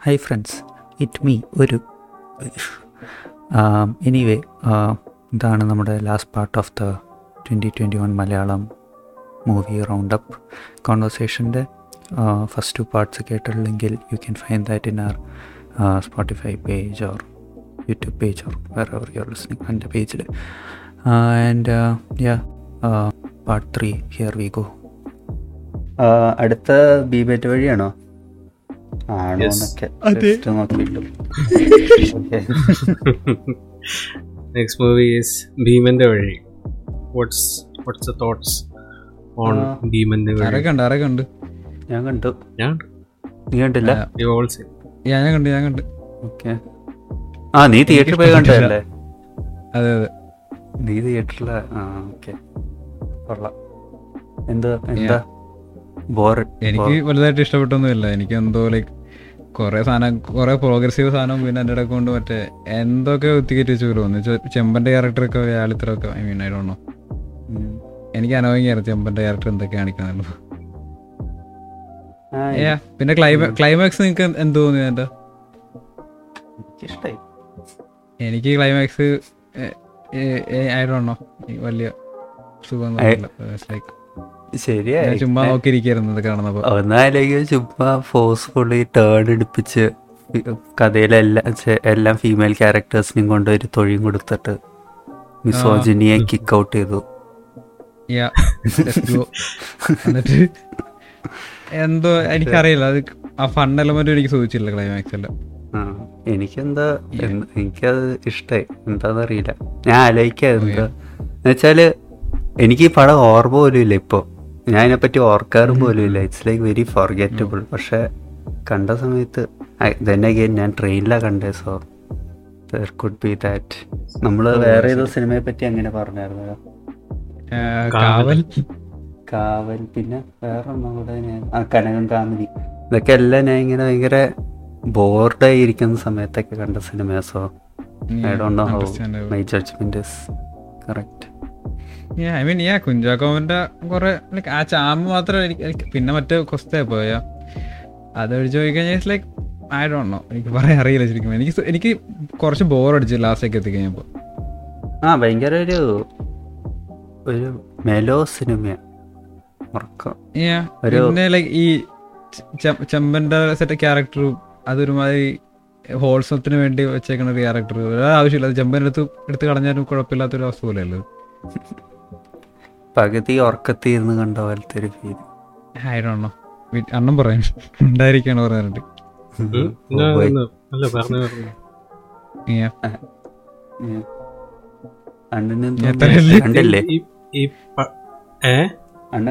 High friends it me ഒരു anyway ഇതാണ് നമ്മുടെ last part of the twenty twenty one Malayalam movie roundup കോൺവെർസേഷന്റെ first two parts കേട്ടിട്ടില്ലെങ്കിൽ you can find that in our Spotify page or YouTube page or wherever you listening എന്റെ പേജിൽ and yeah part three here we go അടുത്ത ബി ബേറ്റ് വഴിയാണോ? ആണോ. എന്നൊക്കെ നോക്കിയിട്ടു next movie is ഭീമന്റെ വഴി. What's what's the thoughts on ഭീമന്റെ വഴി? ആരൊക്കെ ഉണ്ട് ആരൊക്കെ ഉണ്ട് ഞാൻ കണ്ടു. ഞാൻ? നീ കണ്ടില്ല? യു ഓൾ സീ ഞാൻ കണ്ടു ഞാൻ കണ്ടു. ഓക്കേ ആ നീ തിയേറ്ററിൽ പോയി. കണ്ടതല്ലേ? അതെ അതെ. നീ തിയേറ്ററിൽ ആ ഓക്കേ കൊള്ളാം. എന്താ എന്താ? ബോർ എനിക്ക് വലുതായിട്ട് ഇഷ്ടപ്പെട്ടൊന്നുമില്ല. എനിക്ക് എന്തോ ലൈക്ക് കുറെ സാധനം കുറെ പ്രോഗ്രസീവ് സാധനം പിന്നെ എന്റെ ഇടയ്ക്ക് കൊണ്ട് മറ്റേ എന്തൊക്കെ ഒത്തിക്കറ്റി വെച്ച് തോന്നുന്നു character ക്യാരക്ടറൊക്കെ വ്യാളിത്രമൊക്കെ I mean I don't know എനിക്ക് അനോയിങ് ചെമ്പന്റെ ക്യാരക്ടർ എന്തൊക്കെ കാണിക്കുന്നുള്ളൂ Yeah, പിന്നെ ക്ലൈമാ ക്ലൈമാക്സ് നിങ്ങൾക്ക് എന്ത് തോന്നി എന്റെ എനിക്ക് ക്ലൈമാക്സ് ഐ ഡോണ്ട് നോ വലിയ സുഖം ലൈക്ക് ശരിയാ ഞാൻ ചുമ്മാ നോക്കിയിരിക്കുന്നത് കാണുന്നപ്പോ. ഒന്നാലേക്ക് ചുമ്മാ ഫോഴ്സ്ഫുള്ളി ടേൺ എടുപ്പിച്ച് കഥയിലെല്ലാം എല്ലാം ഫീമെയിൽ ക്യാരക്ടേഴ്സിനെയും കൊണ്ട് ഒരു തൊഴിയും കൊടുത്തിട്ട് മിസോജിനിയെ കിക്ക് ഔട്ട് ചെയ്തു. എന്തോ എനിക്കറിയില്ല അത് ആ ഫൺ എലമെന്റ് എനിക്ക് സൂചിച്ചില്ല ക്ലൈമാക്സ് എല്ലാം എനിക്കെന്താ എനിക്കത് ഇഷ്ടായി. എന്താന്നറിയില്ല. ഞാൻ ആലോചിക്കാ എന്താ. എന്നുവെച്ചാൽ എനിക്ക് ഈ പടം ഓർമ്മ പോലും ഇല്ല ഇപ്പൊ. ഞാൻ അതിനെപ്പറ്റി ഓർക്കാറും പോലും ഇല്ല ഇറ്റ്സ് ലൈക്ക് വെരി ഫോർഗെറ്റബിൾ പക്ഷെ കണ്ട സമയത്ത് അഗൈൻ ഞാൻ ട്രെയിനിലാണ് കണ്ടേ so there could be that നമ്മൾ വേറെ ഏതോ സിനിമയെ പറ്റി അങ്ങനെ പറഞ്ഞായിരുന്നു കാവൽ. കാവൽ. പിന്നെ വേറെ ഒന്നും കൂടെ ഞാൻ ആ കനകം കാമിനി. ഇതൊക്കെ എല്ലാം ഞാൻ ഇങ്ങനെ ഭയങ്കര ബോർഡായി ഇരിക്കുന്ന സമയത്തൊക്കെ കണ്ട cinema so I don't know how my judgement is correct I mean yeah കുഞ്ചാക്കോവന്റെ കുറെ ലൈക്ക് ആ ചാമ്പ് മാത്രം പിന്നെ മറ്റേ കൊസ്തേ പോയോ? അത് ഒഴിച്ച് പോയി കഴിഞ്ഞാൽ ലൈക്ക് ഐ ഡോണ്ട് നോ എനിക്ക് പറയാൻ അറിയില്ല ശരിക്കും. എനിക്ക് എനിക്ക് കുറച്ച് ബോർ അടിച്ചു ലാസ്റ്റേക്ക് എത്തിക്കഴിഞ്ഞപ്പോ. ആ ഭയങ്കര ഒരു ഒരു മെലോ സിനിമ Yeah, ഒരു- പിന്നെ ലൈക്ക് ഈ ചെമ്പന്റെ സെറ്റ് ക്യാരക്ടറും അതൊരുമാതിരി ഹോൾസത്തിന് വേണ്ടി വെച്ചേക്കണ ഒരു ക്യാരക്ടർ ഒരു ആവശ്യമില്ല അത് ചെമ്പന്റെ അടുത്ത് എടുത്ത് കളഞ്ഞാലും കുഴപ്പമില്ലാത്തൊരു അവസ്ഥ പോലെയല്ലോ പകുതി ഉറക്കത്തിൽ ഇരുന്ന് കണ്ട പോലത്തെ ഒരു ഫീൽ ആയിരണോ അണ്ണം പറയാൻ ഉണ്ടായിരിക്കാണ് പറയാറുണ്ട് ഞാൻ അണ്ണൻ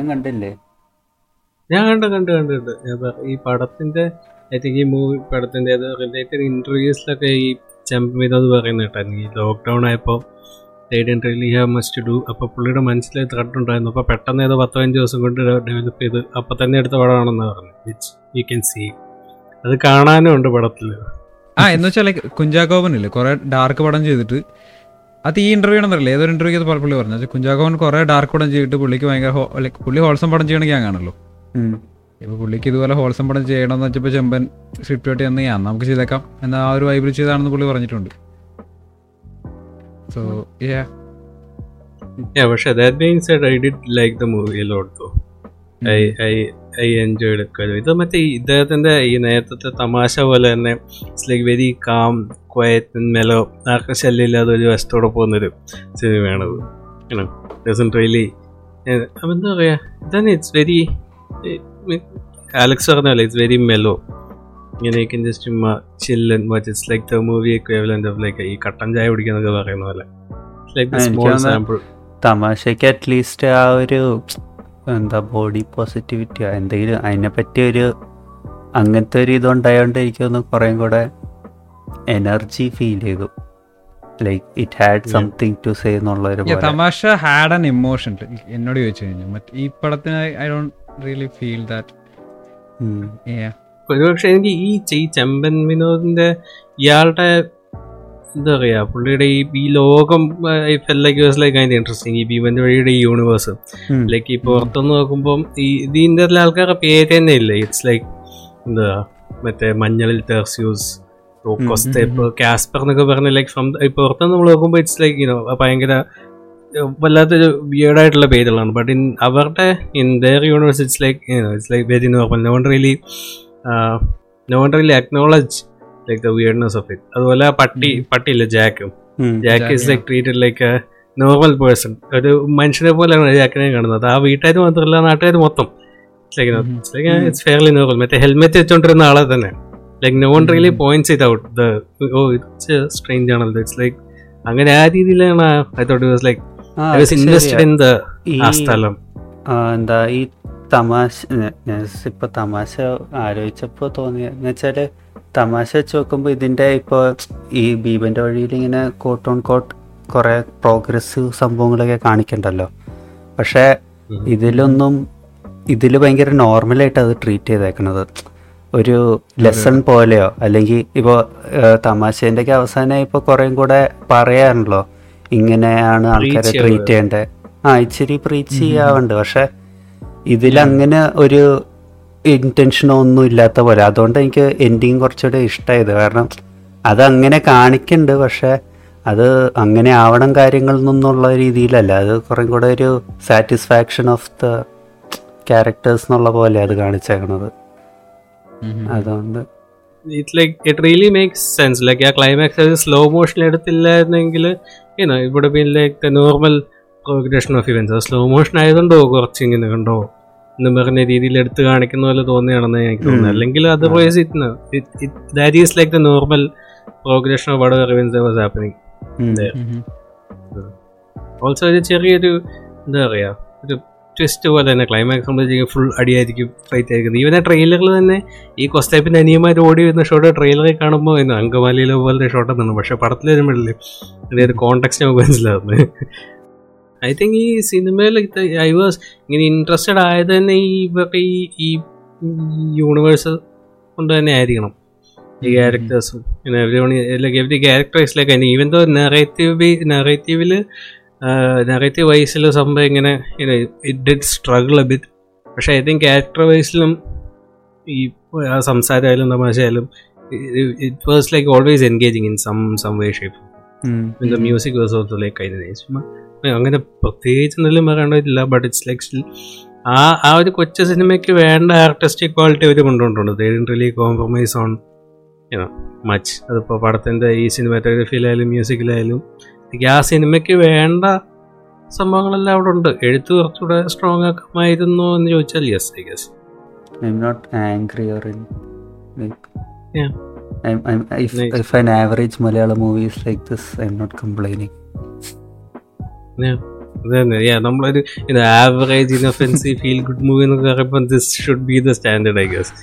കണ്ടില്ലേ? കണ്ടു കണ്ടു കണ്ടു ഈ പടത്തിന്റെ ഐ തിങ്ക് ഈ മൂവി പടത്തിന്റെ റിലേറ്റഡ് ഇന്റർവ്യൂസിലൊക്കെ ഈ ചെമ്പിത് പറയുന്ന കേട്ടായിരുന്നു ഈ ലോക്ക്ഡൗൺ ആയപ്പോൾ റിയലി ഹാവ് മസ്റ്റ് ഡു അപ്പോൾ പുള്ളിയുടെ മനസ്സിൽ ത്രെഡ് ഉണ്ടായിരുന്നു അപ്പോൾ പെട്ടെന്ന് ഏതോ പത്തോ അഞ്ച് ദിവസം കൊണ്ട് ഡെവലപ്പ് ചെയ്ത് അപ്പം തന്നെ എടുത്ത പടമാണെന്ന് പറഞ്ഞു വിച്ച് യു ക്യാൻ സീ അത് കാണാനും ഉണ്ട് പടത്തിൽ ആ എന്ന് വെച്ചാൽ ലൈക്ക് കുഞ്ചാക്കോപൻ ഇല്ലേ? കുറെ ഡാർക്ക് പടം ചെയ്തിട്ട്. അത് ഈ ഇന്റർവ്യൂ ആണെന്നറിയില്ല ഏതൊരു ഇന്റർവ്യൂ പുള്ളി പറഞ്ഞു. വെച്ചാൽ കുറേ ഡാർക്ക് പടം ചെയ്തിട്ട് പുള്ളിക്ക് ഭയങ്കര ലൈക്ക് പുള്ളി ഹോൾസം പടം ചെയ്യണമെങ്കിൽ ഞാൻ കാണുമല്ലോ ഉം. ഇപ്പൊ പുള്ളിക്ക് ഇതുപോലെ ഹോൾസം പടം ചെയ്യണമെന്ന് വെച്ചപ്പോൾ ചെമ്പൻ സ്ക്രിപ്റ്റ് വെട്ടി എന്ന് ഞാൻ നമുക്ക് ചെയ്തേക്കാം. എന്ന ആ ഒരു വൈബിൾ ചെയ്താണെന്ന് പുള്ളി പറഞ്ഞിട്ടുണ്ട്. സോ യാ Yeah, പക്ഷേ that being said I did like the movie lot though I I I enjoyed ഇത് മറ്റേ ഈ ഇദ്ദേഹത്തിന്റെ ഈ നേരത്തെ തമാശ പോലെ തന്നെ it's like very calm quiet mellow ആർക്കും ശല്യമില്ലാതെ ഒരു വശത്തോടെ പോകുന്നൊരു സിനിമയാണത് ഡസൻ റിയലി അപ്പം എന്താ പറയാ? ഇതാണ് ഇറ്റ്സ് വെരി ആലക്സ് പറഞ്ഞ പോലെ ഇറ്റ്സ് വെരി മെലോ ഇങ്ങനെ ജസ്റ്റ് ചുമ്മാ chilling watch it's like the movie equivalent of like ഈ കട്ടൻ ചായ കുടിക്കുന്നൊക്കെ പറയുന്ന പോലെ. ലൈക്ക് സ്മോൾ സാമ്പിൾ തമാശക്ക് അറ്റ്ലീസ്റ്റ് ആ ഒരു എന്താ ബോഡി പോസിറ്റിവിറ്റി എന്തെങ്കിലും അതിനെ പറ്റിയ ഒരു അങ്ങനത്തെ ഒരു ഇതുണ്ടായോണ്ട് എനിക്കൊന്ന് കുറേ കൂടെ എനർജി ഫീൽ ചെയ്തു. Like it had something to say എന്നുള്ള ഒരു തമാശ ഹാഡ് ആൻ ഇമോഷൻ എന്നോട് ചോദിച്ചു കഴിഞ്ഞാൽ ഈ പടത്തിന് I don't really feel that. ഒരുപക്ഷെ എനിക്ക് ഈ ഈ ചെമ്പൻ വിനോദിന്റെ ഇയാളുടെ എന്താ പറയുക പുള്ളിയുടെ ഈ ഈ ലോകം ലൈക്ക് വാസ് ലൈക്ക് അതിന്റെ ഇൻട്രസ്റ്റിംഗ് ഈ ഭീമൻ വഴിയുടെ ഈ യൂണിവേഴ്സ് ലൈക്ക് ഈ പുറത്തുനിന്ന് നോക്കുമ്പോൾ ഈ ഇതിന്റെ ആൾക്കാരുടെ പേര് തന്നെ ഇല്ല? ഇറ്റ്സ് ലൈക്ക് എന്താ മറ്റേ മഞ്ഞളിൽ തെർസ്യൂസ് കൊസ്റ്റേപ്പ് കാസ്പർ എന്നൊക്കെ പറഞ്ഞ ലൈക്ക് ഫ്രം ഇപ്പൊ പുറത്തുനിന്ന് നമ്മൾ നോക്കുമ്പോൾ ഇറ്റ്സ് ലൈക്ക് യുനോ ഭയങ്കര വല്ലാത്തൊരു വിയേഡായിട്ടുള്ള പേരുകളാണ്. ബട്ട് ഇൻ അവരുടെ in their universe it's like it's like very normal none really none really acknowledge like the weirdness of it അതുപോലെ പട്ടി പട്ടിയില്ല ജാക്കും. Jack is like treated like a normal person ഒരു മനുഷ്യനെ പോലെയാണ് ജാക്കിനെ കാണുന്നത്. ആ വീട്ടുകാർ മാത്രമല്ല നാട്ടുകാർ മൊത്തം. ഇറ്റ്സ് ഫെയർലി നോർമൽ മറ്റേ ഹെൽമെറ്റ് വെച്ചോണ്ടിരുന്ന ആളെ തന്നെ. Like no one really points it out the oh it's strange ആണല്ലോ. ഇറ്റ്സ് ലൈക്ക് അങ്ങനെ ആ രീതിയിലാണ് I thought was like invested. In the ആ സ്ഥലം. എന്താ ഈ തമാശ ഞാൻ ഇപ്പൊ തമാശ ആലോചിച്ചപ്പോൾ തോന്നിയ എന്ന് വെച്ചാൽ തമാശ വെച്ച് നോക്കുമ്പോൾ ഇതിന്റെ ഇപ്പൊ ഈ ബീബന്റെ വഴിയിൽ ഇങ്ങനെ കോട്ട് ഓൺ കോട്ട് കുറെ പ്രോഗ്രസീവ് സംഭവങ്ങളൊക്കെ കാണിക്കണ്ടല്ലോ. പക്ഷേ. ഇതിലൊന്നും ഇതിൽ ഭയങ്കര നോർമലായിട്ട് അത് ട്രീറ്റ് ചെയ്തേക്കണത്. ഒരു ലെസൺ പോലെയോ അല്ലെങ്കിൽ ഇപ്പോൾ തമാശേന്റെയൊക്കെ അവസാനം ഇപ്പോൾ കുറേയും കൂടെ പറയാറുണ്ടല്ലോ. ഇങ്ങനെയാണ് ആൾക്കാരെ ട്രീറ്റ് ചെയ്യേണ്ടത്. ആ ഇച്ചിരി പ്രീച്ച് ചെയ്യാവുണ്ട്. പക്ഷെ ഇതിലങ്ങനെ ഒരു ഇന്റൻഷനോ ഒന്നും ഇല്ലാത്ത പോലെ. അതുകൊണ്ട് എനിക്ക് എൻഡിങ് കുറച്ചുകൂടെ ഇഷ്ടമായത് കാരണം അത് അങ്ങനെ കാണിക്കുന്നുണ്ട് പക്ഷെ അത് അങ്ങനെ ആവണം കാര്യങ്ങളിൽ നിന്നുള്ള രീതിയിലല്ല. അത് കുറേ കൂടെ ഒരു സാറ്റിസ്ഫാക്ഷൻ ഓഫ് ദ ക്യാരക്ടേഴ്സ് എന്നുള്ള പോലെ അത് കാണിച്ചേക്കണത്. അതുകൊണ്ട് it like it really makes sense like ആ ക്ലൈമാക്സ് സ്ലോ മോഷൻ എടുത്തില്ലായിരുന്നെങ്കിൽ ഇവിടെ like normal progression of events. Slow motion ആയതുകൊണ്ടോ? കുറച്ച് ഇങ്ങനെ കണ്ടോ? എന്ന് പറഞ്ഞ രീതിയിൽ എടുത്ത് കാണിക്കുന്ന പോലെ തോന്നുകയാണെന്ന് എനിക്ക് തോന്നുന്നത്. അല്ലെങ്കിൽ otherwise it that is like the normal progression of whatever events was happening also ഒരു ചെറിയൊരു എന്താ പറയുക ഒരു ട്വിസ്റ്റ് പോലെ തന്നെ ക്ലൈമാക്സ് സംബന്ധിച്ച് ഫുൾ അടിയായിരിക്കും ഫൈറ്റ് ആയിരിക്കുന്നത് ഈവൻ ആ ട്രെയിലറിൽ തന്നെ ഈ കൊസ്തേപ്പിന്റെ അനിയന്മാർ ഓടി വരുന്ന ഷോട്ട് ട്രെയിലറിൽ കാണുമ്പോൾ ഇന്ന് അങ്കമാലിയിലെ പോലത്തെ ഷോട്ട് നിന്നു പക്ഷെ പടത്തിൽ വരുമ്പോഴല്ലേ അതായത് ഒരു കോണ്ടെക്സ്റ്റ് നമുക്ക് മനസ്സിലാവുന്നത്. ഐ തിങ്ക് ഈ സിനിമയിൽ ഐ വാസ് ഇങ്ങനെ ഇൻട്രസ്റ്റഡ് ആയത് തന്നെ ഈ ഇവരുടെ ഈ ഈ യൂണിവേഴ്സ് കൊണ്ട് തന്നെ ആയിരിക്കണം. ഈ ക്യാരക്ടേഴ്സും every characters like even though narrative നെറേറ്റീവിൽ narrative വൈസിൽ സംഭവം ഇങ്ങനെ it did struggle a bit പക്ഷേ ഐ തിങ്ക് ക്യാരക്ടർ വൈസിലും ഈ ആ സംസാരമായാലും തമാശയായാലും it was like always engaging in some some way shape in the music was also like അതിന് ചുമ്മാ അങ്ങനെ പ്രത്യേകിച്ച് എന്തെങ്കിലും പറയേണ്ടതില്ല ബട്ട് ഇറ്റ്സ് ലൈക്ക് സ്റ്റിൽ ആ ആ ഒരു കൊച്ചു സിനിമയ്ക്ക് വേണ്ട ആർട്ടിസ്റ്റിക് ക്വാളിറ്റി അവർ കൊണ്ടുകൊണ്ടുണ്ട് they really compromise on much അതിപ്പോൾ പടത്തിന്റെ ഈ സിനിമാറ്റോഗ്രഫിയിലായാലും മ്യൂസിക്കിലായാലും എനിക്ക് ആ സിനിമയ്ക്ക് വേണ്ട സംഭവങ്ങളെല്ലാം അവിടെ ഉണ്ട് എഴുത്ത് കുറച്ചുകൂടെ സ്ട്രോങ് ആക്കാമായിരുന്നു എന്ന് ചോദിച്ചാൽ yes I guess I not angry or in like Yeah. I'm, I if Nice. if an average Malayalam movie is like this, I'm not complaining. നമ്മളൊരു average inoffensive feel good movie എന്നൊക്കെ പറയുമ്പോൾ this should be the standard I guess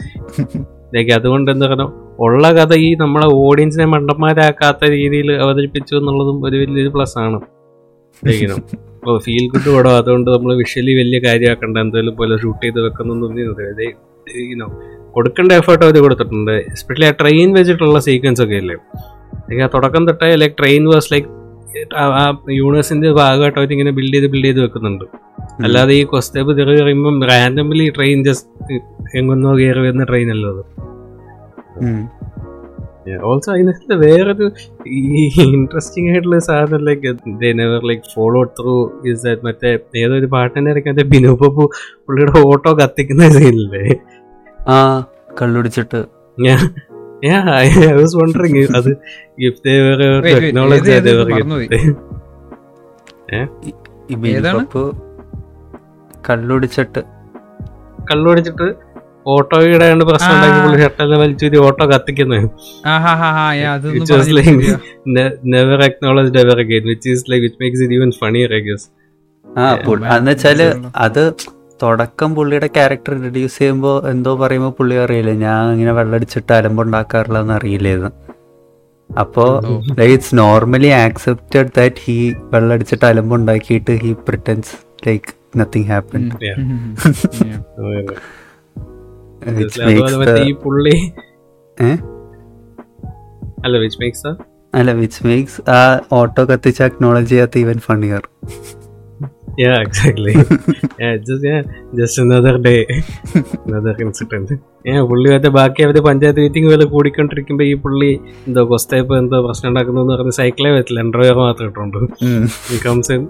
like അതുകൊണ്ട് എന്താ പറയുക ഉള്ള കഥ ഈ നമ്മളെ ഓഡിയൻസിനെ മണ്ടന്മാരാക്കാത്ത രീതിയിൽ അവതരിപ്പിച്ചു എന്നുള്ളതും ഒരു വലിയൊരു പ്ലസ് ആണ്. ഓ ഫീൽ ഗുഡ് പടം അതുകൊണ്ട് നമ്മൾ വിഷ്വലി വലിയ കാര്യമാക്കണ്ട. എന്തെങ്കിലും പോലെ ഷൂട്ട് ചെയ്ത് വെക്കുന്നൊന്നും കൊടുക്കേണ്ട എഫേർട്ട് അവർ കൊടുത്തിട്ടുണ്ട്. എസ്പെഷ്യലി ആ ട്രെയിൻ വെച്ചിട്ടുള്ള സീക്വൻസ് ഒക്കെ അല്ലേ ലൈക്ക് ആ തുടക്കം തൊട്ടേ ലൈക്ക് ട്രെയിൻ വാസ് ലൈക്ക് ആ യൂണിവേഴ്സിന്റെ ഭാഗമായിട്ട് അവർ ഇങ്ങനെ ബിൽഡ് ചെയ്ത് ബിൽഡ് ചെയ്ത് വെക്കുന്നുണ്ട്. അല്ലാതെ ഈ കൊസ്റ്റേബ് തെറി പറയുമ്പം റാൻഡംലി ട്രെയിൻ ജസ്റ്റ് എങ്ങൊന്നോ കയറി വരുന്ന ട്രെയിൻ അല്ലോ അത്. ഓൾസോ അതിനകത്ത് വേറൊരു ഈ ഇൻട്രസ്റ്റിംഗ് ആയിട്ടുള്ള സാധനം like never like follow through is that മറ്റേ ഏതൊരു പാട്ടിന്റെ ഇടയ്ക്ക് മറ്റേ ബിനു പപ്പു പുള്ളിയുടെ ഓട്ടോ കത്തിക്കുന്ന സീനില്ലേ ആ കള്ളുടിച്ചിട്ട്. ഞാൻ ഐ I, വണ്ടറിങ് അത് if they Wait, wait, technology ഏത് ഏത് മറന്നുപോയി. ഈ ബിനു ഏതാണ്? പപ്പു കള്ളുടിച്ചിട്ട്. കള്ളുപിടിച്ചിട്ട് ഓട്ടോയുടെ പ്രശ്നം ഉണ്ടാക്കി ഷർട്ടെല്ലാം വലിച്ചൊരു ഓട്ടോ കത്തിക്കുന്നത് അതൊന്നും It was like never acknowledged ever again, which is like which makes it even funnier, I guess. ആ പുൾ- man, എന്ന് അത് തുടക്കം പുള്ളിയുടെ ക്യാരക്ടർ ഇൻട്രൊഡ്യൂസ് ചെയ്യുമ്പോൾ എന്തോ പറയുമ്പോൾ പുള്ളി അറിയില്ല ഞാൻ ഇങ്ങനെ വെള്ളടിച്ചിട്ട് അലമ്പുണ്ടാക്കാറില്ല എന്ന് അറിയില്ലായിരുന്നു അപ്പോ it's normally accepted that he വെള്ളടിച്ചിട്ട് അലമ്പുണ്ടാക്കിയിട്ട് he pretends like nothing happen? അല്ല വിച്ച് മേക്സ് അല്ല വിച്ച് മേക്സ് ആ ഓട്ടോ കത്തിച്ച് അക്നോളജ് ചെയ്യാത്ത even funnier yeah exactly. Yeah just yeah just another day. Another incident. ഏഹ് പുള്ളി മറ്റേ ബാക്കി അവർ പഞ്ചായത്ത് മീറ്റിംഗ് വരെ കൂടിക്കൊണ്ടിരിക്കുമ്പോ ഈ പുള്ളി എന്തോ കൊസ്തേപ്പ് എന്തോ പ്രശ്നം ഉണ്ടാക്കുന്നു എന്ന് പറഞ്ഞ് സൈക്കിളേ പറ്റില്ല എൻഡ്രോയർ മാത്രം ഇട്ടുണ്ട്. കംസൻ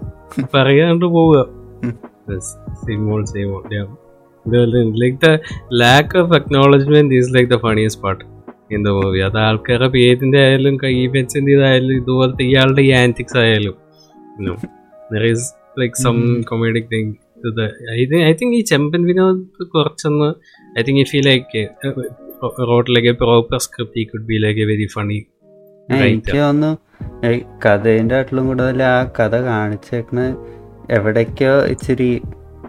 പറയാണ്ട് പോവുക. Like the lack of acknowledgement is like the funniest part in the movie അത് ആൾക്കാരുടെ പേരിന്റെ ആയാലും ഈവെന്റ്സിന്റെ ഇതായാലും ഇതുപോലത്തെ ഇയാളുടെ ഈ ആന്റിക്സ് ആയാലും there like some comedic thing think I think ഈ ചെമ്പൻ വിനോദ് കുറച്ചൊന്ന് I think if he like wrote like a proper script he could be like a very funny എനിക്ക് തോന്നുന്നു കഥേന്റെ ആട്ടിലും കൂടുതൽ ആ കഥ കാണിച്ചേക്കണ എവിടേക്കോ ഇച്ചിരി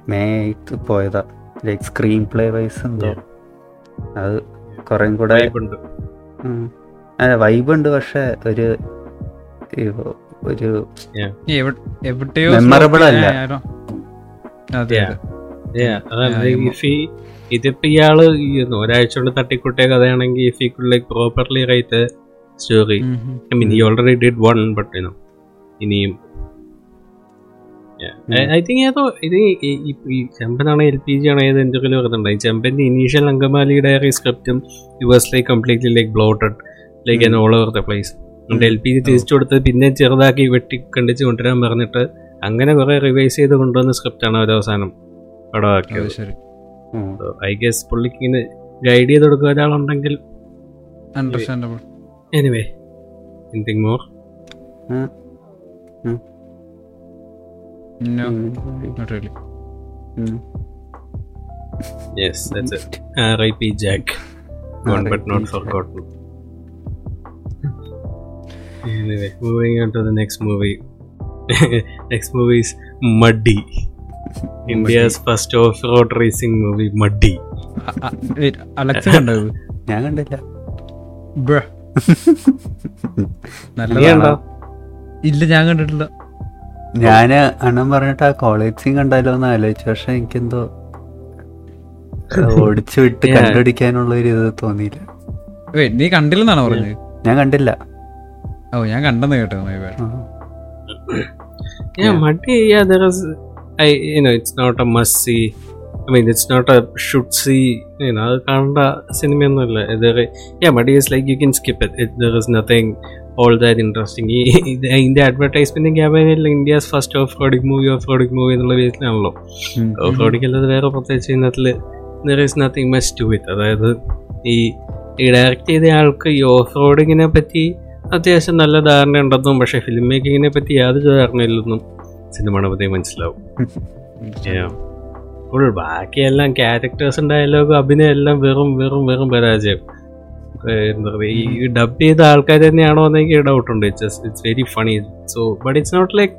മേത്ത് പോയതാ. ലൈക്ക് സ്ക്രീൻ പ്ലേ വൈസ് എന്തോ. അത് കുറേ കൂടെ. അല്ല വൈബുണ്ട് പക്ഷെ ഒരു ഒരു മെമ്മറബിൾ അല്ല. ഇതിപ്പോ ഇയാൾ ഒരാഴ്ച കൊണ്ട് തട്ടിക്കൂട്ടിയ കഥയാണെങ്കിൽ if he could like properly write story. I mean he already did one but you know ഇനിയും. ഐ തിങ്ക് ഏതോ ഇത് ഈ- ഈ- ഈ- ഈ ചെമ്പനാണ് എൽ പി ജി ആണ് ഏത് എന്തെങ്കിലും വരുന്നുണ്ട് ഈ ചെമ്പന്റെ initial Angamaly Diary സ്ക്രിപ്റ്റും you was like completely like bloated like all over the place L P G തിരിച്ചു കൊടുത്ത് പിന്നെ ചെറുതാക്കി വെട്ടി കണ്ടിച്ച് കൊണ്ടുവരാൻ പറഞ്ഞിട്ട് അങ്ങനെ കുറെ റിവൈസ് ചെയ്ത് കൊണ്ടുവന്ന സ്ക്രിപ്റ്റാണ് ഒരു അവസാനം പടമാക്കിയത്. ഐ ഗസ് പുള്ളിക്ക് ഇങ്ങനെ ഗൈഡ് ചെയ്ത് കൊടുക്കുക ഒരാളുണ്ടെങ്കിൽ understandable anyway anything more no um. Not really um. Yes that's it R I P. Jack gone but not R.I.P. Forgotten Anyway, moving on to the next movie. next movie is Muddy. India's first off-road racing movie, Muddy. Alex കണ്ടോ ഞാൻ കണ്ടില്ല. ബ്ര നീ കണ്ടോ? ഇല്ല ഞാൻ കണ്ടിട്ടില്ല. ഞാൻ അണ്ണൻ പറഞ്ഞിട്ട് ആ കോളേജ് സീൻ കണ്ടാലോ എന്ന് ആലോചിച്ചു. പക്ഷെ എനിക്കെന്തോ ഓടിച്ചു വിട്ട് കണ്ടുപിടിക്കാനുള്ള ഒരു ഇത് തോന്നിയില്ല. നീ കണ്ടില്ലെന്നാണോ പറഞ്ഞത്? ഞാൻ കണ്ടില്ല. ഓ ഞാൻ കണ്ടെന്ന് കേട്ടോ. Yeah. Muddy, yeah, there is. I, you know, it's not a must see. I mean, it's not a should see. You know, അത് കാണേണ്ട സിനിമയൊന്നുമല്ല ഇത് yeah Muddy is like you can skip it it there is nothing all that interesting. ഈ ഇത് ഇതിന്റെ advertisement ക്യാമ്പയിനിൽ India's first off roadic movie off roadic movie എന്നുള്ള ബേസിലാണല്ലോ off roadic അല്ലാതെ വേറെ പ്രത്യേകിച്ച് ഇതിനകത്തിൽ there is nothing much to it അതായത് ഈ ഈ ഡയറക്റ്റ് ചെയ്ത ആൾക്ക് ഈ ഓഫ് റോഡിങ്ങിനെ പറ്റി അത്യാവശ്യം നല്ല ധാരണ ഉണ്ടെന്നും പക്ഷേ ഫിലിം മേക്കിങ്ങിനെ പറ്റി യാതൊരു ധാരണയില്ലെന്നും സിനിമയുടെ പറ്റി മനസ്സിലാവും. ഫുൾ ബാക്കിയെല്ലാം ക്യാരക്ടേഴ്സും ഡയലോഗും അഭിനയം എല്ലാം വെറും വെറും വെറും പരാജയം. എന്താ പറയുക ഈ ഡബ് ചെയ്ത ആൾക്കാർ തന്നെയാണോ എന്നെനിക്ക് ഡൗട്ട് ഉണ്ട്. It's it's very funny so but it's not like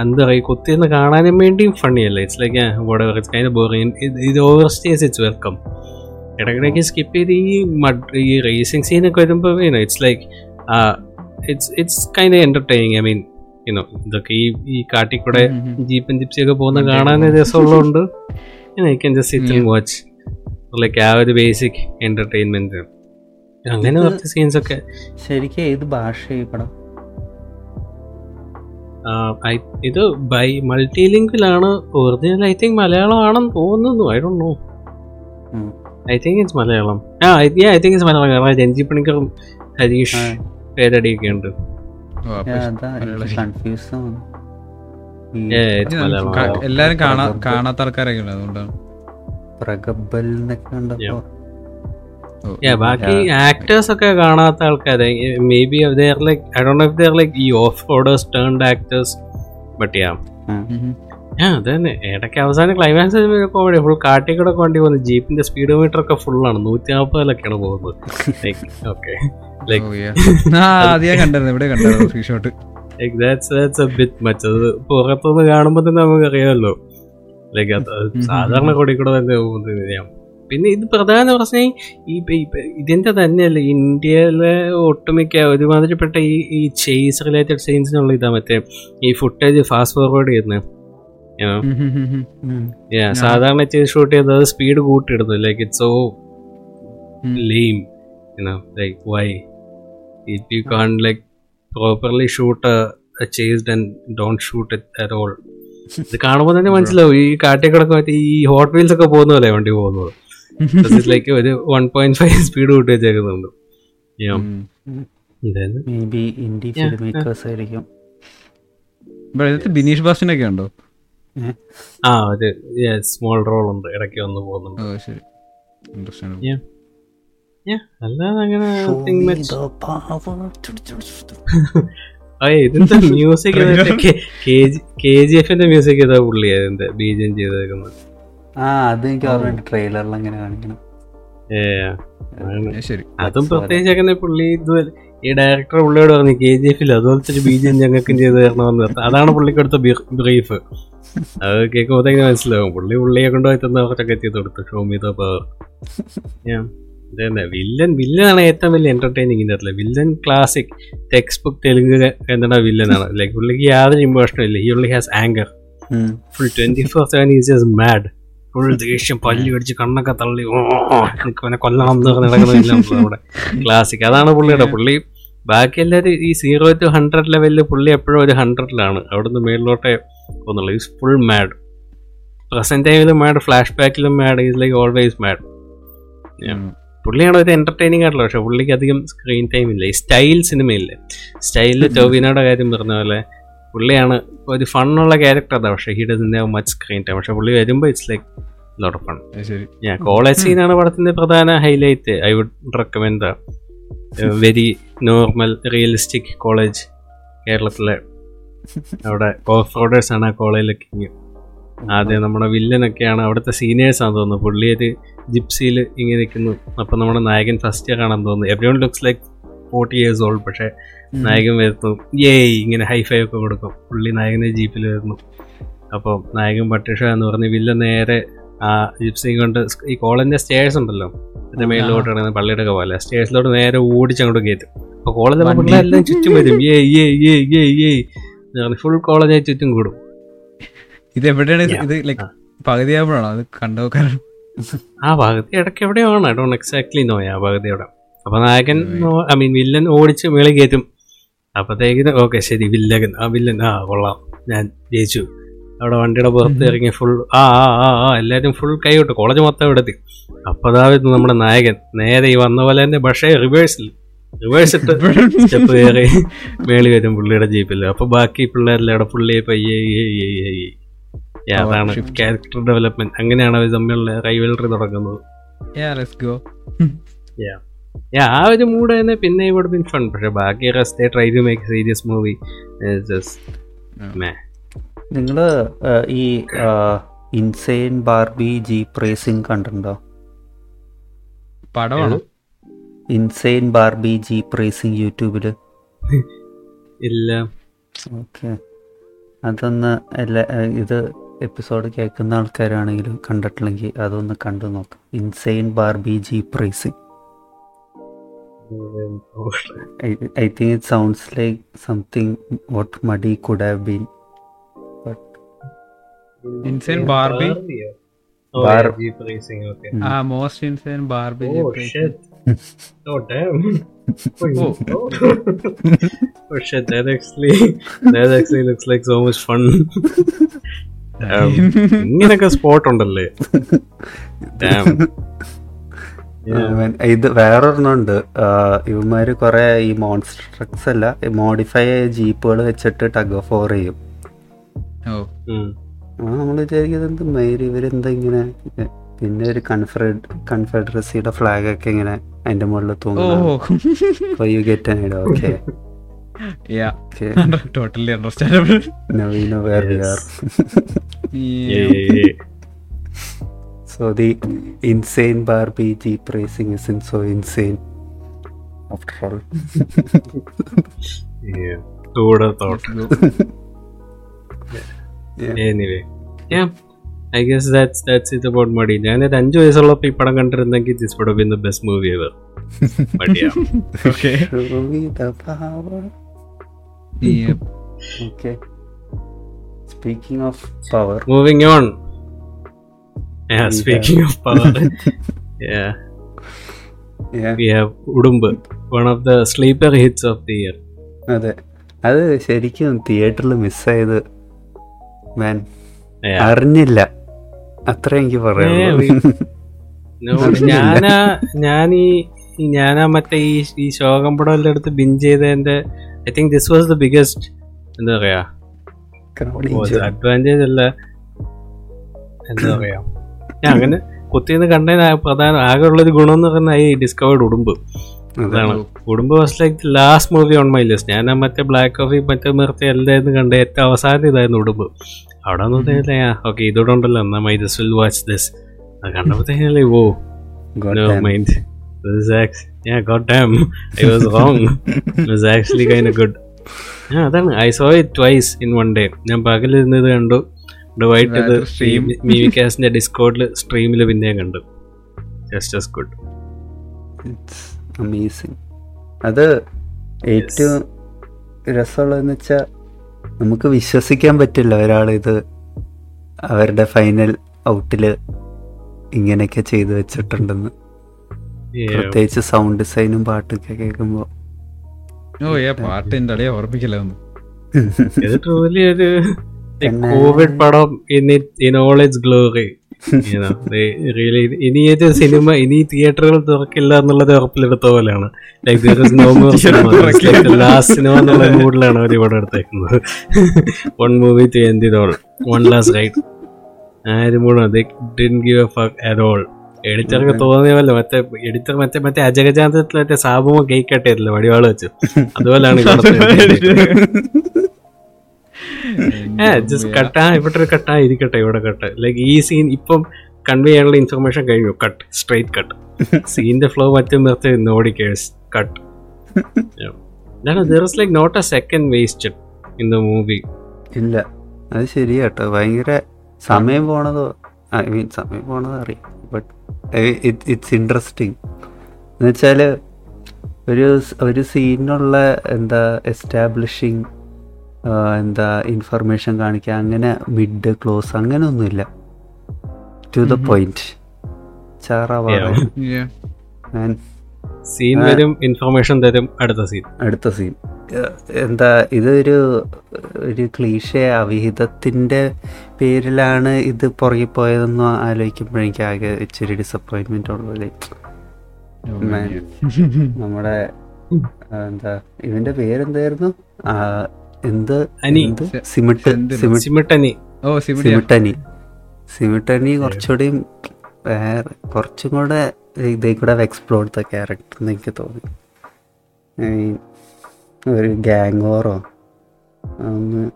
എന്താ പറയുക കുത്തിന്ന് കാണാനും വേണ്ടിയും ഫണ്ണി അല്ല. It's like it's kind boring ഇത് ഓവർ സ്റ്റേസ് ഇറ്റ്സ് വെൽക്കം ഇടയ്ക്കിടയ്ക്ക് സ്കിപ്പ് ചെയ്ത് ഈ ഈ റേസിംഗ് സീനൊക്കെ വരുമ്പോൾ it's like it's it's kind entertaining I mean you know ഇതൊക്കെ ഈ ഈ കാട്ടിൽ കൂടെ. ജീപ്പും ജിപ്സിയൊക്കെ പോകുന്ന കാണാൻ രസമുള്ളതുകൊണ്ട് I can just sit and watch like ആ ഒരു ബേസിക് എന്റർടൈൻമെന്റ് അങ്ങനെ കുറച്ച് സീൻസ് ഒക്കെ. ശരിക്കും ഏത് ഭാഷ ഈ പടം? ഇത് ബൈ മൾട്ടി ലിങ്കിലാണ് ഒറിജിനൽ ഐ തിങ്ക് മലയാളം ആണെന്ന് തോന്നുന്നു. I Dr know. I think it's Malayalam ആ ഐ തിങ്ക് ഇറ്റ്സ് മലയാളം കാരണം രഞ്ജി പണിക്കറും ഹരീഷ് പേരടി പേരടിയൊക്കെ ഉണ്ട്. എല്ലാരും കാണാ കാണാത്ത ആൾക്കാരൊക്കെ ഉണ്ട് അതുകൊണ്ടാണ്. പ്രഗബൽ എന്നൊക്കെ ബാക്കി ആക്ടേഴ്സ് ഒക്കെ കാണാത്ത ആൾക്കാരെ may be there like I don't know if there like ഈ off roaders turned actors but yeah. ആ അത് തന്നെ ഇടയ്ക്ക് അവസാനം ക്ലൈമാക്സ് കോമഡി ഫുൾ കാട്ടിക്കൂടെ വണ്ടി പോകുന്നത് ജീപ്പിന്റെ സ്പീഡ് മീറ്റർ ഒക്കെ ഫുള്ളാണ് നൂറ്റി നാൽപ്പതിലൊക്കെയാണ് പോകുന്നത്. ഓക്കെ പുറത്തുനിന്ന് കാണുമ്പോ തന്നെ നമുക്ക് അറിയാമല്ലോ ലൈക്ക് സാധാരണ കൊടി കൂടെ തന്നെ പോകുന്നത് പിന്നെ ഇത് പ്രധാന പ്രശ്നം ഈ ഇതിന്റെ തന്നെയല്ല. ഇന്ത്യയിലെ ഒട്ടുമിക്ക ഒരുമാതിരിപ്പെട്ട ഈ ഈ ചേസ് റിലേറ്റഡ് സീൻസിനുള്ള ഇതാ മറ്റേ ഈ ഫുട്ടേജ് ഫാസ്റ്റ് ഫോർവേഡ് ചെയ്യുന്നത്. സാധാരണ ചെയ്ത് ഷൂട്ട് ചെയ്തത് speed കൂട്ടിയിടുന്നു like it so lame like why if you can like properly shoot chased and don't shoot it at all ഇത് കാണുമ്പോൾ തന്നെ മനസ്സിലാവും. ഈ കാട്ടിക്കൂടൊക്കെ മറ്റേ ഈ ഹോട്ട് വീൽസ് ഒക്കെ പോകുന്ന പോലെ വണ്ടി പോകുന്നത്. ലൈക്ക് ഒരു വൺ പോയിന്റ് ഫൈവ് സ്പീഡ് കൂട്ടി വെച്ചേക്കുന്നുണ്ട്. But ഇതിനകത്ത് ബിനീഷ് ബാസ്റ്റിനൊക്കെ ഉണ്ടോ? ആ ഒരു സ്മോൾ റോൾ ഉണ്ട്. ഇടയ്ക്ക് വന്ന് പോകുന്നുണ്ട്. Interesting Yeah. Yeah, അല്ലാതെ അങ്ങനെ ഇതിന്റെ മ്യൂസിക് കെ ജി എഫിന്റെ മ്യൂസിക് ഏതാ പുള്ളി അതിന്റെ ബീജം ചെയ്തേക്കുന്നത്. ആ അത് എനിക്ക് ഓർമ്മയുണ്ട്. ട്രെയിലറിൽ അങ്ങനെ കാണിക്കണം. അതും പ്രത്യേകിച്ച് അങ്ങനെ പുള്ളി ഇത് ഈ ഡയറക്ടർ പുള്ളിയോട് പറഞ്ഞു കെ ജി എഫിൽ അതുപോലത്തെ ഒരു ബീജം ഞങ്ങൾക്കും ചെയ്ത് തരണമെന്ന്. അതാണ് പുള്ളിക്ക് കൊടുത്ത ബ്രീഫ്. അത് കേൾക്കുമ്പോഴത്തേക്ക് മനസ്സിലാവും. പുള്ളി പുള്ളിയെ കൊണ്ടുപോയി തന്ന കുറച്ചൊക്കെ ചെയ്ത് കൊടുത്തു ഷോമിത പവർ വില്ലൻ വില്ലനാണ് ഏറ്റവും വലിയ എന്റർടൈനിങ് ഇതിന്റെ അകത്തിൽ villain classic textbook Telugu എന്താണ് വില്ലനാണ് ലൈക്ക് പുള്ളിക്ക് യാതൊരു ഇമോഷനും ഇല്ല. He only has anger. Full twenty four seven is just mad full ദേഷ്യം പല്ലി കടിച്ച് കണ്ണൊക്കെ തള്ളി ഓ, എനിക്ക് കൊല്ലണം എന്ന് നടക്കുന്നില്ല നമ്മുടെ ക്ലാസിക് അതാണ് പുള്ളിയുടെ പുള്ളി ബാക്കി എല്ലാവരും ഈ സീറോ ടു ഹൺഡ്രഡ് ലെവലിൽ പുള്ളി എപ്പോഴും ഒരു ഹൺഡ്രഡിലാണ് അവിടുന്ന് മേളിലോട്ടേ പോകുന്നുള്ളൂ. ഈസ് ഫുൾ മാഡ് പ്രസന്റ് ടൈമിലും മാഡ് ഫ്ലാഷ് ബാക്കിലും mad is like always mad. പുള്ളിയാണ് ഒരു എന്റർടൈനിങ് ആയിട്ടുള്ള പക്ഷേ പുള്ളിക്ക് അധികം സ്ക്രീൻ ടൈം ഇല്ല. ഈ സ്റ്റൈൽ സിനിമയില്ലേ സ്റ്റൈലിൽ ടോവിനോയുടെ കാര്യം പറഞ്ഞ പോലെ പുള്ളിയാണ് ഒരു ഫണ്ണുള്ള ക്യാരക്ടർ അതാ. പക്ഷേ he doesn't have much screen time പക്ഷേ പുള്ളി വരുമ്പോൾ it's like lot of fun ഞാൻ കോളേജ് സീനാണ് പടത്തിന്റെ പ്രധാന highlight I would recommend very normal realistic college കേരളത്തിലെ. അവിടെ ഓഫ് റോഡേഴ്സ് ആണ് ആ കോളേജിലൊക്കെ ആദ്യം നമ്മുടെ വില്ലനൊക്കെയാണ് അവിടുത്തെ സീനിയേഴ്സാണെന്ന് തോന്നുന്നു. പുള്ളി ഒരു ജിപ്സിയിൽ ഇങ്ങനെ നിൽക്കുന്നു. അപ്പം നമ്മുടെ നായകൻ ഫസ്റ്റ് ഇയർ ആണെന്ന് തോന്നുന്നു. Everyone looks like forty years old പക്ഷേ നായകൻ വരുന്നു. ഏയ് ഇങ്ങനെ ഹൈഫൈ ഒക്കെ കൊടുക്കും. പുള്ളി നായകനെ ജീപ്പിൽ വരുന്നു. അപ്പം നായകൻ പട്ടിഷ എന്ന് പറഞ്ഞ് വില്ല നേരെ ആ ജിപ്സി കൊണ്ട് ഈ കോളേജിന്റെ സ്റ്റേഴ്സ് ഉണ്ടല്ലോ. അതിന്റെ മേളിലോട്ട് കിടക്കുന്ന പള്ളിയുടെ ഒക്കെ പോലെ സ്റ്റേഴ്സിലോട്ട് നേരെ ഓടിച്ച് അങ്ങോട്ട് കയറ്റും അപ്പൊ കോളേജ് എല്ലാം പിള്ളേരെല്ലാം ചുറ്റും വരും. ഏ ഏ ഏ ഏ ഏ ഫുൾ കോളേജായി ചുറ്റും കൂടും. ഇത് എവിടെയാണ്? ഇത്- ലൈക്ക് പകുതിയാകുമ്പോഴാണോ അത് കണ്ടു ആ പകുതി ഇടയ്ക്ക് എവിടെയാണ്. ഐ ഡോണ്ട് എക്സാക്ട്ലി നോയ ആ പകുതി അവിടെ. അപ്പൊ നായകൻ ഐ മീൻ വില്ലൻ ഓടിച്ച് മേളിൽ കയറ്റും അപ്പത്തേക്കിന് ഓക്കെ ശരി വില്ലകൻ. ആ വില്ലൻ. ആ കൊള്ളാം. ഞാൻ ജയിച്ചു. അവിടെ വണ്ടിയുടെ പുറത്ത് ഇറങ്ങി ഫുൾ ആ ആ ആ ആ എല്ലാവരും ഫുൾ കൈവിട്ടു. കോളേജ് മൊത്തം എടുത്തി അപ്പോൾ വരുന്നു നമ്മുടെ നായകൻ. നേരെ ഈ വന്ന പോലെ തന്നെ പക്ഷേ റിവേഴ്സിൽ റിവേഴ്സ് ഇട്ട് സ്റ്റെപ്പ് കയറി മേളി വരും പുള്ളിയുടെ ജീപ്പിൽ. അപ്പൊ ബാക്കി പിള്ളേരെല്ലാം അവിടെ പുള്ളിയെ പയ്യെ അതാണ് ക്യാരക്ടർ ഡെവലപ്മെന്റ് അങ്ങനെയാണ് അവർ തമ്മിലുള്ള റൈവലറി തുടങ്ങുന്നത്. ആ ഒരു മൂഡ് തന്നെ പിന്നെ ഇവിടെ ഫൺ പക്ഷെ ബാക്കി rest try to make serious movie നിങ്ങൾ ഈ ഇൻസെയിൻ ബാർബി ജീപ്പ് റേസിംഗ് കണ്ടിട്ടുണ്ടോ? പടമാണോ? ഇൻസെയിൻ ബാർബി ജീപ്പ് റേസിംഗ് യൂട്യൂബിൽ ഇല്ല. ഓക്കെ. അതൊന്ന് എല്ലാ ഇത് എപ്പിസോഡ് കേൾക്കുന്ന ആൾക്കാരാണെങ്കിൽ കണ്ടിട്ടില്ലെങ്കിൽ അതൊന്ന് കണ്ടു നോക്കാം. Insane Barbie jeep racing I think it sounds like something what Muddy could have been. ഇങ്ങനൊക്കെ സ്പോട്ട് ഉണ്ടല്ലേ? ഇത് വേറൊരെണ്ണുണ്ട് ഇവന്മാര് കൊറേ ഈ മോൺസ്ട്രക്സ് അല്ല മോഡിഫൈ ജീപ്പുകൾ വെച്ചിട്ട് ടഗ് ഓഫ് ഓർ ചെയ്യും. ആ നമ്മൾ വിചാരിക്കുന്നത് എന്ത് മേരി ഇവരെന്താ ഇങ്ങനെ പിന്നെ ഒരു കൺഫെഡ് കൺഫെഡറസിയുടെ ഫ്ലാഗ് ഒക്കെ ഇങ്ങനെ അതിന്റെ മുകളിൽ ഓ തൂങ്ങുന്നു you get okay yeah, Yeah. Who would have thought? Anyway I guess that's that's it about Muddy ഞാൻ ഒരു അഞ്ചു വയസ്സുള്ളപ്പോൾ ഈ പടം കണ്ടിരുന്നെങ്കിൽ this would been the best movie ever മടിയാ okay Show me the power. Okay. Speaking of power, moving on yeah speaking of power yeah, we have Udumbu one of the sleeper hits of the year അതെ. അത് ശരിക്കും തിയേറ്ററിൽ മിസ്സായത് മാൻ. അറിഞ്ഞില്ല. അത്ര എനിക്ക് പറയാം ഞാനാ ഞാൻ ഈ ഞാനാ മറ്റേ ഈ ഈ എല്ലാം എടുത്ത് ബിൻ ചെയ്തതിന്റെ I think this was the biggest എന്താ പറയാ? അഡ്വാന്റേജ് അല്ല എന്താ പറയാ? ഞാൻ അങ്ങനെ കുത്തിന്ന് കണ്ടതിന് പ്രധാന ആകെ ഉള്ളൊരു ഗുണം എന്ന് പറഞ്ഞാൽ ഈ ഡിസ്കവേർഡ് ഉടുമ്പ്. അതാണ്. കുടുംബ was like last movie on my list ഞാൻ മറ്റേ ബ്ലാക്ക് കോഫി മറ്റേ നിർത്തി എല്ലാം കണ്ട? ഏറ്റവും അവസാനം ഇതായിരുന്നു ഉടുമ്പ്. അവിടെ ഒന്നും ഓക്കെ ഇതോടെ ഉണ്ടല്ലോ എന്നാ my this will watch this അത് കണ്ടപ്പോഴത്തേക്കല്ലേ ഓ mind. This is actually yeah god damn. I was wrong. It was actually kind of good. ആ അതാണ്. I saw it twice in one day ഞാൻ പകലിരുന്ന് ഇത് കണ്ടു വൈറ്റ് ഇത് സ്ട്രീം stream. മീവിക്കാസിന്റെ ഡിസ്കോഡിൽ സ്ട്രീമിൽ പിന്നെയും കണ്ടു. ജസ്റ്റ് ഗുഡ് ഇറ്റ്സ് അമേസിങ് അത് ഏറ്റവും രസമുള്ളതെന്ന് വെച്ചാൽ നമുക്ക് വിശ്വസിക്കാൻ പറ്റില്ല ഒരാൾ ഇത് അവരുടെ ഫൈനൽ ഔട്ടിൽ ഇങ്ങനെയൊക്കെ ചെയ്തു വെച്ചിട്ടുണ്ടെന്ന്. പ്രത്യേകിച്ച് സൗണ്ട് ഡിസൈനും പാട്ടൊക്കെ കേൾക്കുമ്പോൾ ഓ ഏ പാട്ട് എന്റെ അളിയെ ഓർപ്പിക്കില്ല ഒന്നും ഇത് ട്രൂലി ഒരു കോവിഡ് പടം in in all its glory really ഇനി ഏത് സിനിമ ഇനി തിയേറ്ററുകൾ തുറക്കില്ല എന്നുള്ളത് ഉറപ്പിലെടുത്ത പോലെയാണ്. ലാസ്റ്റ് സിനിമ എന്നുള്ള മൂഡിലാണ് അവർ ഇവിടെ എടുത്തേക്കുന്നത്. One movie to it all one last right ആരും കൂടെ didn't give a fuck at all എഡിറ്റർക്ക് തോന്നിയല്ലോ മറ്റേ എഡിറ്റർ മറ്റേ മറ്റേ അജഗജാന്തത്തിൽ മറ്റേ സാബുമോ കേക്ക് കട്ടിയല്ലേ വടിവാൾ വെച്ച്? അതുപോലെയാണ് ജസ്റ്റ് കട്ടാ ഇവിടെ കട്ടാ ഇരിക്കട്ടെ ഇവിടെ കട്ട് ലൈക്ക് ഈ സീൻ ഇപ്പം കൺവേ ചെയ്യാനുള്ള ഇൻഫർമേഷൻ കഴിഞ്ഞു. കട്ട് സ്ട്രൈറ്റ് കട്ട് സീനിന്റെ ഫ്ലോ മറ്റും നിർത്തി നോഡി curse cut there is like not a second wasted in the movie ഇല്ല. അത് ശരിയാട്ടോ ഭയങ്കര സമയം പോണതോ? ഐ മീൻ സമയം പോണത് അറിയാം ബട്ട് ഇറ്റ്സ് ഇൻട്രസ്റ്റിംഗ് എന്നുവെച്ചാൽ ഒരു ഒരു സീനിനുള്ള എന്താ എസ്റ്റാബ്ലിഷിങ് എന്താ ഇൻഫർമേഷൻ കാണിക്കുക അങ്ങനെ മിഡ് ക്ലോസ് അങ്ങനെ ഒന്നുമില്ല ടു ദ പോയിന്റ് സീൻ. വരും ഇൻഫർമേഷൻ തരും അടുത്ത സീൻ അടുത്ത സീൻ എന്താ ഇതൊരു ഒരു ക്ലീഷ അവിഹിതത്തിന്റെ പേരിലാണ് ഇത് പുറകെ പോയതെന്ന് ആലോചിക്കുമ്പോൾ എനിക്ക് ആകെ ഇച്ചിരി ഡിസപ്പോയിന്റ്മെന്റ് ഉള്ളത് Oh. നമ്മുടെ എന്താ ഇവന്റെ പേരെന്തായിരുന്നു? എന്ത്? സിമിട്ട് സിമിട്ടനി. ഓ സിമിഡിയ സിമിട്ടനി. സിമിട്ടനി കുറച്ചുകൂടിയും വേറെ കുറച്ചും കൂടെ ഇതേ കൂടെ എക്സ്പ്ലോർ ചെയ്ത ക്യാരക്ടർ എന്ന് എനിക്ക് തോന്നി. I mean, ഒരു ഗ്യാങ് ഓറോ ഒന്ന്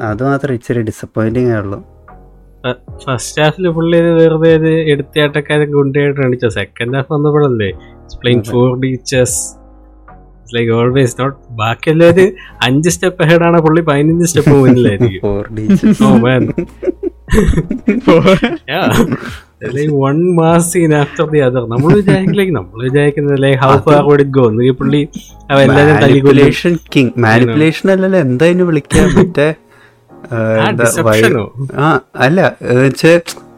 അത് മാത്രം ഇച്ചിരി ഡിസപ്പോയിന്റിങ് ആയുള്ളൂ ഫസ്റ്റ് ഹാഫിൽ പുള്ളി ഇത് വെറുതെ എടുത്തിയാട്ടക്കാരൻ ഗുണ്ടയായിട്ട് കാണിച്ച second half വന്നപ്പോഴല്ലേ. Four D chess like always not ബാക്കിയെല്ലാം ഒരു അഞ്ച് സ്റ്റെപ്പ് ഹെഡ് ആണ്. പുള്ളി പതിനഞ്ച് step മുന്നിലായിരിക്കും. For oh man one mass scene after the other നമ്മൾ നമ്മൾ വിചാരിക്കുന്നത് like how far would it go ഈ പുള്ളി എല്ലാവരും മാനിപ്പുലേഷൻ കിങ് മാനിപ്പുലേഷൻ അല്ലല്ലോ. എന്താ ഇതിന് വിളിക്കാൻ? മറ്റേ അല്ല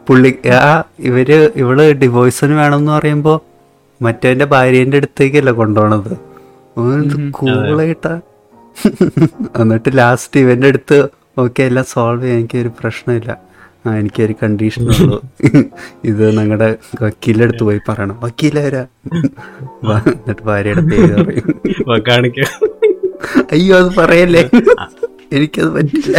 പുള്ളി ആ ഇവർ ഇവൾ ഡിവോഴ്സിന് എന്ന് പറയുമ്പോ മറ്റേന്റെ ഭാര്യന്റെ അടുത്തേക്കല്ല കൊണ്ടുപോണത്? കൂളായിട്ടാ എന്നിട്ട് ലാസ്റ്റ് ഇവന്റെ അടുത്ത് ഓക്കെ എല്ലാം സോൾവ് ചെയ്യാൻ എനിക്കൊരു പ്രശ്നമില്ല. ആ എനിക്കൊരു കണ്ടീഷൻ ഉള്ളൂ. ഇത് ഞങ്ങളുടെ വക്കീലിന്റെ അടുത്ത് പോയി പറയണം. വക്കീലാരാ എന്നിട്ട് ഭാര്യയുടെ പേര് പറയും. അയ്യോ അത് പറയല്ലേ? എനിക്കത് പറ്റില്ല.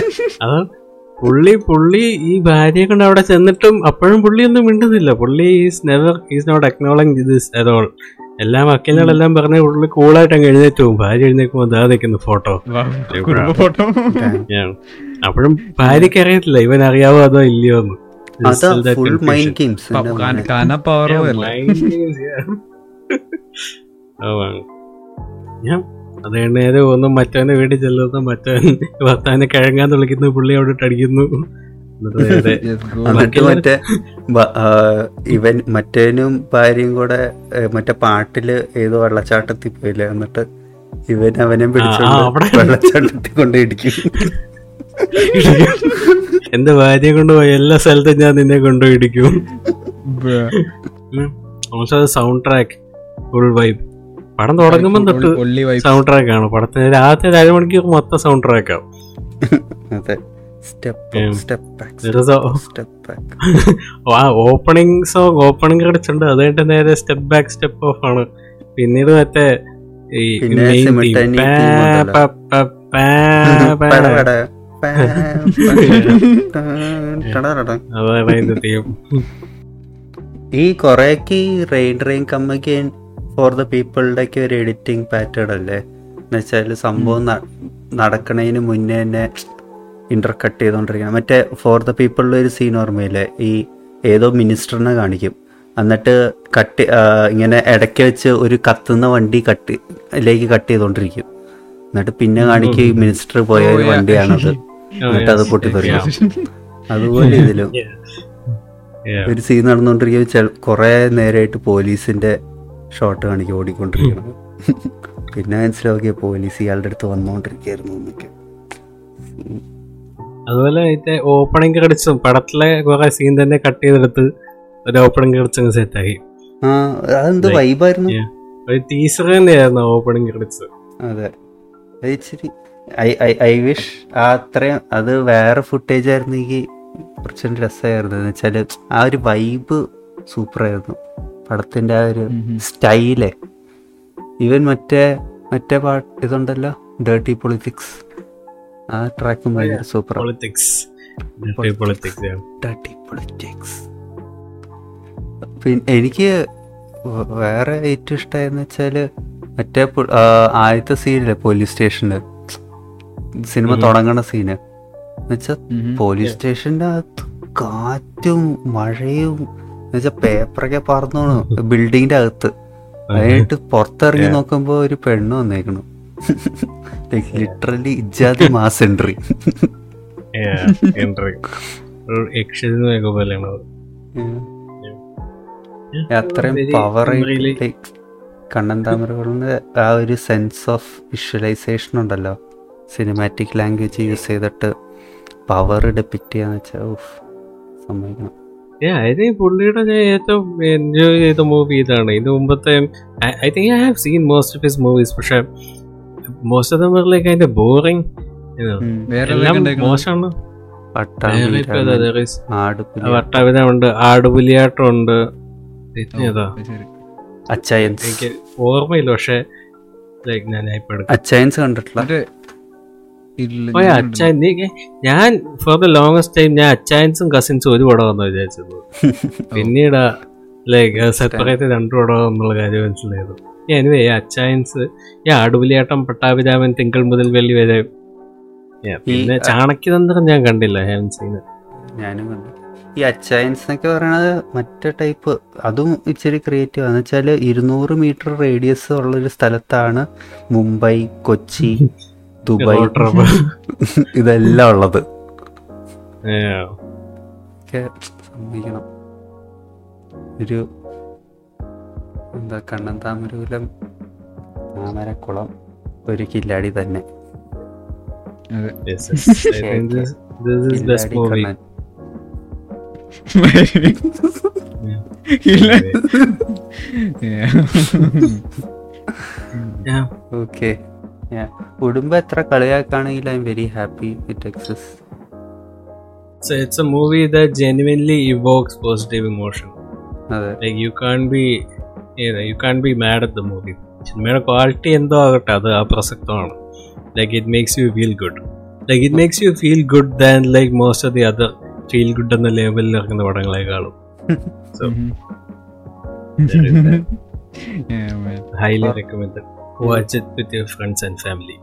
പുള്ളി പുള്ളി ഈ ഭാര്യയെ കൊണ്ട് അവിടെ ചെന്നിട്ടും അപ്പോഴും പുള്ളി ഒന്നും മിണ്ടുന്നില്ല. പുള്ളി is never is not acknowledge this അതോൾ എല്ലാ വക്കീലുകളെല്ലാം പറഞ്ഞ ഉള്ളിൽ കൂളായിട്ട് അങ്ങ് എഴുന്നേറ്റ് പോകും. ഭാര്യ എഴുന്നേക്കുമ്പോൾ ദാ നിൽക്കുന്ന ഫോട്ടോ. ഫോട്ടോ. അപ്പോഴും ഭാര്യക്ക് അറിയത്തില്ല. ഇവൻ അറിയാവോ അതോ ഇല്ലയോ എന്ന്. അതാ. ഞാൻ അത് നേരെ ഒന്നും മറ്റവനെ വീട്ടിൽ ചെല്ലുന്നു. മറ്റവൻ ഭർത്താവിനെ കിഴങ്ങാന്ന് വിളിക്കുന്നു പുള്ളി അവിടെ അടിക്കുന്നു. എന്നിട്ട് മറ്റേ ഇവൻ മറ്റേനും ഭാര്യയും കൂടെ മറ്റേ പാട്ടിൽ ഏതോ വെള്ളച്ചാട്ടത്തിൽ പോയില്ലേ? എന്നിട്ട് ഇവൻ അവനെ പിടിച്ചോണ്ട്. വെള്ളച്ചാട്ടത്തിൽ കൊണ്ട് ഇടിക്കും. എന്റെ ഭാര്യയെ കൊണ്ടുപോയി എല്ലാ സ്ഥലത്തും ഞാൻ നിന്നെ കൊണ്ടുപോയി ഇടിക്കും. സൗണ്ട് ട്രാക്ക് ഫുൾ വൈബ് പടം തുടങ്ങുമ്പോൾ തൊട്ട് സൗണ്ട് ട്രാക്ക് ആണ്. പടത്തിന് രാത്രി അരമണിക്കൂർ മൊത്തം സൗണ്ട് ട്രാക്ക് ആവും. അതെ. Step um. Step back There is a- step back ആ ഓപ്പണിംഗ് സോങ് ഓപ്പണിംഗ് ക്രെഡിറ്റ്സ് ഉണ്ട് അത് കഴിഞ്ഞിട്ട് നേരെ സ്റ്റെപ്പ് ബാക്ക് സ്റ്റെപ്പ് ഓഫ് ആണ്. പിന്നീട് മറ്റേ ഈ കൊറേക്ക് റെയിൻ റെയിൻ കമ്മക്ക് ഫോർ ദ പീപ്പിളുടെ ഒക്കെ ഒരു എഡിറ്റിംഗ് പാറ്റേൺ അല്ലേ? എന്നുവെച്ചാൽ സംഭവം നടക്കണതിന് മുന്നേ തന്നെ ഇന്റർ കട്ട് ചെയ്തോണ്ടിരിക്കണം. മറ്റേ ഫോർ ദ പീപ്പിളിലെ ഒരു സീൻ ഓർമ്മയില്ലേ? ഈ ഏതോ മിനിസ്റ്ററിനെ കാണിക്കും. എന്നിട്ട് കട്ട് ഇങ്ങനെ ഇടയ്ക്ക് വെച്ച് ഒരു കത്തുന്ന വണ്ടി കട്ട് ലേക്ക് കട്ട് ചെയ്തുകൊണ്ടിരിക്കും എന്നിട്ട് പിന്നെ കാണിക്കും ഈ മിനിസ്റ്റർ പോയ ഒരു വണ്ടിയാണത്. എന്നിട്ട് അത് പൊട്ടിത്തെറിയാം. അതുപോലെ ഇതിലും. ഒരു സീൻ നടന്നുകൊണ്ടിരിക്കും കുറെ നേരമായിട്ട് പോലീസിന്റെ ഷോട്ട് കാണിക്കും ഓടിക്കൊണ്ടിരിക്കണം പിന്നെ മനസ്സിലാക്കിയ പോലീസ് ഇയാളുടെ അടുത്ത് വന്നുകൊണ്ടിരിക്കുകയായിരുന്നു എന്നൊക്കെ അതുപോലെ അതിന്റെ ഓപ്പണിംഗ് ക്രെഡിറ്റ്സും പടത്തിലെ കുറെ സീൻ തന്നെ കട്ട് ചെയ്തെടുത്ത് ഒരു ഓപ്പണിംഗ് ക്രെഡിറ്റ്സ് സെറ്റ് ആയി. ആ അതെന്ത് Like, വൈബായിരുന്നു yeah. ഒരു ടീസർ തന്നെയായിരുന്നു ഓപ്പണിംഗ് ക്രെഡിറ്റ്സ് അതെ. ഇച്ചിരി ഐ ഐ ഐ വിഷ് ആ അത്രയും അത് വേറെ ഫുട്ടേജ് ആയിരുന്നെങ്കിൽ കുറച്ചും രസമായിരുന്നു. എന്ന് വെച്ചാൽ ആ ഒരു വൈബ് സൂപ്പർ ആയിരുന്നു പടത്തിന്റെ ആ ഒരു സ്റ്റൈൽ. ഈവൻ മറ്റേ മറ്റേ പാട്ട് ഇതുണ്ടല്ലോ ഡേർട്ടി പൊളിറ്റിക്സ് ആ ട്രാക്കും ഭയങ്കര സൂപ്പർ പൊളിറ്റിക്സ് പൊളിറ്റിക്സ് പിന്നെ എനിക്ക് വേറെ ഏറ്റവും ഇഷ്ടമായെന്ന് വെച്ചാൽ മറ്റേ ആദ്യത്തെ സീനില്ലേ പോലീസ് സ്റ്റേഷനിൽ സിനിമ. തുടങ്ങണ സീന്. എന്നുവെച്ചാ പോലീസ് സ്റ്റേഷന്റെ അകത്ത് കാറ്റും മഴയും എന്നുവെച്ചാ പേപ്പറൊക്കെ പറന്നോണു. ബിൽഡിങ്ങിന്റെ അകത്ത്. അതിനായിട്ട് പുറത്തിറങ്ങി. നോക്കുമ്പോ ഒരു പെണ്ണ് വന്നേക്കണു. ലിറ്ററലി ഇജാതി മാസ് എൻട്രി എൻട്രി പോലെയാണ്. അത്രയും പവർ ലൈക്ക് കണ്ണൻ താമരകളുടെ ആ ഒരു സെൻസ് ഓഫ് വിഷ്വലൈസേഷൻ ഉണ്ടല്ലോ. സിനിമാറ്റിക് ലാംഗ്വേജ് യൂസ് ചെയ്തിട്ട് പവർ ഡെപ്പിറ്റ് ചെയ്യാന്ന് വെച്ചാൽ ഓഫ് സമ്മതിക്കണം ഐ പുള്ളിയുടെ ഞാൻ ഏറ്റവും എൻജോയ് ചെയ്ത മൂവി ഇതാണ്. ഇത് മുമ്പത്തെ I think I have seen most of his movies പക്ഷെ മോസ്റ്റ് ഓഫ് ദം ലൈക്ക് അതിന്റെ ബോറിങ് വേറെ എല്ലാം ഏതൊക്കെ മോശമാണ്. വേറെ ഇപ്പൊ ഏതാ? പട്ടാമ്പി There is ആടുപുലി വട്ടാവിധമുണ്ട് ആടുപുലിയാട്ടം ഉണ്ട് അച്ചയൻസ്. എനിക്ക് ഓർമ്മയില്ല പക്ഷെ ലൈക്ക് ഞാൻ അച്ചയൻസ് കണ്ടിട്ടില്ല. അച്ചായൻ നീ ഞാൻ ഫോർ ദ ലോങ്സ്റ്റ് ടൈം ഞാൻ അച്ചായൻസും കസിൻസും ഒരു പടമാണെന്ന് വിചാരിച്ചത് പിന്നീട് ലൈക്ക് സെപ്പറേറ്റ് രണ്ട് പടം എന്നുള്ള കാര്യം മനസ്സിലായത്. എനിവേ അച്ചായൻസ് ഈ ആടുപുലിയാട്ടം പട്ടാഭിരാമൻ തിങ്കൾ മുതൽ വെള്ളി വരെ. പിന്നെ ചാണക്യതന്ത്രം ഞാൻ കണ്ടില്ല ഹേമൻസിന് സീന് ഞാനും കണ്ടു. ഈ അച്ചായൻസ് എന്നൊക്കെ പറയണത് മറ്റേ ടൈപ്പ് അതും ഇച്ചിരി ക്രിയേറ്റീവ് എന്ന് വെച്ചാൽ ഇരുന്നൂറ് മീറ്റർ റേഡിയസ് ഉള്ള ഒരു സ്ഥലത്താണ് മുംബൈ കൊച്ചി ദുബായ് ഇതെല്ലാം ഉള്ളത്. സമ്മതിക്കണം. ഒരു എന്താ കണ്ണൻ താമരൂലം? താമരക്കുളം ഒരു കില്ലാടി തന്നെ. ഓക്കെ കുടുംബം എത്ര കളിയാക്കാണെങ്കിൽ I am very happy it exists So it's a movie that genuinely evokes positive emotion. Like you can't be, you know, you can't be mad at the movie. സിനിമയുടെ ക്വാളിറ്റി എന്തോ ആകട്ടെ അത് അപ്രസക്തമാണ് like it makes you feel good like it makes you feel good than like most of the other feel good എന്ന ലെവലിൽ ഇറങ്ങുന്ന പടങ്ങളെക്കാളും. So, Yeah, man. Highly recommend watch it with your friends and family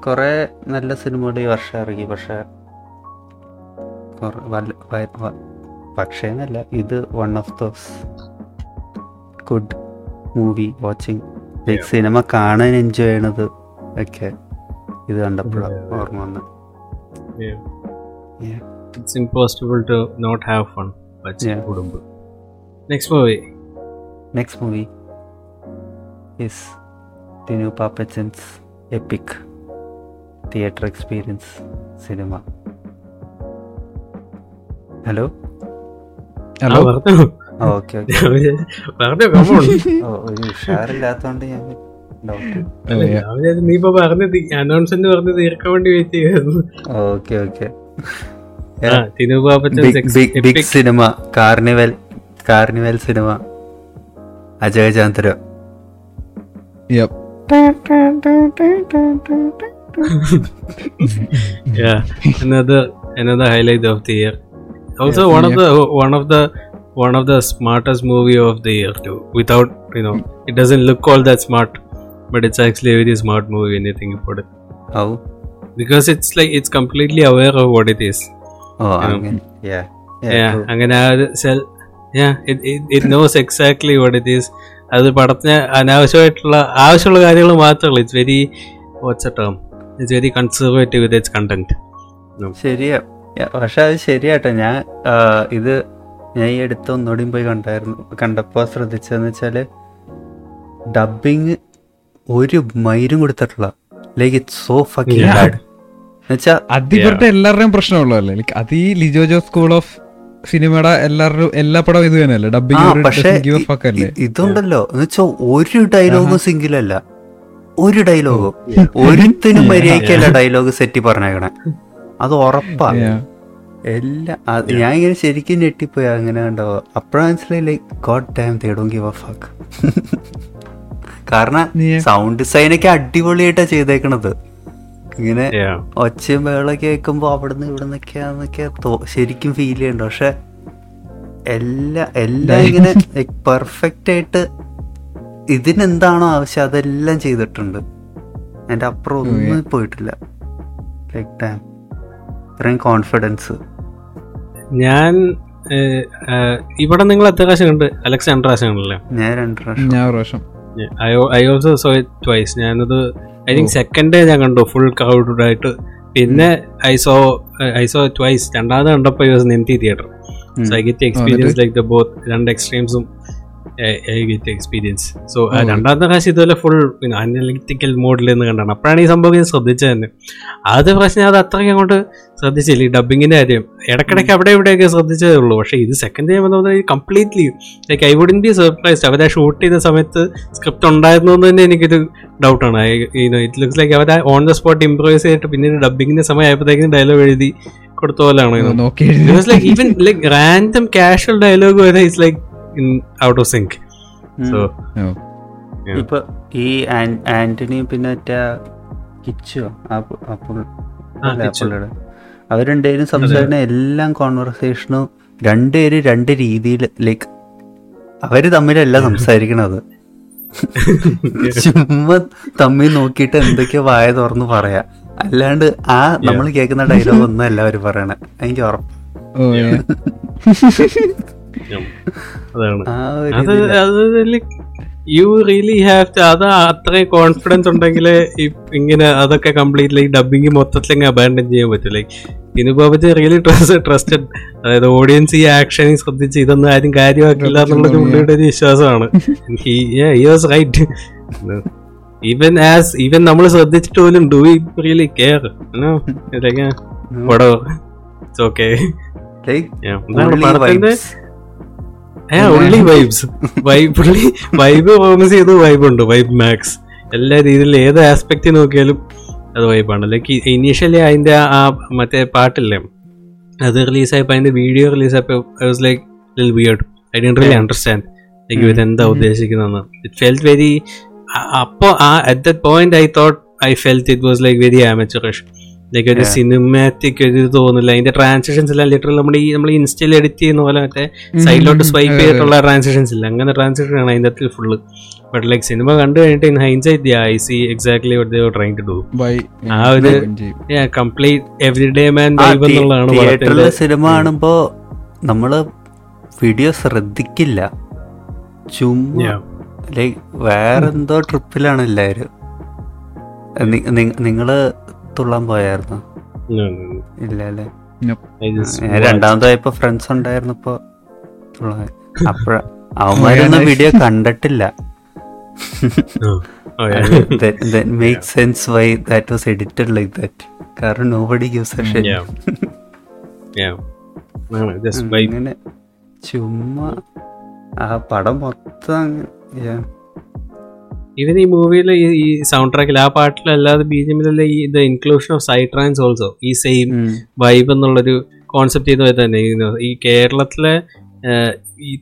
കുറെ നല്ല സിനിമകൾ ഈ വർഷം ഇറങ്ങി പക്ഷെ പക്ഷേ എന്നല്ല ഇത് one of those good movie watching like cinema കാണാൻ എൻജോയ് ചെയ്യണത് ഒക്കെ ഇത് കണ്ടപ്പോഴാണ്. ഓർമ്മ വന്നത് it's impossible to not have fun കുടുംബം. Next movie next movie is Tinu Pappachan's epic theatre experience cinema hello hello നീ ഇപ്പൊ പറഞ്ഞത് അനൗൺസ്മെന്റ് പറഞ്ഞ് തീർക്കാൻ വേണ്ടി wait okay okay. Big cinema carnival carnival cinema. Ajay yeah another another highlight of the year. also Yes, one of yeah. the one of the one of the smartest movie of the year too without you know it doesn't look all that smart but it's actually a very smart movie when you think about it ഔ because it's like it's completely aware of what it is oh Yeah. അങ്ങനെ yeah yeah, yeah true. അങ്ങനെ ആ ഒരു cell yeah it, it, it knows exactly what it is അത് പടത്തിന് അനാവശ്യമായിട്ടുള്ള ആവശ്യമുള്ള കാര്യങ്ങൾ മാത്രമല്ല it's very what's a term it's very conservative with its content ശരിയാ Yeah, പക്ഷെ അത് ശരിയാട്ടോ ഞാൻ ഇത് ഞാൻ ഈ അടുത്ത് ഒന്നുകൂടിയും പോയി കണ്ടായിരുന്നു. കണ്ടപ്പോൾ ശ്രദ്ധിച്ചതെന്ന് വെച്ചാൽ ഡബിങ് ഒരു മൈരും കൊടുത്തിട്ടുള്ള like it's so fucking Yeah. Bad എന്നുവെച്ചാ അത് ഇവരുടെ എല്ലാവരുടെയും പ്രശ്നമുള്ളതല്ലേ? ലൈക്ക് അത് ഈ ലിജോ ജോ സ്കൂൾ ഓഫ് സിനിമയുടെ എല്ലാവരും എല്ലാ പടവും ഇത് തന്നെയല്ലേ? ഡബിങ് അല്ലേ? ഇതുണ്ടല്ലോ. എന്ന് വെച്ചാൽ ഒരു ഡയലോഗും സിംഗിളല്ല ഒരു ഡയലോഗും ഒരുത്തിനും മര്യാദയ്ക്കല്ല ഡയലോഗ് സെറ്റ് പറഞ്ഞേക്കണേ. അത് ഉറപ്പാണ്. എല്ലാ ഞാൻ ഇങ്ങനെ ശരിക്കും ഞെട്ടിപ്പോയി. അങ്ങനെ കണ്ടോ? അപ്പോഴാണ് മനസ്സിലായി like god time give a fuck കാരണം സൗണ്ട് ഡിസൈനൊക്കെ അടിപൊളിയായിട്ടാ ചെയ്തേക്കണത്. ഇങ്ങനെ ഒച്ചയും ബഹളൊക്കെ കേൾക്കുമ്പോ അവിടുന്ന് ഇവിടുന്നൊക്കെയാന്നൊക്കെ തോ- ശരിക്കും ഫീൽ ചെയ്യണ്ട. പക്ഷെ എല്ലാ എല്ലാം ഇങ്ങനെ പെർഫെക്റ്റ് ആയിട്ട് ഇതിനെന്താണോ ആവശ്യം അതെല്ലാം ചെയ്തിട്ടുണ്ട്. എന്റെ അപ്പുറം ഒന്നും പോയിട്ടില്ല. ലൈക്ക് ടൈം ഇത്രയും കോൺഫിഡൻസ് ഞാൻ ഇവിടെ നിങ്ങൾ എത്ര പ്രാവശ്യം കണ്ട്? അലക്സ് രണ്ട് പ്രാവശ്യം കണ്ടല്ലേ? ഞാൻ രണ്ട് പ്രാവശ്യം. ഞാൻ പ്രാവശ്യം. I also saw it twice ഞാനത് ഐ തിങ്ക് സെക്കൻഡ് ഡേ ഞാൻ കണ്ടു ഫുൾ ക്രൗഡഡ് ആയിട്ട്. പിന്നെ I saw I saw twice രണ്ടാമത് കണ്ടപ്പോൾ I was theatre so I get experience like the both രണ്ട് എക്സ്ട്രീംസും ഐ ഗെറ്റ് എക്സ്പീരിയൻസ് സോ. രണ്ടാമത്തെ പ്രാവശ്യം ഇതുപോലെ ഫുൾ അനലിറ്റിക്കൽ മോഡിൽ നിന്ന് കണ്ടാണ് അപ്പോഴാണ് ഈ സംഭവം ഞാൻ ശ്രദ്ധിച്ചത് തന്നെ. ആദ്യ പ്രാവശ്യം ഞാൻ അത് അത്രയ്ക്ക് അങ്ങോട്ട് ശ്രദ്ധിച്ചില്ല. ഈ ഡബിങ്ങിന്റെ കാര്യം. ഇടയ്ക്കിടയ്ക്ക് അവിടെ ഇവിടെയൊക്കെ ശ്രദ്ധിച്ചതേ ഉള്ളൂ. പക്ഷേ ഇത് സെക്കൻഡ് ടൈം വന്നത് completely like I wouldn't be surprised അവരെ ഷൂട്ട് ചെയ്ത സമയത്ത് സ്ക്രിപ്റ്റ് ഉണ്ടായിരുന്നു എന്ന് തന്നെ എനിക്കൊരു ഡൗട്ടാണ് ഇറ്റ് ലുക്സ് ലൈക്ക് അവരെ ഓൺ ദ സ്പോട്ട് ഇംപ്രൂവൈസ് ചെയ്തിട്ട് പിന്നീട് ഡബിങ്ങിന്റെ സമയം ആയപ്പോഴത്തേക്കും ഡയലോഗ് എഴുതി കൊടുത്ത പോലെയാണ്. Even like random casual dialogue വരെ it's random casual out of sync like in out of sync. So yeah. ഇപ്പൊ ഈ ആന്റണി പിന്നെ കിച്ചോ രണ്ടുപേരും സംസാരിക്കുന്ന എല്ലാം കോൺവെർസേഷനും രണ്ടുപേരും രണ്ട് രീതിയിൽ ലൈക്ക് അവർ തമ്മിലല്ല സംസാരിക്കണത്. ചുമ്മാ തമ്മിൽ നോക്കിയിട്ട് എന്തൊക്കെയോ വായ തുറന്ന് പറയാ. അല്ലാണ്ട് ആ നമ്മൾ കേൾക്കുന്ന ഡയലോഗ് ഒന്നും അല്ല അവർ പറയണേ. എനിക്ക് ഉറപ്പ്. അതാണ്. അത് അത് യു റിയലി ഹാവ് ടു അത് അത്രയും കോൺഫിഡൻസ് ഉണ്ടെങ്കിൽ ഇങ്ങനെ അതൊക്കെ കംപ്ലീറ്റ്ലി ഡബിങ് മൊത്തത്തിൽ അങ്ങ് അബാൻഡൻ ചെയ്യാൻ പറ്റും. ലൈക്ക് ഇനുബാബത്ത് റിയലി ട്രസ്റ്റഡ് അതായത് ഓഡിയൻസ് ഈ ആക്ഷനെ ശ്രദ്ധിച്ച് ഇതൊന്നും ആരും കാര്യമാക്കില്ല എന്നുള്ളത് പുള്ളിയുടെ ഒരു വിശ്വാസമാണ്. He was right even as even നമ്മൾ ശ്രദ്ധിച്ചിട്ട് പോലും do we really care okay എന്താണ് പടത്തിന്റെ. ഉള്ളി വൈബ്സ് വൈബ് പുള്ളി വൈബ് ചെയ്ത് വൈബ് ഉണ്ട്. വൈബ് മാക്സ് എല്ലാ രീതിയിലും ഏത് ആസ്പെക്ട് നോക്കിയാലും അത് വൈബാണ് ലൈക്ക് ഇനീഷ്യലി അതിന്റെ ആ- മറ്റേ പാട്ടില്ലേ? അത് റിലീസായപ്പോൾ അതിന്റെ video റിലീസായപ്പോൾ I was like lil weird I D really understand like ഇവർ എന്താ ഉദ്ദേശിക്കുന്നതെന്ന്. ഇറ്റ് ഫെൽറ്റ് വെരി അപ്പോൾ ആ at the point I thought I felt it was like very amateurish like ഒരു. സിനിമാറ്റിക് ഒരു തോന്നില്ല അതിന്റെ ട്രാൻസാക്ഷൻസ് എല്ലാം ലിറ്ററൽ നമ്മുടെ ഈ നമ്മൾ ഇൻസ്റ്റയിൽ എഡിറ്റ് ചെയ്യുന്ന പോലെ മറ്റേ സൈഡിലോട്ട് സ്വൈപ്പ് ചെയ്തിട്ടുള്ള ട്രാൻസാക്ഷൻസ് ഇല്ല. അങ്ങനെ ട്രാൻസാക്ഷൻ ആണ് അതിന്റെ അകത്ത് ഫുള്ള് ബട്ട് ലൈക്ക് സിനിമ കണ്ടു കഴിഞ്ഞിട്ട് in hindsight I see exactly what they trying to do ആ ഒരു-. Complete every day man vibe എന്നുള്ളതാണ് സിനിമ കാണുമ്പോ നമ്മൾ വീഡിയോ ശ്രദ്ധിക്കില്ല. ചുമ്മാ. ലൈക്ക് വേറെന്തോ ട്രിപ്പിലാണ് എല്ലാവരും നിങ്ങൾ തുള്ളാൻ പോയായിരുന്നു. ഇല്ല അല്ലേ രണ്ടാമതായപ്പോ ഫ്രണ്ട്സ് ഉണ്ടായിരുന്നു ഇപ്പൊ അപ്പഴ അവന്മാരൊന്നും. വീഡിയോ കണ്ടിട്ടില്ല. yeah. Make sense why that was edited like that കാരണം ഗിവ്സ് എ ഷിറ്റ് അങ്ങനെ ചുമ്മാ ആ പടം മൊത്തം. ഈവൻ ഈ മൂവിയിലെ ഈ സൗണ്ട് ട്രാക്കിൽ ആ പാട്ടിലല്ലാതെ ബി ജി എമ്മിലെ ഈ the inclusion of psy trance also ഈ സെയിം. വൈബ് എന്നുള്ളൊരു കോൺസെപ്റ്റ് ചെയ്ത് തന്നെ ഈ- കേരളത്തിലെ ഈ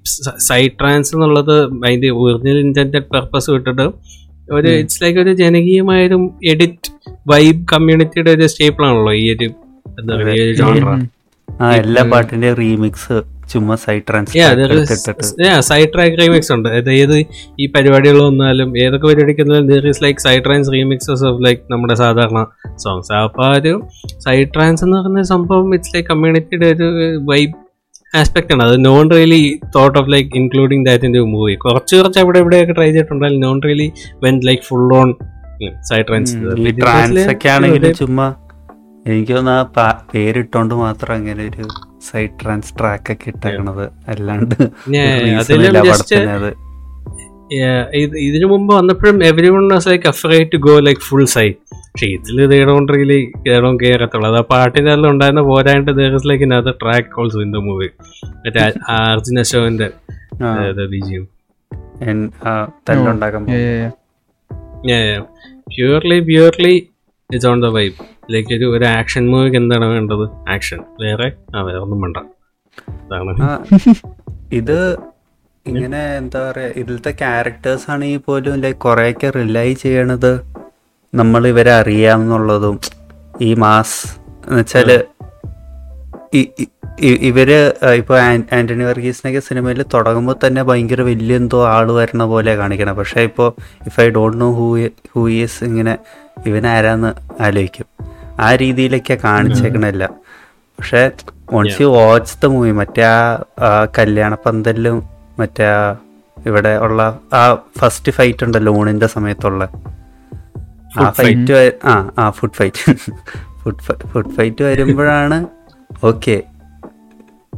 സൈ ട്രാൻസ് എന്നുള്ളത് അതിന്റെ ഒറിജിനൽ ഇന്റന്റഡ് പർപ്പസ് വിട്ടിട്ട് ഒരു ഇറ്റ്സ് ലൈക്ക് ഒരു ജനകീയമായൊരു എഡിറ്റ് വൈബ് കമ്മ്യൂണിറ്റിയുടെ ഒരു സ്റ്റേപ്പിൾ ആണല്ലോ ഈ ഒരു എന്താ പറയുക എല്ലാ പാട്ടിന്റെ റീമിക്സ് ചുമ്മാ സൈഡ് Yeah, ട്രാക്ക് remix ഉണ്ട്. ഏത് ഈ പരിപാടികൾ വന്നാലും ഏതൊക്കെ പരിപാടിക്ക് വന്നാലും there is like side trans remixes of like നമ്മുടെ സാധാരണ സോങ്സ് അപ്പൊ ആ ഒരു സൈഡ് ട്രാൻസ് എന്ന് പറയുന്ന സംഭവം ഇറ്റ്സ് ലൈക്ക് കമ്മ്യൂണിറ്റിയുടെ ഒരു വൈബ് ആസ്പെക്ട് ആണ്. അത് none really thought of like including that in movie കുറച്ച് കുറച്ച് അവിടെ ഇവിടെയൊക്കെ try ചെയ്തിട്ടുണ്ടായാലും none really went like full on psy trance trance ചുമ്മാ എനിക്ക് തോന്നുന്നു ആ പേരിട്ടോണ്ട് മാത്രം അങ്ങനെ ഒരു സൈഡ് ട്രാൻസ് ട്രാക്ക് ഒക്കെ ഇട്ടേക്കണത്. അല്ലാണ്ട് ഇതിനു മുമ്പ് വന്നപ്പോഴും everyone like afraid to go like full psy പക്ഷേ ഇതിൽ ദേടോണ്ട് റിയലി കേടോൺ കയറത്തുള്ളൂ അത് ആ പാട്ടിന്റെ എല്ലാം ഉണ്ടായിരുന്ന പോരാണ്ട് ദേഹത്തിലേക്ക് like in track also in the movie മറ്റേ അർജുന അശോകന്റെ ബിജിയും. Purely purely it's on the vibe like ഒരു ഒരു ആക്ഷൻ മൂവിക്ക് എന്താണ് വേണ്ടത്? ആക്ഷൻ വേറെ? ആ വേറെ ഒന്നും വേണ്ട. ഇത് ഇങ്ങനെ എന്താ പറയാ ഇതിലത്തെ ക്യാരക്ടേഴ്സ് ആണെങ്കിൽ പോലും ലൈക്ക് കുറെയൊക്കെ റിലൈ ചെയ്യണത് നമ്മൾ ഇവരെ അറിയാമെന്നുള്ളതും ഈ മാസ് എന്ന് വെച്ചാൽ ഈ- ഈ- ഈ- ഇവർ ഇപ്പോൾ ആന്റണി വർഗീസിനൊക്കെ സിനിമയിൽ തുടങ്ങുമ്പോൾ തന്നെ ഭയങ്കര വലിയ എന്തോ ആൾ വരണ പോലെ കാണിക്കണം. പക്ഷേ ഇപ്പോൾ if I don't know who who is ഇങ്ങനെ ഇവനാരാന്ന് ആലോചിക്കും. ആ രീതിയിലൊക്കെ കാണിച്ചേക്കണല്ല. പക്ഷേ once you watch the movie മറ്റേ ആ കല്യാണ പന്തലിലും മറ്റേ ഇവിടെ ഉള്ള ആ ഫസ്റ്റ് ഫൈറ്റ് ഉണ്ടല്ലോ ഊണിന്റെ സമയത്തുള്ള. ആ ഫൈറ്റ് ആ ആ food fight food food fight വരുമ്പോഴാണ് okay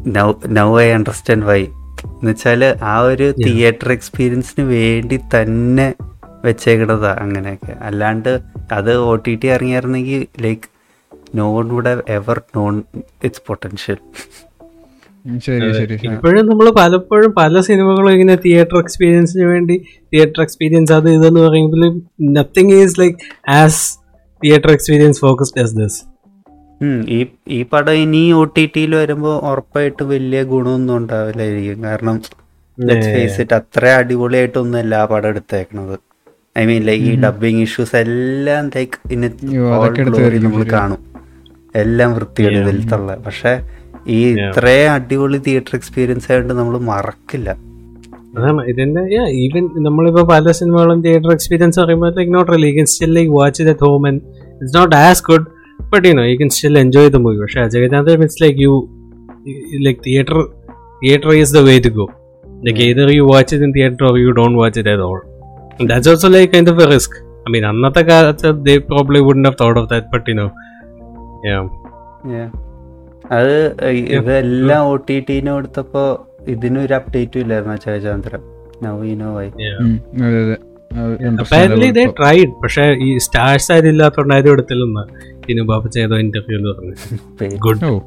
now now I understand why എന്നുവെച്ചാൽ ആ ഒരു തിയേറ്റർ എക്സ്പീരിയൻസിന് വേണ്ടി തന്നെ വെച്ചേക്കണതാ അങ്ങനെയൊക്കെ. അല്ലാണ്ട് അത് O T T ഇറങ്ങിയായിരുന്നെങ്കിൽ like no one would have ever known its potential. ഇപ്പോഴും നമ്മൾ പലപ്പോഴും പല സിനിമകളും ഇങ്ങനെ തിയേറ്റർ എക്സ്പീരിയൻസിന് വേണ്ടി തിയേറ്റർ എക്സ്പീരിയൻസ് അത് ഇതെന്ന് പറയുമ്പോൾ nothing is like as theatre experience focused as this ഈ ഈ പടം ഇനി ഒ ടി ടിയിൽ വരുമ്പോൾ ഉറപ്പായിട്ട് വലിയ ഗുണമൊന്നും ഉണ്ടാവില്ലായിരിക്കും. കാരണം ഫേസ് ഇറ്റ് അത്ര അടിപൊളിയായിട്ടൊന്നുമല്ല ആ പടം എടുത്തേക്കണത്. ഐ മീൻ ലൈക്ക് ഈ ഡബിങ് ഇഷ്യൂസ് എല്ലാം ലൈക്ക് ഇന്ന് നമ്മൾ കാണും. എല്ലാം ഇതിലത്തുള്ള പക്ഷെ ഈ ഇത്രയും അടിപൊളി തിയേറ്റർ എക്സ്പീരിയൻസ് ആയിട്ട് നമ്മൾ മറക്കില്ല. അതാണ് ഇതിന്റെ ഈവൻ നമ്മളിപ്പോ പല സിനിമകളും തിയേറ്റർ എക്സ്പീരിയൻസ് പറയുമ്പോൾ like not relevance like watch at home and it's not as good but you know you can still enjoy the movie പക്ഷേ Ajayanath it's like you like theatre theatre is the way to go like either you watch it in theater or you don't watch it at all. And that's also like kind of a risk. I mean അന്നത്തെ കാലത്ത് they probably wouldn't have thought of that but you know yeah. Yeah. അത് ഇതെല്ലാം O T ടിനെ കൊടുത്തപ്പോ ഇതിനൊരു അപ്ഡേറ്റും ഇല്ലായിരുന്നു അജയചന്ദ്രൻ ദേ tried പക്ഷെ ഈ stars ആരും ഇല്ലാത്തതുകൊണ്ട് ആരും എടുത്തില്ലെന്ന് ഇനി ബാബ ചെയ്ത ഇന്റർവ്യൂ എന്ന് പറഞ്ഞു. ഗുഡ്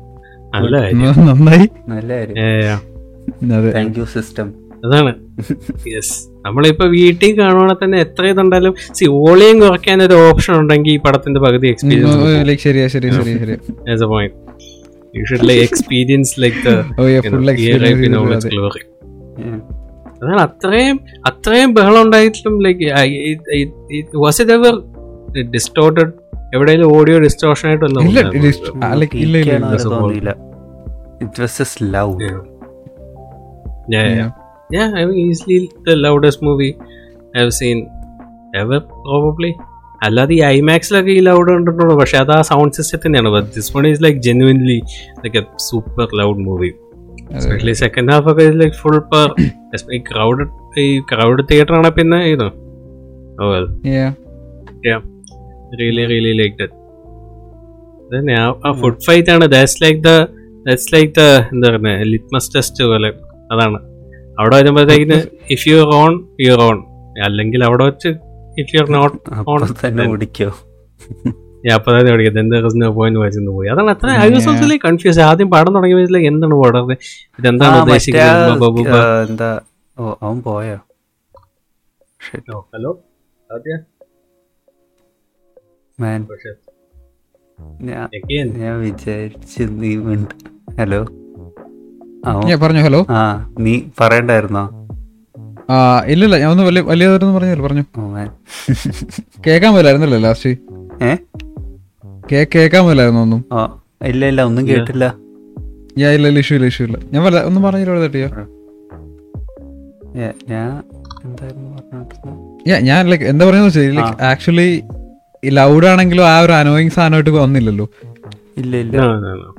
നല്ല കാര്യം. നന്നായി. നല്ല കാര്യം. Yeah, yeah. അതെ താങ്ക് യു സിസ്റ്റം അതാണ്. യെസ് നമ്മളിപ്പോ വീട്ടിൽ കാണുവാണെ തന്നെ എത്ര ഇതുണ്ടാലും സി ഓളിയും കുറയ്ക്കാൻ ഒരു ഓപ്ഷൻ ഉണ്ടെങ്കിൽ ഈ പടത്തിന്റെ പകുതി എക്സ്പീരിയൻസ് ഗ്ലോറി അതാണ് അത്രയും അത്രയും ബഹളം ഉണ്ടായിട്ടും like was it ever distorted എവിടെയെങ്കിലും ഓഡിയോ ഡിസ്റ്റോർഷൻ ആയിട്ടൊന്നും movie I've seen ever, probably. അല്ലാതെ ഈ ഐമാക്സിലൊക്കെ ഈ ലൗഡ് കണ്ടിട്ടുള്ളൂ പക്ഷെ അത് ആ sound സിസ്റ്റത്തിനാണ് but this one is like genuinely like a super loud movie especially second half ഒക്കെ ലൈക്ക് ഫുൾ പെർ ഈ ക്രൗഡ് ഈ ക്രൗഡ് തിയേറ്റർ ആണ് പിന്നെ ഇത് well really really like that ആ ഫുഡ് ഫൈറ്റ് ആണ്. That's like the that's like the എന്താ പറയുക ലിറ്റ്മസ് ടെസ്റ്റ് പോലെ. അതാണ്. അവിടെ വരുമ്പോഴത്തേക്കിന് if you on you on അല്ലെങ്കിൽ അവിടെ വെച്ച് ഇഫ് യു ആർ നോട്ട് അപ്പൊ തന്നെ ഓടിക്കോ. അപ്പൊ തന്നെ പഠിക്കുന്നത് എന്താ പോയിന്റ് വായിച്ചു പോയി. അതാണ് അത്ര I was also like confuse ആദ്യം പടം തുടങ്ങിയപ്പോഴത്തേക്ക് എന്താണ് പടം ഇതെന്താണ് ഉദ്ദേശിക്കുന്നത്? എന്താ അവൻ പോയോ? ഹലോ ആദ്യ മാൻ ഞാൻ വിചാരിച്ചു നീ ഹലോ? പറഞ്ഞു ഹലോ? ആ നീ പറയണ്ടായിരുന്നോ? ഇല്ലില്ല ഞാൻ ഒന്ന് വലിയ വലിയതായിരുന്നു പറഞ്ഞല്ലോ പറഞ്ഞു. കേക്കാൻ പോലായിരുന്നല്ലോ ലാസ്റ്റ് ഏ? കേൾക്കാൻ പറ്റില്ലായിരുന്നു ഒന്നും? ഇല്ല ഇല്ല ഒന്നും കേട്ടില്ല. ഞാൻ ഇല്ല ഇല്ല ഇഷ്യൂ ഇല്ല ഇഷ്യൂ ഇല്ല. ഞാൻ വല്ല ഒന്നും പറഞ്ഞില്ല തട്ടിയോ? എന്തായിരുന്നു ഞാൻ ഞാൻ ലൈക്ക് എന്താ പറയുന്നത് ആക്ച്വലി ലൗഡ് ആണെങ്കിലും ആ ഒരു അനോയിങ് സാധനമായിട്ട് വന്നില്ലല്ലോ. ഇല്ല ഇല്ല. no, no, no.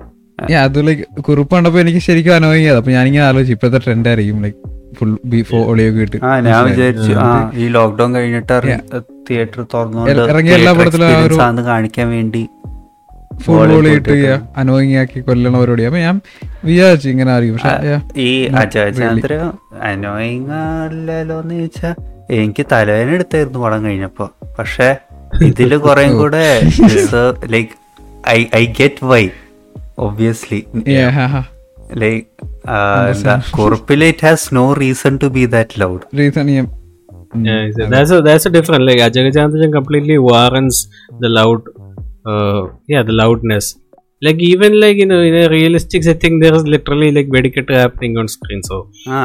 അത് ലൈക്ക് കുറിപ്പ് കണ്ടപ്പോ എനിക്ക് ശരിക്കും അനോയിങ് ആയത് അപ്പൊ ഞാനിങ്ങനെ ആലോചിച്ചു ഇപ്പോഴത്തെ ട്രെൻഡ് ആയിരിക്കും ലൈക്ക് ഫുൾ ബീഫ് ഓളിയോ കിട്ടി ഞാൻ വിചാരിച്ചു ഈ ലോക്ക്ഡൌൺ കഴിഞ്ഞിട്ട് തിയേറ്റർ തുറന്നുകൊണ്ട് ഇറങ്ങിയ എല്ലാ പടത്തിലും കാണിക്കാൻ വേണ്ടി ഫുൾ ഇട്ട് അനോയിങ് ആക്കി കൊല്ലണ പരിപാടി. അപ്പൊ ഞാൻ വിചാരിച്ചു ഇങ്ങനെ അറിയും പക്ഷെ. ഈ ചന്ദ്ര അനോയിങ് അല്ലല്ലോ എന്ന് ചോദിച്ചാ എനിക്ക് തലവേദന എടുത്തായിരുന്നു പടം കഴിഞ്ഞപ്പോ. പക്ഷെ ഇതിൽ കുറെ കൂടെ like I I get why obviously like കുറിപ്പിൽ it has no reason to be that loud reason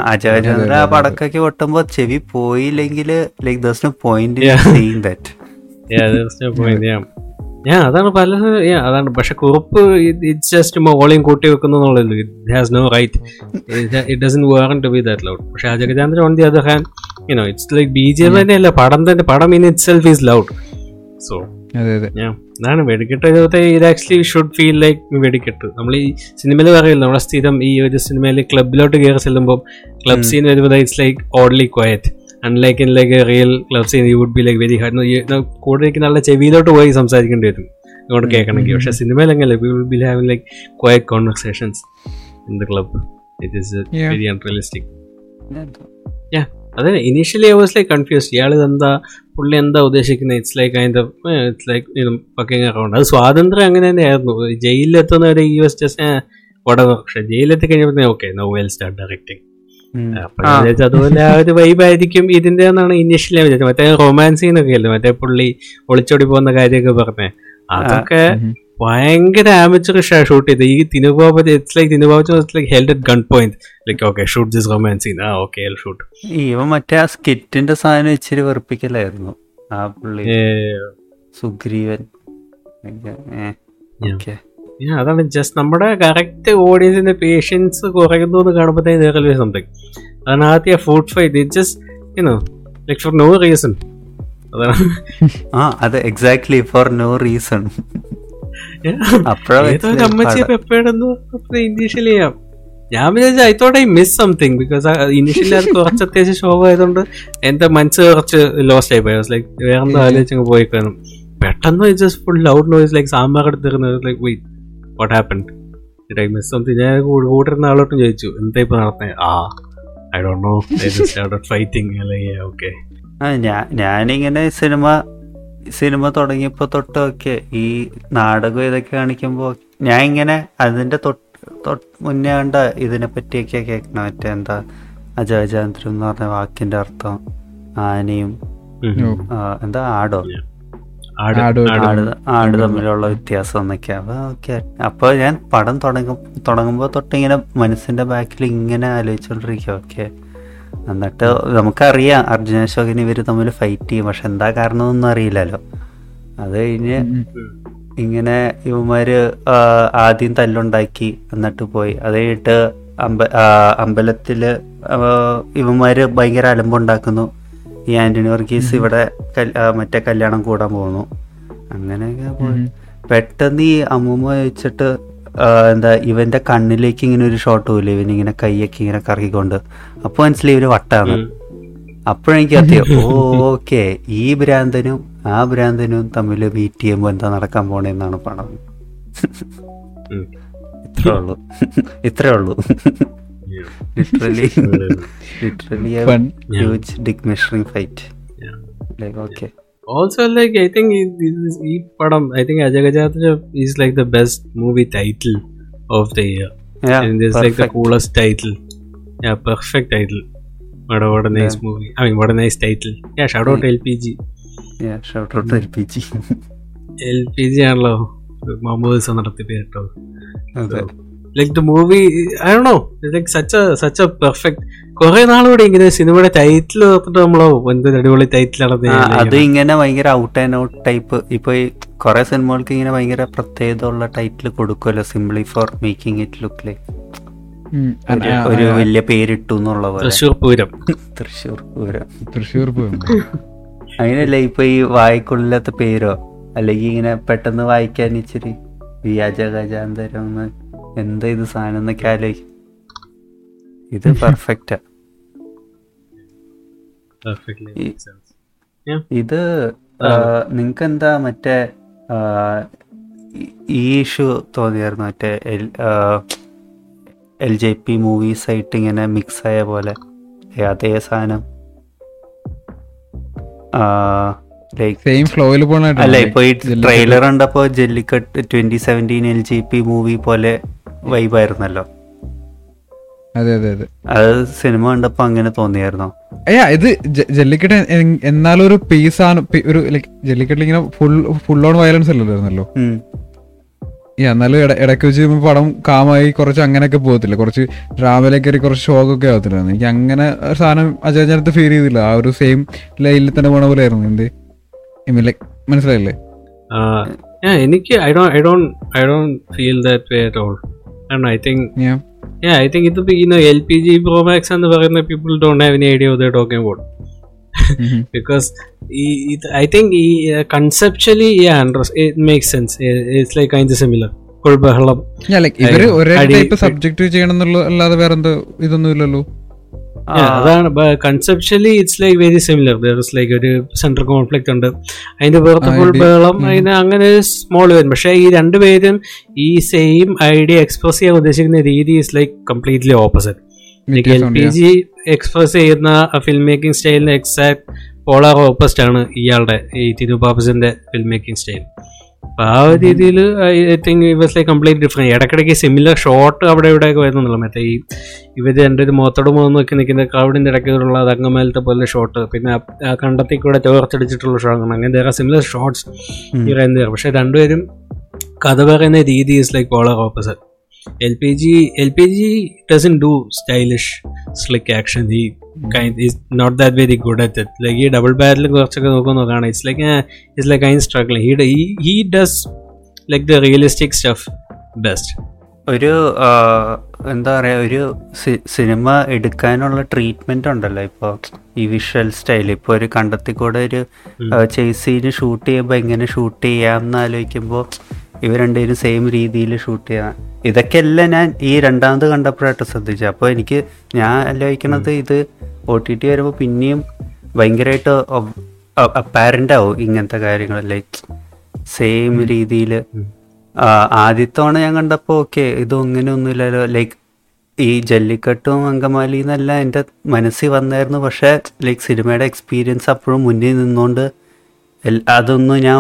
അജയചന്ദ്ര പടക്കൊട്ടുമ്പോ ചെവി പോയില്ലെങ്കിൽ ദോയിന്റ് that yeah there's no point yeah. yeah. അതാണ് പല yeah അതാണ്. പക്ഷെ കുറുപ്പ് ഇറ്റ് ജസ്റ്റ് വോളിയം കൂട്ടി വെക്കുന്നുള്ളൂ it has no right it doesn't where to be that loud പക്ഷെ അജഗചാന്ദ്രൻ on the other hand you know it's like B G M തന്നെയല്ല. പടം തന്നെ പടം in itself is loud so. അതാണ് വെടിക്കെട്ട് it actually should feel like വെടിക്കെട്ട്. നമ്മൾ ഈ സിനിമയിൽ പറയില്ല നമ്മുടെ സ്ഥിരം ഈ ഒരു സിനിമയിൽ ക്ലബിലോട്ട് കയറി ചെല്ലുമ്പോൾ ക്ലബ് സീൻ വരുമ്പോൾ it's like only quiet unlike in like real club scene you would be like very hard കൂടെ ഇരിക്കുന്ന നല്ല ചെവിയിലോട്ട് പോയി സംസാരിക്കേണ്ടി വരും. ഇങ്ങോട്ട് കേൾക്കണമെങ്കിൽ. പക്ഷെ സിനിമയിൽ അങ്ങനെ we will be having like quiet conversations in the club it is Yeah. Very unrealistic അതെ initially I was like confuse ഇയാൾ എന്താ പുള്ളി എന്താ ഉദ്ദേശിക്കുന്നത്? ഇറ്റ്സ് ലൈക്ക് അതിന്റെ ഇറ്റ്സ് ലൈക്ക് പക്കിങ് അറൗണ്ട് അത് സ്വാതന്ത്ര്യം അങ്ങനെ തന്നെയായിരുന്നു. ജയിലിലെത്തുന്നവരെ ഈ വാസ് ജസ്റ്റ് ഉടനെ പക്ഷെ ജയിലെത്തി കഴിഞ്ഞപ്പോൾ okay no well start directing അതുപോലെ ആ ഒരു വൈബായിരിക്കും ഇതിന്റെ എന്നാണ് ഇനീഷ്യലി വിചാരിച്ചത്. മറ്റേ റൊമാൻസ് സീനൊക്കെ അല്ലേ മറ്റേ പുള്ളി ഒളിച്ചോടി പോകുന്ന കാര്യമൊക്കെ പറഞ്ഞേ. അതൊക്കെ ഭയങ്കര ആമച്ചറിഷാ ഷൂട്ട് ചെയ്ത് ഈ തിനുബാബ് it's like തിനുബാബ് like held at gun point like okay shoot this romance scene ആ ഓക്കെ ഷൂട്ട് ഇവ മറ്റേ ആ സ്കിറ്റിന്റെ സാധനം ഇച്ചിരി വെറുപ്പിക്കലായിരുന്നു. ആ പുള്ളി സുഗ്രീവൻ. ഓക്കേ. അതാണ് ജസ്റ്റ് നമ്മുടെ കറക്റ്റ് ഓഡിയൻസിന്റെ പേഷ്യൻസ് കുറയുന്നു എന്ന് കാണുമ്പോഴത്തേക്ക് സംതിങ് അതാണ് ആദ്യ food fight it just you know like for no reason അതാണ്. ആ അത് എക്സാക്ട്ലി ഫോർ നോ റീസൺ അമ്മച്ചി പെപ്പേടെന്ന് ചെയ്യാം. ഞാൻ വിചാരിച്ചു I thought I miss something because initially അത് കുറച്ച് അത്യാവശ്യം ഷോ ആയതുകൊണ്ട് എന്റെ മനസ്സ് കുറച്ച് ലോസ്റ്റ് ആയി പോയി. ലൈക്ക് വേറെന്താ ആലോചിച്ചു ആലോചിച്ചങ്ങ് പോയി കാണും പെട്ടെന്ന് just full loud noise like sambar എടുത്തിരുന്നത് like wait what happen I miss something ഞാൻ കൂട്ടിരുന്ന ആളോട്ടും ചോദിച്ചു എന്താ ഇപ്പൊ നടത്തേ ആ I don't know started fighting അല്ലെങ്കിൽ ഓക്കെ ആ ഞാനിങ്ങനെ സിനിമ സിനിമ തുടങ്ങിയപ്പോ തൊട്ടൊക്കെ ഈ നാടകം ഇതൊക്കെ കാണിക്കുമ്പോ ഞാൻ ഇങ്ങനെ അതിന്റെ തൊട്ട് മുന്നേ കണ്ട ഇതിനെ പറ്റിയൊക്കെ കേൾക്കണം മറ്റേ എന്താ അജയചാന്ദ്രം എന്ന് പറഞ്ഞ വാക്കിന്റെ അർത്ഥം ആനയും എന്താ ആടോ? ആട് തമ്മിലുള്ള വ്യത്യാസം എന്നൊക്കെ ഓക്കെ. അപ്പൊ ഞാൻ പടം തുടങ്ങും തുടങ്ങുമ്പോ തൊട്ട് ഇങ്ങനെ മനസ്സിന്റെ ബാക്കിൽ ഇങ്ങനെ ആലോചിച്ചോണ്ടിരിക്കും. ഓക്കെ. എന്നിട്ട് നമുക്കറിയാം അർജുന അശോകൻ ഇവർ തമ്മിൽ ഫൈറ്റ് ചെയ്യും. പക്ഷെ എന്താ കാരണം ഒന്നും അറിയില്ലല്ലോ. അത് കഴിഞ്ഞ് ഇങ്ങനെ ഇവന്മാര് ആദ്യം തല്ലുണ്ടാക്കി എന്നിട്ട് പോയി. അത് കഴിഞ്ഞിട്ട് അമ്പ അമ്പലത്തിൽ ഇവന്മാര് ഭയങ്കര അലമ്പുണ്ടാക്കുന്നു. ഈ ആന്റണി വർഗീസ് ഇവിടെ മറ്റേ കല്യാണം കൂടാൻ പോകുന്നു. അങ്ങനെയൊക്കെ പെട്ടെന്ന് ഈ അമ്മൂമ്മ വെച്ചിട്ട് എന്താ ഇവന്റെ കണ്ണിലേക്ക് ഇങ്ങനെ ഒരു ഷോട്ട് പോലെ ഇവൻ ഇങ്ങനെ കൈയൊക്കെ ഇങ്ങനെ കറക്കിക്കൊണ്ട്. അപ്പൊ മനസ്സിലായി ഇവർ വട്ടാണ്. അപ്പോഴെനിക്ക് ഓ ഓക്കെ ഈ ഭ്രാന്തനും ആ ഭ്രാന്തനും തമ്മിൽ മീറ്റ് ചെയ്യുമ്പോ എന്താ നടക്കാൻ പോണേന്നാണ് പണം. ഇത്രേ ഉള്ളൂ. ഇത്രേ ഉള്ളൂ. Literally literally Fun. Huge dick measuring fight Yeah. Like okay also like I think ഈ പടം I think അജഗജാത്ര is like the best movie title of the year and it's like the coolest title. Yeah, perfect title. What a, what a nice movie. I mean, what a nice title. Yeah, shout out LPG. Shout out L P G L P G ആണല്ലോ. മൊമോസ് നടത്തിട്ട് കേട്ടോ അതെ. Like the movie I do like such such a perfect കുറെ നാളുകൂടി ഇങ്ങനെ സിനിമയുടെ title ഓർത്തിട്ട് നമ്മളോ എന്തൊരു അടിപൊളി ടൈറ്റിലാണ് അത് ഇങ്ങനെ ഭയങ്കര ഔട്ട് ആൻഡ് ഔട്ട് ടൈപ്പ് ഇപ്പൊ ഈ കുറെ സിനിമകൾക്ക് ഇങ്ങനെ ഭയങ്കര പ്രത്യേകതയുള്ള title കൊടുക്കുമല്ലോ simply for making it look like ഒരു വലിയ പേരിട്ടു എന്നുള്ള പോലെ. തൃശ്ശൂർ പൂരം. തൃശ്ശൂർ പൂരം. തൃശ്ശൂർ പൂരം. അങ്ങനെയല്ല ഇപ്പൊ ഈ വായിക്കൊള്ളില്ലാത്ത പേരോ? അല്ലെങ്കിൽ ഇങ്ങനെ പെട്ടെന്ന് വായിക്കാൻ ഇച്ചിരി വ്യാജ ഗജാന്തരം എന്ന് എന്താ ഇത് സാധനം എന്നൊക്കെ ആലോചിക്കും ഇത് പെർഫെക്റ്റാ ഇത് നിങ്ങക്ക് എന്താ മറ്റേ ഈ- ഇഷ്യൂ തോന്നിയായിരുന്നു മറ്റേ എൽ ജെ പി മൂവീസ് ആയിട്ട് ഇങ്ങനെ മിക്സ് ആയ പോലെ. അതേ സാധനം. സെയിം ഫ്ലോയിൽ അല്ല ഇപ്പൊ ഈ ട്രെയിലർ കണ്ടപ്പോ Jallikattu twenty seventeen L G P movie പോലെ വൈബായിരുന്നല്ലോ അതെ അതെ അതെ. അത് സിനിമ കണ്ടപ്പോ അങ്ങനെ തോന്നിയായിരുന്നോ? അയ്യാ ഇത് ജല്ലിക്കെട്ട് എന്നാലും ഒരു പീസ് ആണ് ഒരു ലൈക്ക് ജല്ലിക്കെട്ടിൽ ഇങ്ങനെ ഫുൾ ഫുൾ ഓൺ വയലൻസ്. ഈ എന്നാലും ഇട- ഇടയ്ക്ക് വെച്ച് പടം കാമായി കുറച്ച് അങ്ങനെയൊക്കെ പോകത്തില്ല. കുറച്ച് ഡ്രാമയിലേക്ക് കയറി കുറച്ച് ഷോക്കൊക്കെ ആവത്തില്ല എനിക്ക് അങ്ങനെ ഒരു സാധനം അജയചനത്ത് ഫീൽ ചെയ്തില്ല. ആ ഒരു സെയിം ലൈനിൽ തന്നെ പോണ പോലെ ആയിരുന്നു. എന്ത്? മനസ്സിലായില്ലേ? എനിക്ക് I do I do I do feel that way at all കാരണം I think know L P G pro max എന്ന് പറയുന്ന people don't have any idea of talking about because ഈ ഐ തിങ്ക് ഈ conceptually it makes sense it's like അതിന്റെ similar ബഹളം ഇവർ ഒരേ type subject ചെയ്യണം എന്നുള്ള അല്ലാതെ വേറെന്തോ ഇതൊന്നും ഇല്ലല്ലോ. അതാണ്. Conceptually it's like very similar there is like ഒരു സെൻട്രൽ കോൺഫ്ലിക്റ്റ് ഉണ്ട്. അതിന്റെ പുറത്ത് ഫുൾ ബഹളം അതിന് അങ്ങനെ സ്മോൾ വരും. പക്ഷേ ഈ രണ്ടുപേരും ഈ സെയിം ഐഡിയ എക്സ്പ്രസ് ചെയ്യാൻ ഉദ്ദേശിക്കുന്ന രീതി is like completely opposite L P. G express ചെയ്യുന്ന ഫിലിം മേക്കിംഗ് സ്റ്റൈലിന് എക്സാക്ട് പോളാർ ഓപ്പോസിറ്റ് ആണ് ഇയാളുടെ ഈ തിരുപാപ്പസിന്റെ ഫിലിം മേക്കിംഗ് സ്റ്റൈൽ അപ്പൊ ആ ഒരു രീതിയിൽ I think like complete different ഇടയ്ക്കിടയ്ക്ക് സിമിലർ ഷോട്ട് അവിടെ ഇവിടെയൊക്കെ വരുന്നുള്ളൂ മറ്റേ ഈ ഇവർ ഒരു മുഖത്തോട് മുഖം നോക്കി നിൽക്കുന്ന ക്രൗഡിന്റെ ഇടയ്ക്കുള്ള അതങ്ങമേലത്തെ പോലെ ഷോട്ട് പിന്നെ ആ- കണ്ടത്തിൽ കൂടെ ചോർച്ചടിച്ചിട്ടുള്ള ഷോട്ട് അങ്ങനെ വേറെ സിമിലർ ഷോട്ട്സ് പക്ഷെ രണ്ടുപേരും കഥ പറയുന്ന രീതി is like polar opposite L P G L P G doesn't do stylish slick action ഈ is not that very good at it like ഈ ഡബിൾ ബാരൽ കുറച്ചൊക്കെ നോക്കുമ്പോൾ നോക്കുകയാണ് it's like it's like I struggling he he does like the realistic stuff best ഒരു എന്താ പറയുക ഒരു cinema എടുക്കാനുള്ള ട്രീറ്റ്മെന്റ് ഉണ്ടല്ലോ ഇപ്പോൾ ഈ വിഷ്വൽ സ്റ്റൈൽ ഇപ്പോൾ ഒരു കണ്ടെത്തിക്കൂടെ ഒരു ചേസ് സീന് ഷൂട്ട് ചെയ്യുമ്പോൾ എങ്ങനെ ഷൂട്ട് ചെയ്യാം എന്ന് ആലോചിക്കുമ്പോൾ ഇവ രണ്ടുപേരും സെയിം രീതിയിൽ ഷൂട്ട് ചെയ്യാൻ ഇതൊക്കെയല്ല ഞാൻ ഈ രണ്ടാമത് കണ്ടപ്പോഴായിട്ട് ശ്രദ്ധിച്ചത് അപ്പോൾ എനിക്ക് ഞാൻ ആലോചിക്കണത് ഇത് ഒ ടി ടി വരുമ്പോൾ പിന്നെയും ഭയങ്കരമായിട്ട് അപ്പാരന്റ് ആവും ഇങ്ങനത്തെ കാര്യങ്ങൾ. ലൈക്ക് സെയിം രീതിയിൽ ആദ്യത്തവണ ഞാൻ കണ്ടപ്പോൾ ഓക്കെ ഇതും ഇങ്ങനെ ഒന്നുമില്ലല്ലോ ലൈക്ക് ഈ ജല്ലിക്കെട്ടും അങ്കമാലി എന്നല്ല എന്റെ മനസ്സിൽ വന്നായിരുന്നു. പക്ഷേ ലൈക്ക് സിനിമയുടെ എക്സ്പീരിയൻസ് അപ്പോഴും മുന്നിൽ നിന്നുകൊണ്ട് അതൊന്നും ഞാൻ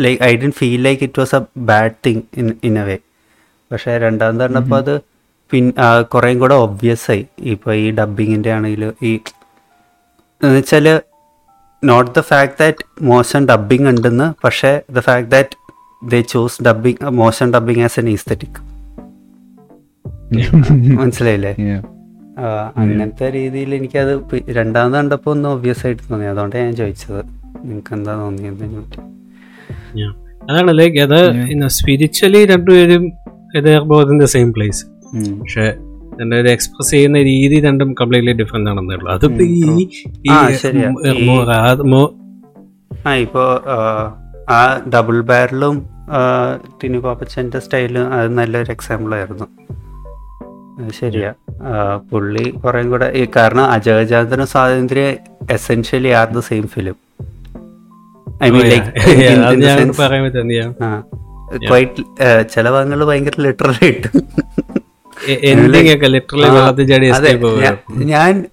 like I D feel like it was a bad thing in in a way പക്ഷേ രണ്ടാമത് കണ്ടപ്പോൾ അത് പിൻ കുറേയും കൂടെ ഒബ്വിയസ് ആയി. ഇപ്പോൾ ഈ ഡബിങ്ങിന്റെ ആണെങ്കിലും ഈ എന്നുവെച്ചാൽ നോട്ട് ദ ഫാക്ട് ദാറ്റ് മോശം ഡബിങ് ഉണ്ടെന്ന് പക്ഷേ the fact that they choose dubbing മോശം ഡബിങ് ആസ് എൻ ഈസ്തറ്റിക് മനസ്സിലായില്ലേ? അങ്ങനത്തെ രീതിയിൽ എനിക്കത് രണ്ടാമത് കണ്ടപ്പോൾ ഒന്ന് ഒബ്വിയസ് ആയിട്ട് തോന്നി. അതുകൊണ്ടാണ് ഞാൻ ചോദിച്ചത്. നിങ്ങൾക്ക് എന്താ തോന്നിയതിനെ പറ്റി അതാണ് ലൈക്ക് അത് സ്പിരിച്വലി രണ്ടുപേരും ബോത്ത് ദ സെയിം പ്ലേസ്. പക്ഷെ രണ്ടുപേരും എക്സ്പ്രസ് ചെയ്യുന്ന രീതി രണ്ടും കംപ്ലീറ്റ്ലി ഡിഫറെന്റ് ആണെന്നേ ഉള്ളൂ. അതിപ്പോ ഈ ഈ ആ, ഡബിൾ ബാരലും ടിനു പാപ്പച്ചന്റെ സ്റ്റൈലും അത് നല്ലൊരു എക്സാമ്പിൾ ആയിരുന്നു. ശരിയാ. പുള്ളി കുറേ കൂടെ ഈ കാരണം അജയജാന്തനും Swathanthryam essentially are the same film I mean like quite ചില ഭാഗങ്ങൾ ഭയങ്കര ലിറ്ററൽ ആയിട്ട്. എൻഡിങ് ഒക്കെ ലിറ്ററലി ആ, വെള്ളത്തിൽ ചാടി അതെ, escape ആവുക. ഞാ- ഞാൻ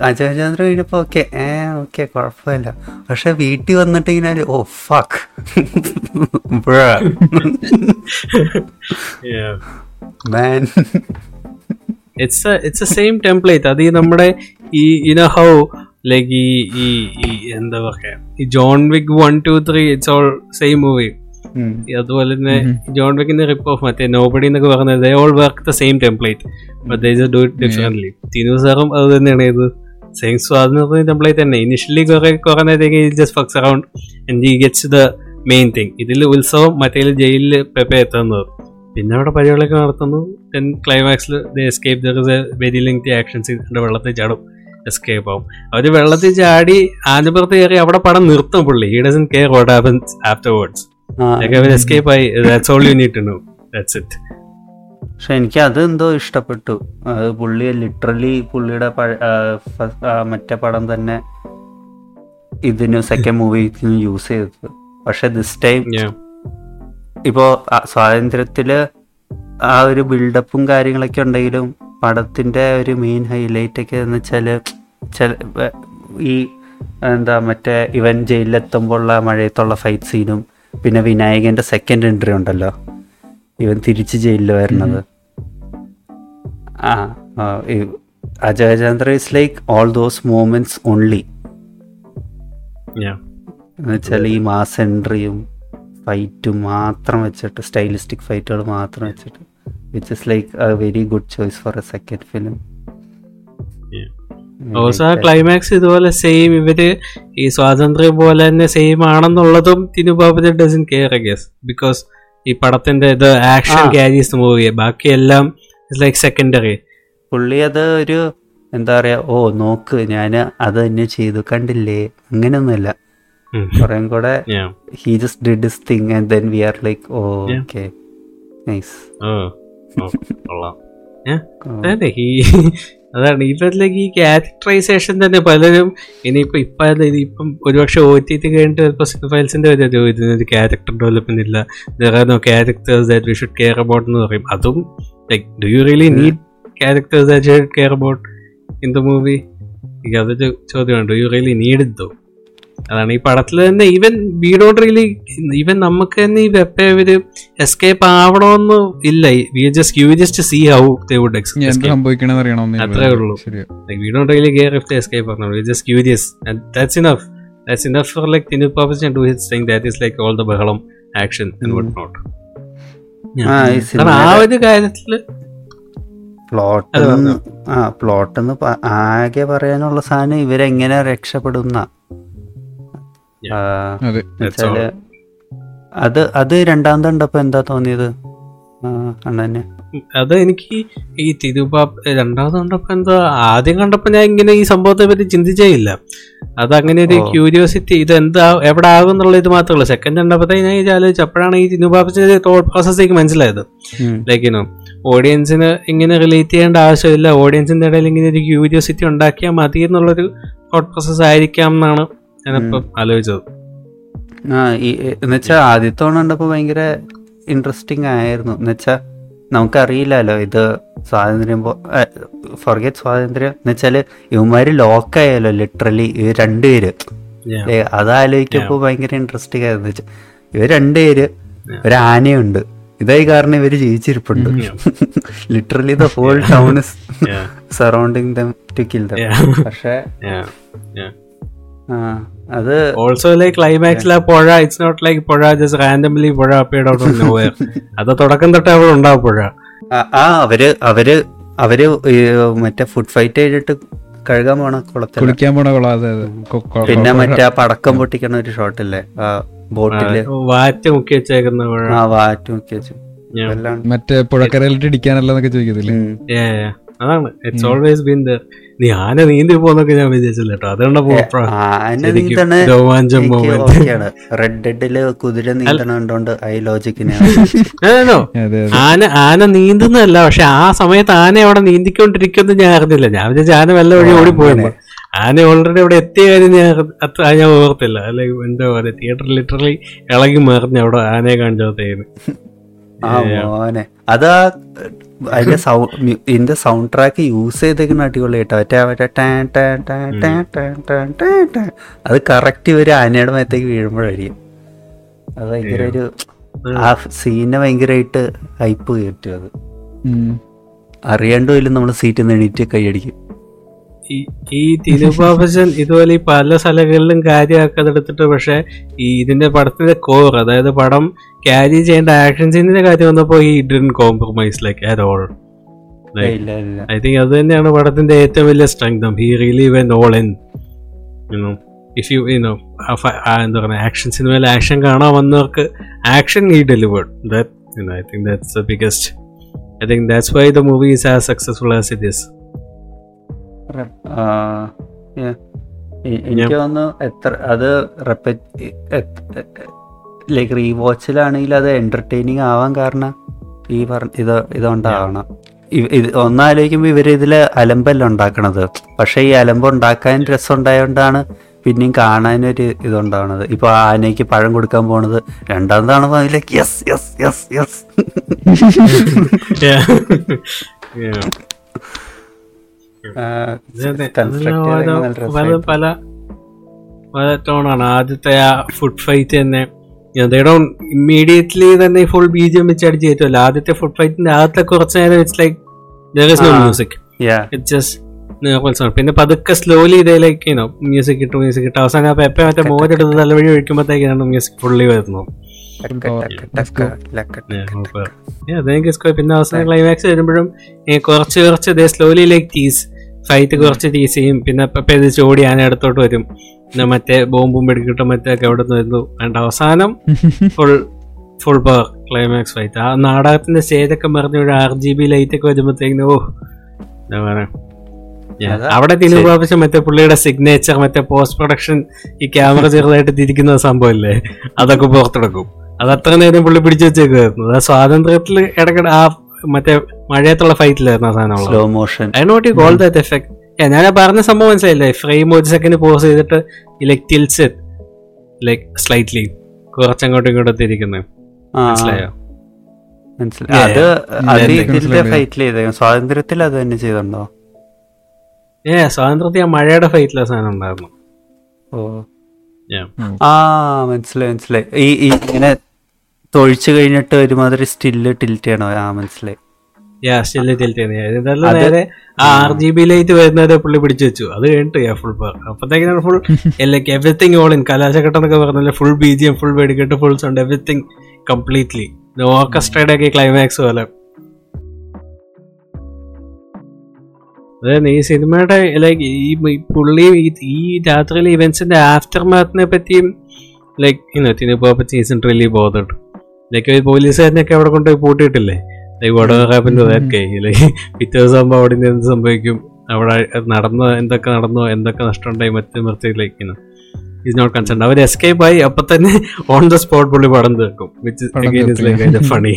അജയചന്ദ്രൻ കഴിഞ്ഞപ്പോ ഓക്കെ ഏ ഓക്കെ കുഴപ്പമില്ല. പക്ഷെ വീട്ടിൽ വന്നിട്ട് ഇങ്ങനെ ഓ fuck Yeah. Man it's it's same template അത് ഈ നമ്മുടെ ഈ ഇനോ ഹൗ ലൈക്ക് ഈ ഈ എന്താ പറയാ ഈ John Wick one two three it's all same movie. അതുപോലെ തന്നെ ജോൺ വിക്കിന്റെ റിപ്പ് ഓഫ് മറ്റേ നോബഡി എന്നൊക്കെ പറഞ്ഞത് they all work the same template but they just do it differently Tinu സാറും അത് തന്നെയാണ് ഇത്. സെയിം സ്വാതന്ത്ര്യ ടെംപ്ലേറ്റ് തന്നെ. ഇനിഷ്യലി കുറെ കുറെ നേരത്തേക്ക് ജസ്റ്റ് ഫക്സ് അറൌണ്ട് ആൻഡ് ഈ ഗെറ്റ്സ് ദ മെയിൻ തിങ് ഇതിൽ ഉത്സവം മറ്റേ ജയിലിൽ പെപ്പെ എത്തുന്നത് പിന്നെ അവിടെ പരിപാടികളൊക്കെ നടത്തുന്നു. Then ക്ലൈമാക്സിൽ the escape there is a very lengthy actions വെള്ളത്തിൽ ചാടും. എസ്കേപ്പ് ആവും. അവർ വെള്ളത്തിൽ ചാടി ആദ്യപുറത്ത് കയറി അവിടെ പടം നിർത്തും പുള്ളി. He doesn't care what happens afterwards escape ആയി. That's all you need to know that's it പക്ഷെ എനിക്ക് അത് എന്തോ ഇഷ്ടപ്പെട്ടു. അത് പുള്ളി ലിറ്ററലി പുള്ളിയുടെ മറ്റേ പടം തന്നെ ഇതിന് സെക്കൻഡ് മൂവിക്ക് യൂസ് ചെയ്തത്. പക്ഷെ ദിസ് ടൈം ഇപ്പോ സ്വാതന്ത്ര്യത്തിൽ ആ ഒരു ബിൽഡപ്പും കാര്യങ്ങളൊക്കെ ഉണ്ടെങ്കിലും പടത്തിന്റെ ഒരു മെയിൻ ഹൈലൈറ്റ് ഒക്കെ എന്ന് വെച്ചാൽ ചില ഈ എന്താ മറ്റേ ഇവൻ ജയിലിലെത്തുമ്പോഴുള്ള മഴയത്തുള്ള ഫൈറ്റ് സീനും പിന്നെ വിനായകന്റെ സെക്കൻഡ് എൻട്രി ഉണ്ടല്ലോ. ഇവൻ തിരിച്ച് ജയിലിൽ വരുന്നത്. ആ Ajayachandra is like all those moments only എന്നുവെച്ചാൽ ഈ മാസ് എൻട്രിയും ഫൈറ്റും മാത്രം വെച്ചിട്ട് സ്റ്റൈലിസ്റ്റിക് ഫൈറ്റുകൾ മാത്രം വെച്ചിട്ട്. Which is like a very good choice for a second film also ആ ക്ലൈമാക്സ് ഇതുപോലെ സെയിം ഇവർ ഈ സ്വാതന്ത്ര്യം പോലെ തന്നെ സെയിം ആണെന്നുള്ളതും തിനുബാബു ഡസൻ കെയർ ഗസ് ബിക്കോസ് ഈ പടത്തിന്റെ ഇത് ആക്ഷൻ. ക്യാരീസ് മൂവി ബാക്കിയെല്ലാം ലൈക്ക് സെക്കൻഡറി പുള്ളി അത് ഒരു എന്താ പറയാ ഓ നോക്ക് ഞാൻ അത് തന്നെ ചെയ്തു കണ്ടില്ലേ? അങ്ങനെയൊന്നുമല്ല. കുറേ കൂടെ he just did this thing and then we are like oh. Okay കൊള്ളാം? അതെ ഈ അതാണ് ഇവരിലേക്ക് ഈ ക്യാരക്ടറൈസേഷൻ തന്നെ പലരും ഇനിയിപ്പോ ഇപ്പൊ ഇപ്പം ഒരുപക്ഷെ ഒ ടി ടി കഴിഞ്ഞിട്ട് ചിലപ്പോൾ സിനിഫൈൽസിന്റെ ഒരു ഇതിനൊരു ക്യാരക്ടർ ഡെവലപ്മെന്റ് ഇല്ല. No characters that we should care about എന്ന് പറയും. അതും like do you really need characters that should care about in the movie അതൊരു ചോദ്യമാണ്. ഡു യു റിയലി നീഡ് ഇതോ അതാണ് ഈ പടത്തിൽ തന്നെ ഈവൻ വി ഡോട്ട് റിയലി ഈവൻ നമുക്ക് തന്നെ ഈ വെപ്പ ഇവർ എസ്കേപ്പ് ആവണമെന്ന് ഇല്ല. We see how they would ഉള്ളൂ. Really escape that's that's for like that like all the ബഹളം ആക്ഷൻ നോട്ട് ആ പ്ലോട്ട് ആ പ്ലോട്ട് ആകെ പറയാനുള്ള സാധനം ഇവരെങ്ങനെ രക്ഷപ്പെടുന്ന അതെ. അത് അത് രണ്ടാം കണ്ടപ്പോ എന്താ തോന്നിയത്? അണ്ണന്? അത് എനിക്ക് ഈ തിരുപാപ്പ് രണ്ടാമത് കണ്ടപ്പോ എന്താ ആദ്യം കണ്ടപ്പോ ഞാൻ ഇങ്ങനെ ഈ സംഭവത്തെ പറ്റി ചിന്തിച്ചേ ഇല്ല അത് അങ്ങനെ ഒരു. ക്യൂരിയോസിറ്റി ഇത് എന്താ എവിടെ ആകും എന്നുള്ള ഇത് മാത്രമേ ഉള്ളൂ. സെക്കൻഡ് കണ്ടപ്പോഴത്തേക്ക് ഞാൻ ആലോചിച്ചു അപ്പോഴാണ് ഈ തിരുപാപ്പിന്റെ തോട്ട് പ്രോസസ്സേക്ക് മനസ്സിലായത്. ലൈക്കിനോ ഓഡിയൻസിന് ഇങ്ങനെ റിലേറ്റ് ചെയ്യേണ്ട ആവശ്യമില്ല. ഓഡിയൻസിന്റെ ഇടയിൽ ഇങ്ങനെ ഒരു ക്യൂരിയോസിറ്റി ഉണ്ടാക്കിയാൽ മതി എന്നുള്ളൊരു തോട്ട് പ്രോസസ് ആയിരിക്കാം എന്നാണ് ഞാനിപ്പം ആലോചിച്ചത്. ആ എന്നുവെച്ചാ ആദ്യത്തെ തവണ കണ്ടപ്പോ ഭയങ്കര ഇൻട്രസ്റ്റിംഗ് ആയിരുന്നു. എന്നുവെച്ചാ നമുക്കറിയില്ലല്ലോ ഇത് സ്വാതന്ത്ര്യം ഫൊർഗെറ്റ് സ്വാതന്ത്ര്യം. എന്ന് വെച്ചാൽ ഇവന്മാര് ലോക്കായാലോ ലിറ്ററലി ഇവർ രണ്ടുപേര്. അതാലോചിക്കപ്പോ ഏ, അത് ആലോചിക്കപ്പോ ഭയങ്കര ഇൻട്രസ്റ്റിംഗ് ആയിരുന്നു. വെച്ചാ ഇവർ രണ്ടുപേര് ഒരു ആനയുണ്ട് ഇതായി കാരണം ഇവർ ജീവിച്ചിരിപ്പുണ്ട്. Literally the whole town surrounding them to kill them പക്ഷേ അത് ഓൾസോ ലൈക്ക് ആ പുഴ. ഇറ്റ്സ് നോട്ട് ലൈക്ക് പുഴ ജസ്റ്റ് റാൻഡംലി പുഴ അപ്പിയഡ് ഔട്ട് ഓഫ് നോവെയർ അത് തുടക്കം തൊട്ടേ അവിടെ ഉണ്ടാവും പുഴ. ആ- അവർ അവർ അവർ മറ്റേ ഫുഡ് ഫൈറ്റ് ചെയ്തിട്ട് കഴുകാൻ പോണ കുളത്തിൽ കുളിക്കാൻ പോണ കുളം അത് പിന്നെ മറ്റേ ആ പടക്കം പൊട്ടിക്കണ ഒരു ഷോട്ടില്ലേ ആ ബോട്ടിൽ വാറ്റ് മുക്കി വെച്ചേക്കുന്ന ആ വാറ്റ് മുക്കി വെച്ചു. മറ്റേ പുഴക്കരയിലിട്ട് ഇടിക്കാനല്ലെന്നൊക്കെ ചോദിക്കത്തില്ലേ. അതാണ്. ഇറ്റ്സ് ഓൾവേസ് ബീൻ ദർ നീ ആന നീന്തി പോന്നൊക്കെ ഞാൻ വിചാരിച്ചില്ല കേട്ടോ. ഓക്കെയാണ്. റെഡ് ഡെഡിൽ കുതിര നീന്തണ കണ്ടോണ്ട് ഐ ലോജിക്കിനെ ആന ആന നീന്തുന്നതല്ല പക്ഷെ ആ സമയത്ത് ആന അവിടെ നീന്തിക്കൊണ്ടിരിക്കുന്നത് ഞാൻ അറിഞ്ഞില്ല. ഞാൻ വിചാരിച്ച ആന വല്ല വഴി ഓടി പോയെന്ന്. ആന ഓൾറെഡി അവിടെ എത്തിയ കാര്യം ഞാൻ അത്ര ഞാൻ ഓർത്തില്ല. അല്ലെ എന്താ പറയുക തിയേറ്റർ ലിറ്ററലി ഇളകി മറിഞ്ഞ് അവിടെ ആനയെ കാണിച്ചതേന് ആ മോനെ. അതാ അതിന്റെ ഇതിന്റെ സൗണ്ട് ട്രാക്ക് യൂസ് ചെയ്തേക്കുന്ന അടിപൊളി കേട്ടോ. മറ്റേ മറ്റേ ടാൻ ടാൻ ടാൻ ടാൻ ടാൻ ടാൻ ടാൻ ടാൻ. അത് കറക്റ്റ് ഒരു ആനയുടെ മേത്തേക്ക് വീഴുമ്പോഴായിരിക്കും. അത് ഭയങ്കര ഒരു ആ സീനെ ഭയങ്കരമായിട്ട് ഹൈപ്പ് കയറ്റും അത്. അറിയണ്ടോ ഇല്ല പോലും നമ്മൾ സീറ്റിൽ നിന്ന് എണീറ്റ് കൈയടിക്കും. ഈ- ഈ ബച്ചൻ ഇതുപോലെ ഈ പല സ്ഥലങ്ങളിലും കാര്യമാക്കാതെ എടുത്തിട്ട് പക്ഷെ ഈ ഇതിന്റെ പടത്തിന്റെ കോർ അതായത് പടം ക്യാരി ചെയ്യേണ്ട ആക്ഷൻ സീനിന്റെ കാര്യം വന്നപ്പോ ഈ didn't compromise like at all I think അത് തന്നെയാണ് പടത്തിന്റെ ഏറ്റവും വലിയ strength he really went all in you know if you you know എന്താ പറയുക ആക്ഷൻ സിനിമയിൽ ആക്ഷൻ കാണാൻ വന്നവർക്ക് ആക്ഷൻ ഈ delivered that I think that's the biggest I think that's why the movie is as successful as it is എനിക്ക് തോന്നുന്നു എത്ര അത് ലൈക്ക് റീവാച്ചിലാണെങ്കിൽ അത് എന്റർടൈനിങ് ആവാൻ കാരണം ഈ പറഞ്ഞ ഇത് ഇതുകൊണ്ടാവണം ഇ- ഇത് ഒന്നാലോചിക്കുമ്പോൾ ഇവർ ഇതിൽ അലമ്പല്ല ഉണ്ടാക്കണത്. പക്ഷേ ഈ അലമ്പ് ഉണ്ടാക്കാൻ രസം ഉണ്ടായതുകൊണ്ടാണ് പിന്നെയും കാണാനൊരു ഇതുണ്ടാവണത്. ഇപ്പൊ ആനയ്ക്ക് പഴം കൊടുക്കാൻ പോണത് രണ്ടാം തവണ യെസ് യെസ് യെസ് യെസ് പല പല ടോണാണ്. ആദ്യത്തെ ആ ഫുഡ് ഫൈറ്റ് തന്നെ. ഇമ്മീഡിയറ്റ്ലി തന്നെ ഫുൾ ബീജം വെച്ച് അടിച്ച് കയറ്റുമല്ലോ ആദ്യത്തെ ഫുഡ് ഫൈറ്റിന്റെ ആദ്യത്തെ കുറച്ച് നേരം it's like there is no ah. Music it just പിന്നെ പതുക്കെ സ്ലോലി ഇതേ ലൈക്ക് യുനോ മ്യൂസിക് ഇട്ടു മ്യൂസിക് ഇട്ടു. അവസാനം അപ്പൊ എപ്പോ മറ്റേ മോരെടുത്ത് തലവഴി ഒഴിക്കുമ്പോഴത്തേക്കാണ് മ്യൂസിക് ഫുള്ളി വരുന്നത് പിന്നെ അവസാനം ക്ലൈമാക്സ് വരുമ്പോഴും കുറച്ച് കുറച്ച് ഇതേ സ്ലോലി ലൈക്ക് ടീസ് ഫൈറ്റ് കുറച്ച് ടീസ് ചെയ്യും. പിന്നെ പെപ്പ ഇത് ചോടി ആന അടുത്തോട്ട് വരും. പിന്നെ മറ്റേ ബോംബും വെടിക്കിട്ടും മറ്റേ ഒക്കെ അവിടെ നിന്ന് വരുന്നു. വേണ്ട അവസാനം full full power climax fight ആ നാടകത്തിന്റെ സ്റ്റേജൊക്കെ മറിഞ്ഞ ഒരു ആർ ജി ബി ലൈറ്റ് ഒക്കെ വരുമ്പോഴത്തേക്കും ഓ എന്താ പറയാ? അവിടെ തിരിഞ്ഞു പ്രാവശ്യം മറ്റേ പുള്ളിയുടെ സിഗ്നേച്ചർ മറ്റേ പോസ്റ്റ് പ്രൊഡക്ഷൻ ഈ ക്യാമറ ചെറുതായിട്ട് തിരിക്കുന്ന സംഭവമല്ലേ അതൊക്കെ പുറത്തെടുക്കും. അത് അത്ര നേരം പുള്ളി പിടിച്ചു വെച്ചേക്കുമായിരുന്നു ആ സ്വാതന്ത്ര്യത്തിൽ ഇടയ്ക്കിടെ ആ മറ്റേ മഴയത്തുള്ള ഫൈറ്റിലായിരുന്നു ആ സാധനം slow motion I not you call that effect ഞാൻ പറഞ്ഞ സംഭവം മനസ്സിലായില്ലേ? ഫ്രെയിം ഒരു സെക്കൻഡ് പോസ് ചെയ്തിട്ട് ലൈക് ടിൽസ് ലൈക്ക് സ്ലൈറ്റ്ലി കുറച്ചങ്ങോട്ടും ഇങ്ങോട്ടും തിരിക്കുന്നത് മനസ്സിലായോ? അത് yeah. അത് Yeah, ഇതിന്റെ ഫൈറ്റിൽ ചെയ്ത. സ്വാതന്ത്ര്യത്തിൽ അത് തന്നെ ചെയ്തിട്ടുണ്ടോ? ഏ സ്വാതന്ത്ര്യത്തിൽ ആ മഴയുടെ ഫൈറ്റിലെ സാധനം ഉണ്ടായിരുന്നു. ഓ. Yeah. ആ മനസ്സിലായി മനസ്സിലായി. ഈ ഈ ഇങ്ങനെ തൊഴിച്ചു കഴിഞ്ഞിട്ട് ഒരുമാതിരി സ്റ്റില്ല് ടിൽറ്റ് ചെയ്യണോ? ആ മനസ്സിലായി. യാ സ്റ്റിൽ ടിൽറ്റ് ചെയ്യുന്നത് നേരെ ആ ആർ ജി ബിയിലേക്ക് വരുന്നവരെ പുള്ളി പിടിച്ചു വെച്ചു. അത് കഴിഞ്ഞിട്ട് full power അപ്പത്തേക്കിനാണ് full like everything all in കലാശഘട്ടം എന്നൊക്കെ പറഞ്ഞാൽ full B G M full വെടിക്കെട്ട് ഫുൾ സൗണ്ട് എവറിത്തിങ് കംപ്ലീറ്റ്ലി ഓർക്കസ്ട്രയുടെ ഒക്കെ ക്ലൈമാക്സ് പോലെ. അതായത് ഈ സിനിമയുടെ ലൈക്ക് ഈ പുള്ളി ഈ- രാത്രിയിലെ ഇവന്റ്സിന്റെ ആഫ്റ്റർ മാത്തിനെ പറ്റിയും ലൈക്ക് ഇന്നത്തിന് സീസൺ ലൈക്ക് പോലീസുകാരനൊക്കെ അവിടെ കൊണ്ടുപോയി പൂട്ടിയിട്ടില്ലേ? ലൈക്ക് ടു ദാറ്റ് അതൊക്കെ ലൈക്ക് പിറ്റേ ദിവസം ആകുമ്പോൾ അവിടെ നിന്ന് എന്ത് സംഭവിക്കും? അവിടെ നടന്ന എന്തൊക്കെ നടന്നോ എന്തൊക്കെ നഷ്ടമുണ്ടായി മറ്റു ലൈക്ക് ഈസ് നോട്ട് കൺസേൺ അവർ എസ്കേപ്പ് ആയി അപ്പൊ തന്നെ ഓൺ ദ സ്പോട്ട് പുള്ളി പടം തീർക്കും. Which is funny like funny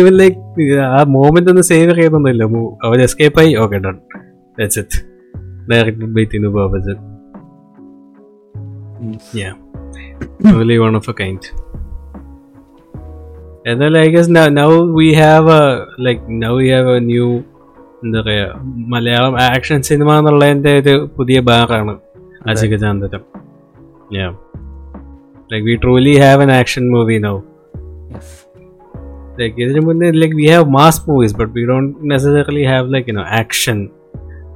even like ആ മോമെന്റ് ഒന്ന് സേവ് ചെയ്യുന്നൊന്നുമില്ല. അവർ എസ്കേപ്പ് ആയി okay done that's it directed by Tinu Pappachan Yeah. Really one of a kind. And then I guess now now we have a like now we have a new എന്താ പറയാ Malayalam action cinema എന്നുള്ളതിന്റെ ഒരു പുതിയ ബാറാണ് അജികചാന്തരം like we truly have an action movie now like ഇതിനു മുന്നേ like we have mass movies but we don't necessarily have like you know action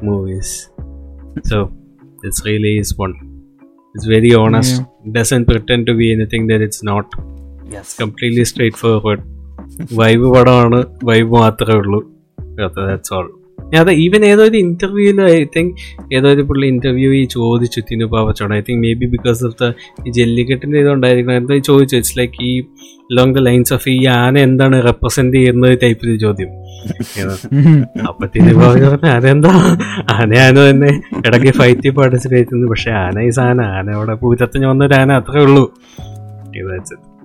movies so this really is one it's very honest it doesn't pretend to be anything that it's not Completely forward vibe പടമാണ്. Vibe മാത്രമേ ഉള്ളൂ. That's all അതെ even ഏതോ ഒരു ഇന്റർവ്യൂവിൽ I think ഏതോ ഒരു പുള്ളി ഇന്റർവ്യൂ ഈ ചോദിച്ചു Tinu പാവച്ചോട് I think maybe because of the ഈ ജെല്ലിക്കെട്ടിന്റെ ഇതുണ്ടായിരിക്കണം എന്താ ചോദിച്ചു. ഇറ്റ്സ് ലൈക്ക് ഈ ലോങ് ദ ലൈൻസ് ഓഫ് ഈ ആന എന്താണ് റെപ്രസെന്റ് ചെയ്യുന്നത് ടൈപ്പിൽ ചോദ്യം. അപ്പൊ തിനു പാവച്ച പറഞ്ഞു ആനെന്താ ആന ആന തന്നെ. ഇടയ്ക്ക് ഫൈറ്റിൽ പാർട്ടിസിപ്പേറ്റ് ചെയ്യുന്നു. പക്ഷെ ആന ഈ സാധനം ആന. അവിടെ പൂരത്തിന് വന്നൊരു ആന അത്രേ ഉള്ളൂ. That's it. Yeah. ഞാൻ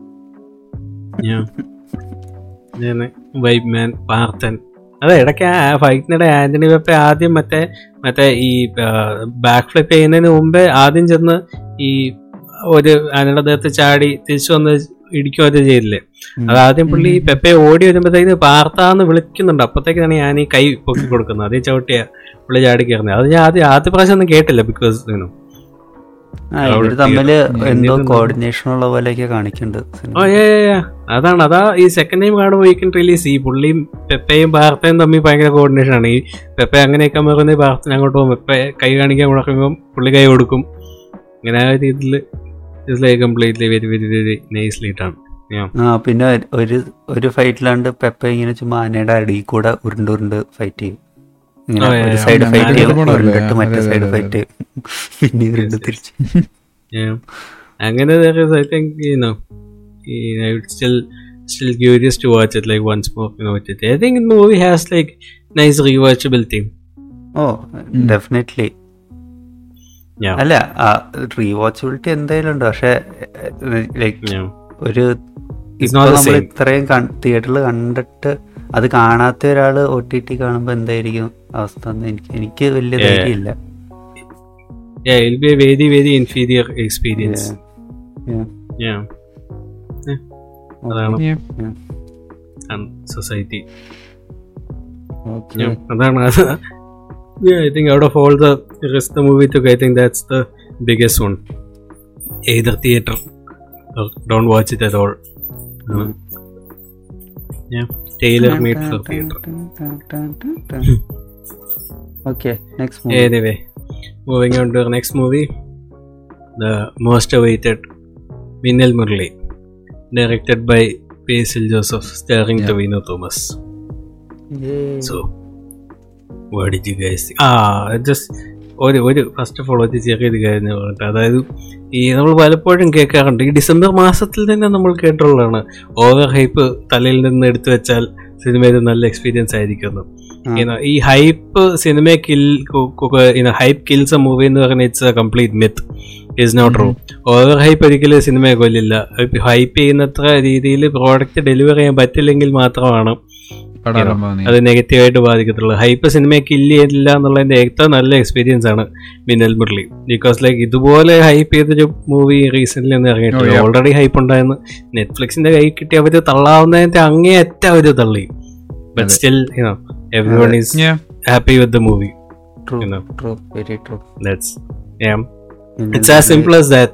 വൈബ് മാൻ പാർത്തൻ അതെ ഇടയ്ക്ക് ആ ഫൈറ്റിനിടെ ആന്റണി വെപ്പ ആദ്യം മറ്റേ മറ്റേ ഈ ബാക്ക് ഫ്ലിപ്പ് ചെയ്യുന്നതിന് മുമ്പേ ആദ്യം ചെന്ന് ഈ ഒരു ആനയുടെ ദേഹത്ത് ചാടി തിരിച്ചു വന്ന് ഇടിക്കുകയൊക്കെ ചെയ്തില്ലേ? അത് ആദ്യം പുള്ളി ഈ പെപ്പയെ ഓടി വരുമ്പോഴത്തേക്ക് പാർത്താന്ന് വിളിക്കുന്നുണ്ട്. അപ്പത്തേക്കാണ് ഞാൻ ഈ കൈ പൊക്കി കൊടുക്കുന്നത്. അതേ ചവിട്ടിയ പുള്ളി ചാടി കയറുന്നത്. അത് ഞാൻ ആദ്യം ആദ്യ പ്രാവശ്യം ഒന്നും കേട്ടില്ല ബിക്കോസ് ഇവർ തമ്മിൽ എന്തോ കോർഡിനേഷൻ ഉള്ള പോലെയൊക്കെ കാണിക്കുന്നുണ്ട് അതാണ് അതാ ഈ സെക്കൻഡ് ടൈം കാണുമ്പോൾ ഈ റിലീസ് ഈ പുള്ളിയും പെപ്പയും ഭാർത്തയും തമ്മിൽ ഭയങ്കര കോർഡിനേഷൻ ആണ്. ഈ പെപ്പ അങ്ങനെയൊക്കെ മറന്ന് ഭാർത്ത അങ്ങോട്ട് പോകും പെപ്പ കൈ കാണിക്കാൻ മുടക്കുമ്പോൾ പുള്ളി കൈ കൊടുക്കും. ഇങ്ങനെ ആ രീതിയിൽ completely very very very nicely ഇട്ടാണ്. ആ പിന്നെ ഒരു ഒരു ഫൈറ്റിലാണ്ട് പെപ്പ ഇങ്ങനെ ചുമ്മാ ആനയുടെ അടിയിൽ കൂടെ ഉരുണ്ട് ഉരുണ്ട് ഫൈറ്റ് ചെയ്യും. ഇങ്ങനെ ഒരു സൈഡ് ഫൈറ്റ് ചെയ്യും മറ്റേ സൈഡ് ഫൈറ്റ് പിന്നെ രണ്ട് തിരിച്ച് Yeah. അങ്ങനെ there is, I think, you know, I still still curious to watch it like once more, you know, it. I think the movie has like nice rewatchable thing oh definitely Yeah. അല്ല rewatchability എന്തായാലും ഉണ്ട് പക്ഷെ like Yeah. ഒരു. ഇത്രയും തിയേറ്ററിൽ കണ്ടിട്ട് അത് കാണാത്ത ഒരാൾ ഒ ടി ടി കാണുമ്പോ എന്തായിരിക്കും അവസ്ഥ എനിക്ക് എനിക്ക് വലിയ Yeah. ധൈര്യമില്ല Yeah, it'll be a very, very inferior experience. Yeah. Yeah. Yeah. അതാണ് Yeah. Society Okay. അതാണ് അത് Yeah, I think out of all the rest of the movie took, I think that's the biggest one. Either theater or don't watch it at all. Uh, yeah, tailor made for theater. Hmm. okay, next movie. Anyway, moving on to our next movie, the most awaited Minal directed by Basil Joseph, starring yeah. Thomas. So, what did you guys? Ah, just ഒരു ഒരു first of all ഒരു ചെറിയൊരു കാര്യം പറയട്ടെ അതായത് ഈ നമ്മൾ പലപ്പോഴും കേൾക്കാറുണ്ട് ഈ ഡിസംബർ മാസത്തിൽ തന്നെ നമ്മൾ കേട്ടിട്ടുള്ളതാണ്. ഓവർ ഹൈപ്പ് തലയിൽ നിന്ന് എടുത്തു വെച്ചാൽ സിനിമയിൽ നല്ല എക്സ്പീരിയൻസ് ആയിരിക്കുന്നു. ആ. You know, ഈ hype cinema kill hype kills a movie എന്ന് പറഞ്ഞാൽ it's a complete myth is not true over hype ഒരിക്കലും സിനിമയെ കൊല്ലില്ല. ഹൈപ്പ് ചെയ്യുന്നത്ര രീതിയിൽ പ്രോഡക്റ്റ് ഡെലിവർ ചെയ്യാൻ പറ്റില്ലെങ്കിൽ മാത്രമാണ് അത് നെഗറ്റീവായിട്ട് ബാധിക്കത്തുള്ളൂ. ഹൈപ്പ് സിനിമയെ കില്ല് ചെയ്തില്ല എന്നുള്ളതിന്റെ ഏറ്റവും നല്ല എക്സ്പീരിയൻസ് ആണ് മിന്നൽ മുരളി. ബിക്കോസ് ലൈക്ക് ഇതുപോലെ ഹൈപ്പ് ചെയ്തൊരു മൂവി റീസെന്റ് ഒന്നും ഇറങ്ങിയിട്ടില്ല. Oh, ഓൾറെഡി ഹൈപ്പ് ഉണ്ടായിരുന്നു. നെറ്റ്ഫ്ലിക്സിന്റെ കൈ കിട്ടി അവർ തള്ളാവുന്നതിന്റെ അങ്ങേയറ്റ അവർ തള്ളി. But still you know everyone is happy with the movie true true very true that's true. It's as simple as that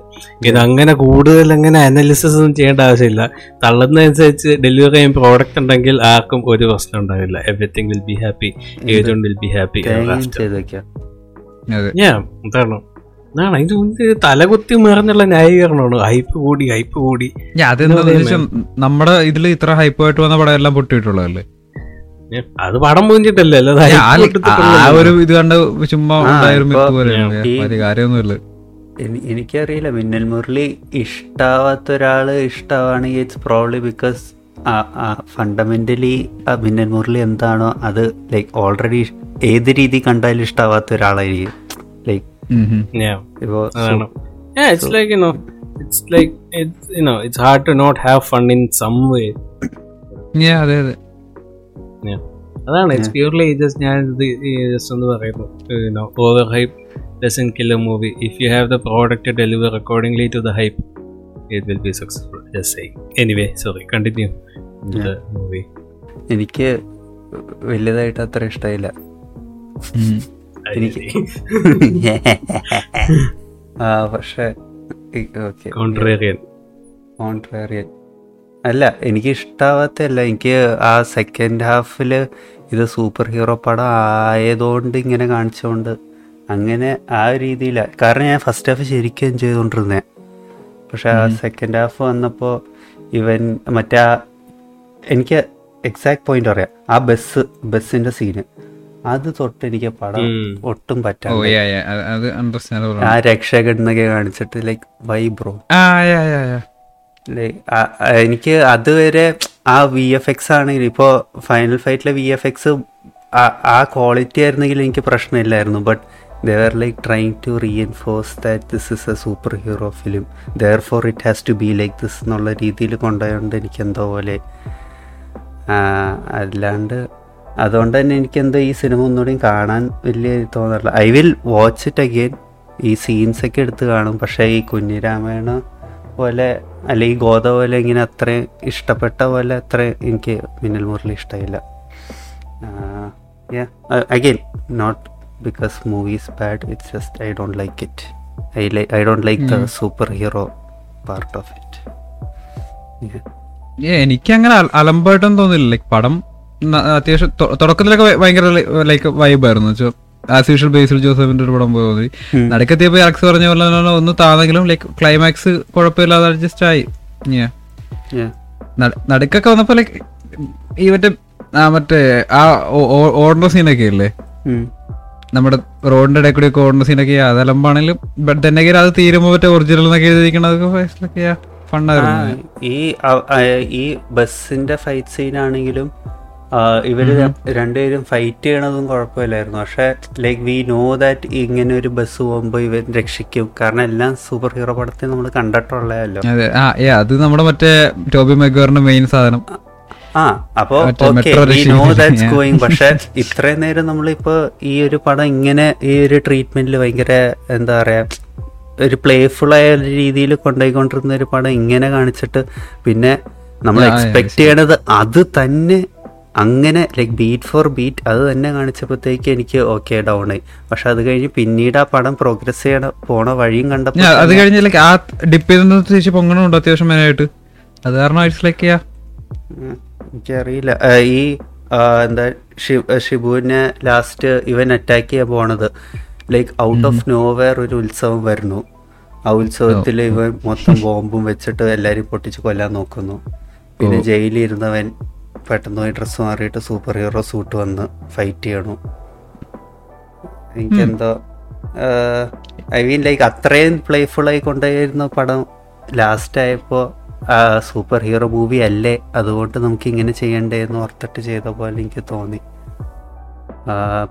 ഇത് അങ്ങനെ കൂടുതൽ അങ്ങനെ അനാലിസിസ് ഒന്നും ചെയ്യേണ്ട ആവശ്യമില്ല. തള്ളുന്നതനുസരിച്ച് ഡെലിവറി ചെയ്യാൻ പ്രോഡക്റ്റ് ഉണ്ടെങ്കിൽ ആർക്കും ഒരു പ്രശ്നം ഉണ്ടാവില്ല. Everything will be happy everyone will be happy അതാണ്. ഇത് തലകുത്തി മറിഞ്ഞുള്ള ന്യായീകരണമാണ്. ഹൈപ്പ് കൂടി ഹൈപ്പ് കൂടി. നമ്മുടെ ഇതിൽ ഇത്ര ഹൈപ്പായിട്ട് വന്ന പടം എല്ലാം പൊട്ടിയിട്ടുള്ളതല്ലേ അത് പടം hype ആ- ഒരു ഇത് കണ്ട് ചുമ്മാ ആ, ഉണ്ടായൊരു ഇപ്പൊ മിത്ത് പോലെ ഈ- വലിയ കാര്യമൊന്നുമില്ല. എനി- എനിക്കറിയില്ല മിന്നൽ മുരളി ഇഷ്ടാവാത്ത ഒരാൾ ഇഷ്ടമാണെങ്കിൽ ഇറ്റ്സ് പ്രോബ്ലി ബിക്കോസ് ഫണ്ടമെന്റലി ആ മിന്നൽ മുരളി എന്താണോ അത് ലൈക്ക് ഓൾറെഡി ഏത് രീതി കണ്ടാലും ഇഷ്ടാവാത്ത ഒരാളായിരിക്കും. ലൈക്ക് ഉം ഉം. Yeah, ഇപ്പോ അതാണ് Yeah, it's like you know it's like it's you know it's hard to not have fun in some way. Yeah, അതെ അതെ. അതാണ് ഇറ്റ്സ് പ്യൂർലി ജസ്റ്റ് ഞാൻ ജസ്റ്റ് ഒന്ന് പറയുന്നു. Over hype doesn't kill a movie if you have the product deliver accordingly to the hype it will be successful just say anyway sorry continue the movie എനിക്ക് വലുതായിട്ട് അത്ര ഇഷ്ടമായില്ല. എനിക്ക് ആ പക്ഷെ ഓക്കെ. കോൺട്രേറിയൻ അല്ല എനിക്ക് ഇഷ്ടാവാത്തല്ല എനിക്ക് ആ സെക്കൻഡ് ഹാഫിൽ ഇത് സൂപ്പർ ഹീറോ പടം ആയതുകൊണ്ട് ഇങ്ങനെ കാണിച്ചുകൊണ്ട് അങ്ങനെ ആ രീതിയിലാണ് കാരണം ഞാൻ ഫസ്റ്റ് ഹാഫ് ശരിക്കും എൻജോയ് ചെയ്തുകൊണ്ടിരുന്നേ പക്ഷെ ആ സെക്കൻഡ് ഹാഫ് വന്നപ്പോൾ ഇവൻ മറ്റേ എനിക്ക് എക്സാക്ട് പോയിന്റ് അറിയാം. ആ ബസ് ബസ്സിന്റെ സീന് അത് തൊട്ട് എനിക്ക് പടം. ഒട്ടും അണ്ടർസ്റ്റാൻഡബിൾ ആ രക്ഷകെടുന്നൊക്കെ കാണിച്ചിട്ട് ലൈക്ക് വൈ ബ്രോ എനിക്ക് അതുവരെ ആ വി എഫ് എക്സ് ആണെങ്കിൽ ഇപ്പോൾ ഫൈനൽ ഫൈറ്റിലെ വി എഫ് എക്സ് ആ ക്വാളിറ്റി ആയിരുന്നെങ്കിൽ എനിക്ക് പ്രശ്നമില്ലായിരുന്നു. But there like trying to reinforce that this is a super hero film there for it has to be like this എന്നുള്ള രീതിയിൽ കൊണ്ടുപോയതുകൊണ്ട് എനിക്ക് എന്തോ പോലെ അല്ലാണ്ട് അതുകൊണ്ട് തന്നെ എനിക്കെന്തോ ഈ സിനിമ ഒന്നുകൂടി കാണാൻ വലിയ തോന്നാറില്ല. I will watch it again ഈ സീൻസ് ഒക്കെ എടുത്ത് കാണും. പക്ഷേ ഈ കുഞ്ഞിരാമായണ പോലെ അല്ലെ ഈ ഗോത പോലെ ഇങ്ങനെ അത്രയും ഇഷ്ടപ്പെട്ട പോലെ അത്രയും എനിക്ക് മിന്നൽ മുരളി ഇഷ്ടമില്ല. Again not because movies bad it's just I don't like it I lie I don't like the super hero part of it uh, എനിക്ക് അങ്ങനെ അലമ്പായിട്ടൊന്നും തോന്നില്ല ലൈക്ക് പടം അത്യാവശ്യം തുടക്കത്തിലൊക്കെ ഭയ- ഭയങ്കര ലൈക്ക് വൈബായിരുന്നു വെച്ചോ ആസ് യൂഷ്വൽ ബേസിൽ ജോസഫിന്റെ ഒരു പടം പോയി തോന്നി. ഉം. നടുക്കെത്തിയപ്പോ അലക്സ് പറഞ്ഞ പോലെ തന്നെ ഒന്ന് താന്നെങ്കിലും ലൈക്ക് ക്ലൈമാക്സ് കുഴപ്പമില്ലാതെ അഡ്ജസ്റ്റ് ആയി. Yeah. Yeah. നട്- നടുക്കൊക്കെ വന്നപ്പോ ലൈക്ക് ഈ മറ്റേ മറ്റേ ആ ഓർഡർ സീനൊക്കെ ഇല്ലേ? ഉം. നമ്മുടെ റോഡിന്റെ ഇടയിൽ കൂടി കോർണർ ഓടുന്ന സീനൊക്കെ അതലമ്പാണെങ്കിലും ബട്ട് തന്നെ അത് തീരുമ്പോ മറ്റേ ഒറിജിനൽ എന്നൊക്കെ എഴുതിയിരിക്കണതൊക്കെ ആ, ഫണ്ടായിരുന്നു ഈ ഈ ബസ്സിന്റെ ഫൈറ്റ് സീനാണെങ്കിലും ഇവർ രണ്ടുപേരും ഫൈറ്റ് ചെയ്യണതും കുഴപ്പമില്ലായിരുന്നു. പക്ഷെ ലൈക്ക് വി നോ ദാറ്റ് ഇങ്ങനെ ഒരു ബസ് പോകുമ്പോൾ ഇവർ രക്ഷിക്കും. കാരണം എല്ലാം സൂപ്പർ ഹീറോ പടത്തിൽ നമ്മൾ കണ്ടിട്ടുള്ളതല്ലോ? അത്. നമ്മുടെ മറ്റേ ടോബി മെഗോറിന്റെ മെയിൻ സാധനം. ആ അപ്പോ. ഗോയിങ് പക്ഷെ ഇത്രയും നേരം നമ്മളിപ്പോ ഈ ഒരു പടം ഇങ്ങനെ ഈ ഒരു ട്രീറ്റ്മെന്റിൽ ഭയങ്കര എന്താ പറയാ ഒരു പ്ലേഫുൾ ആയ ഒരു രീതിയിൽ കൊണ്ടുപോയിക്കൊണ്ടിരുന്ന ഒരു പടം ഇങ്ങനെ കാണിച്ചിട്ട് പിന്നെ നമ്മൾ എക്സ്പെക്ട് ചെയ്യണത് അത് തന്നെ അങ്ങനെ ലൈക് ബീറ്റ് ഫോർ ബീറ്റ് അത് തന്നെ കാണിച്ചപ്പോഴത്തേക്ക് എനിക്ക് ഓക്കെ ഡൗൺ ആയി പക്ഷെ അത് കഴിഞ്ഞ് പിന്നീട് ആ പടം പ്രോഗ്രസ് ചെയ്യണ പോണ വഴിയും കണ്ടപ്പോൾ ഞാൻ അത് കഴിഞ്ഞ ആ ഡിപ്പ് പൊങ്ങണുണ്ട് അത്യാവശ്യം മെയിനായിട്ട് അത് കാരണം ലൈക്ക്. എനിക്കറിയില്ല. ഈ എന്താ ഷിബുവിനെ ലാസ്റ്റ് ഇവൻ അറ്റാക്ക് ചെയ്യാൻ പോണത്. ലൈക്ക് ഔട്ട് ഓഫ് നോവെയർ ഒരു ഉത്സവം വരുന്നു. ആ ഉത്സവത്തിൽ ഇവൻ മൊത്തം ബോംബും വെച്ചിട്ട് എല്ലാരും പൊട്ടിച്ച് കൊല്ലാൻ നോക്കുന്നു. പിന്നെ ജയിലിൽ ഇരുന്നവൻ പെട്ടെന്ന് പോയി ഡ്രസ്സ് മാറിയിട്ട് സൂപ്പർ ഹീറോ സൂട്ട് വന്ന് ഫൈറ്റ് ചെയ്യണു. എനിക്കെന്തോ ഐ മീൻ ലൈക്ക് അത്രയും പ്ലേഫുൾ ആയി കൊണ്ടുപോയിരുന്ന പടം. ലാസ്റ്റ് ആയപ്പോൾ സൂപ്പർ ഹീറോ മൂവി അല്ലേ? അതുകൊണ്ട് നമുക്ക് ഇങ്ങനെ ചെയ്യണ്ടേ എന്ന് ഓർത്തിട്ട് ചെയ്ത പോലെ എനിക്ക് തോന്നി.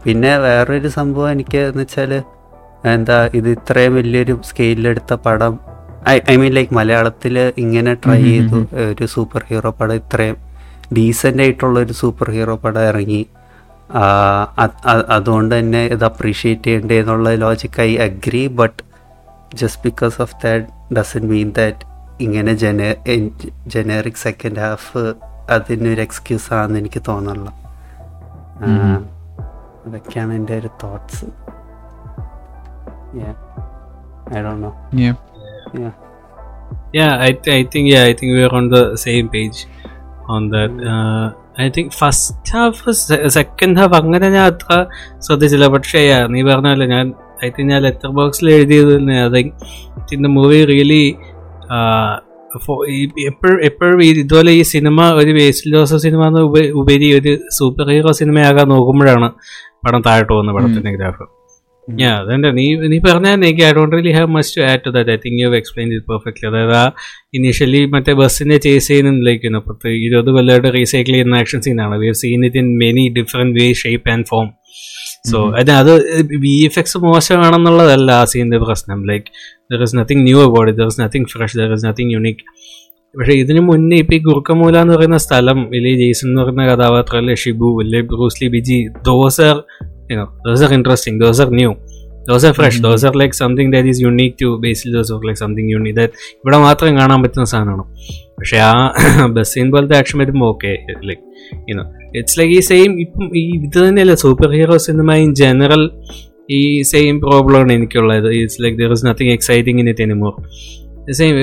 പിന്നെ വേറൊരു സംഭവം എനിക്ക് എന്ന് വെച്ചാൽ എന്താ ഇത് ഇത്രയും വലിയൊരു സ്കെയിലെടുത്ത പടം ഐ ഐ മീൻ ലൈക്ക് മലയാളത്തിൽ ഇങ്ങനെ ട്രൈ ചെയ്തു ഒരു സൂപ്പർ ഹീറോ പടം ഇത്രയും ഡീസന്റ് ആയിട്ടുള്ള ഒരു സൂപ്പർ ഹീറോ പടം ഇറങ്ങി. അതുകൊണ്ട് തന്നെ ഇത് അപ്രീഷിയേറ്റ് ചെയ്യണ്ടേ എന്നുള്ള ലോജിക്കായി I agree but just because of that doesn't mean that ഇങ്ങനെ ജന ജനറിക് സെക്കൻഡ് ഹാഫ് അതിനൊരു എക്സ്ക്യൂസ് ആണെന്ന് എനിക്ക് തോന്നുള്ളു അതൊക്കെയാണ് എന്റെ ഒരു thoughts I dunno Yeah, I, th- I think yeah, I think we are on the same page on that. Uh, I think first half, se- second half അങ്ങനെ ഞാൻ അത്ര ശ്രദ്ധിച്ചില്ല. പക്ഷേ നീ പറഞ്ഞല്ലോ ഞാൻ ഐ തിങ്ക് ഞാൻ ലെറ്റർ ബോക്സിൽ എഴുതിയത് I think the movie really എപ്പോഴും എപ്പോഴും ഇതുപോലെ ഈ സിനിമ ഒരു വേസ്റ്റ് ജോസഫ് സിനിമ എന്ന് ഉപ- ഉപരി ഒരു സൂപ്പർ ഹീറോ സിനിമയാകാൻ നോക്കുമ്പോഴാണ് പടം താഴോട്ട് പോകുന്നത് പടത്തിന്റെ ഗ്രാഫ്. ഞാൻ അതെന്റെ നീ നീ പറഞ്ഞാൽ എനിക്ക് I don't really have must add to that I think you explain it perfectly അതായത് ആ ഇനീഷ്യലി മറ്റേ ബസ്സിനെ ചേസ് ചെയ്യുന്നതിലേക്കുന്നു പത്ത് ഇരുപത് കൊല്ലമായിട്ട് റീസൈക്കിൾ ചെയ്യുന്ന ആക്ഷൻ സീനാണ് we have seen it in many different way shape and form so അത് അത് വി എഫ് എക്സ് മോശമാണെന്നുള്ളതല്ല ആ സീനിന്റെ പ്രശ്നം. Like there is nothing new about it there is nothing fresh there is nothing unique പക്ഷെ ഇതിനു മുന്നേ ഇപ്പൊ ഈ ഗുർക്കമൂല എന്ന് പറയുന്ന സ്ഥലം വലിയ ജെയ്സൺ എന്ന് പറയുന്ന കഥാപാത്രം അല്ലെ ഷിബു അല്ലെ Bruce Lee Biji those are you know those are interesting. Those are new are fresh fresh are like like something that is unique to those Joseph like something unique that ഇവിടെ മാത്രം കാണാൻ പറ്റുന്ന സാധനമാണ്. പക്ഷേ ആ ബസ്സിൻ പോലത്തെ ആക്ഷൻ വരുമ്പോൾ okay like you know it's like ഈ സെയിം ഇപ്പം ഈ ഇത് തന്നെയല്ല super hero cinema in general ഈ സെയിം പ്രോബ്ലമാണ് എനിക്കുള്ളത്. It's like there is nothing exciting in it anymore same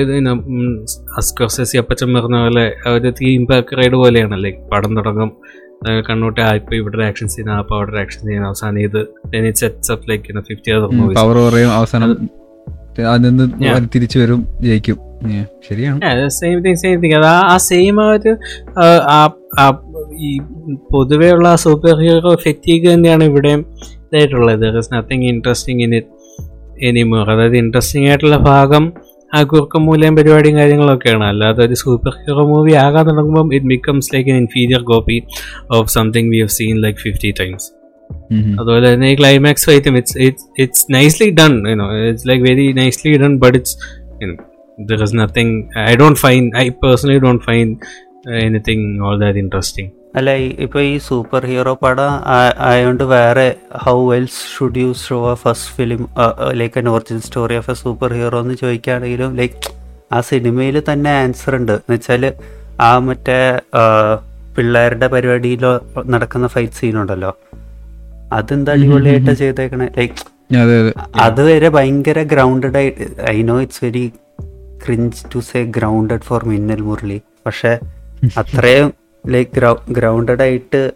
Scorsese അപ്പച്ചൻ പറഞ്ഞ പോലെ ഒരു തീം പാക്ക് റൈഡ് പോലെയാണ് ലൈക്ക് പടം തുടങ്ങും കണ്ണൂട്ട് ആയിപ്പോ ഇവിടെ ആക്ഷൻ സീൻ ആ അവിടെ ആക്ഷൻ സീൻ അവസാനം ഇത് sets up like fifty power കുറയും അവസാനം അതിൽ തിരിച്ചു വരും ജയിക്കും. Yeah, ശരിയാണ് സെയിം തിങ് സെയിം തിങ് അത് ആ സെയിം ആ ഒരു ഈ പൊതുവേ ഉള്ള സൂപ്പർ ഹീറോ ഫെറ്റീഗ് തന്നെയാണ് ഇവിടെയും ഇതായിട്ടുള്ളത്. There is nothing interesting in it anymore അതായത് ഇൻട്രസ്റ്റിംഗ് ആയിട്ടുള്ള ഭാഗം ആ കുറുക്കമൂലയും പരിപാടിയും കാര്യങ്ങളൊക്കെയാണ്. അല്ലാതെ ഒരു സൂപ്പർ ഹീറോ മൂവി ആകാൻ തുടങ്ങുമ്പോൾ it becomes like an inferior copy of something we have seen like fifty times. അതുപോലെ തന്നെ ഈ climax ഫൈറ്റും it's it's it's nicely done you know it's like very nicely done but it's there is nothing I don't find I personally don't find anything all that interesting അല്ല ഇപ്പൊ ഈ super hero പടം ആയതുകൊണ്ട് വേറെ how else should you show a first film like an original story of a super hero എന്ന് ചോദിക്കുകയാണെങ്കിലും like ആ സിനിമയിൽ തന്നെ ആൻസർ ഉണ്ട്. എന്ന് വെച്ചാൽ ആ മറ്റേ പിള്ളേരുടെ പരിപാടിയിലോ നടക്കുന്ന ഫൈറ്റ് സീൻ ഉണ്ടല്ലോ. അതെന്താ അടിപൊളിയായിട്ട് ചെയ്തേക്കണേ. ലൈക്ക് അതെ അതെ. അതുവരെ ഭയങ്കര ഗ്രൗണ്ടഡ് ആയിട്ട് I know it's very cringe to say grounded for Minnal Murali പക്ഷെ അത്രയും ലൈക്ക് ഗ്രൗണ്ടഡ് ആയിട്ട്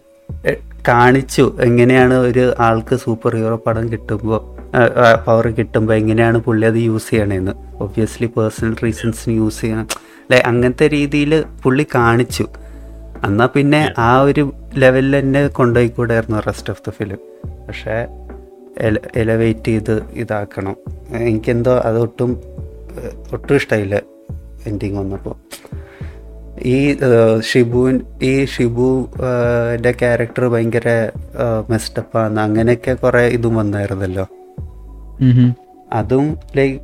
കാണിച്ചു എങ്ങനെയാണ് ഒരു ആൾക്ക് സൂപ്പർ ഹീറോ പടം കിട്ടുമ്പോൾ പവർ കിട്ടുമ്പോൾ എങ്ങനെയാണ് പുള്ളി അത് യൂസ് ചെയ്യണേന്ന്. ഒബ്വിയസ്ലി പേഴ്സണൽ റീസൺസിന് യൂസ് ചെയ്യണം. അല്ലെ അങ്ങനത്തെ രീതിയിൽ പുള്ളി കാണിച്ചു. എന്നാൽ പിന്നെ ആ ഒരു ലെവലിൽ തന്നെ കൊണ്ടുപോയിക്കൂടായിരുന്നു റെസ്റ്റ് ഓഫ് ദ ഫിലിം പക്ഷേ എലവേറ്റ് ചെയ്ത് ഇതാക്കണം. എനിക്കെന്തോ അതൊട്ടും ഒട്ടും ഇഷ്ടമായില്ല എൻഡിങ് വന്നപ്പോൾ ഈ ഷിബു ഈ ഷിബുവിന്റെ ക്യാരക്ടർ ഭയങ്കര മെസ്റ്റപ്പാന്ന് അങ്ങനെയൊക്കെ കുറേ ഇതും വന്നായിരുന്നല്ലോ. അതും like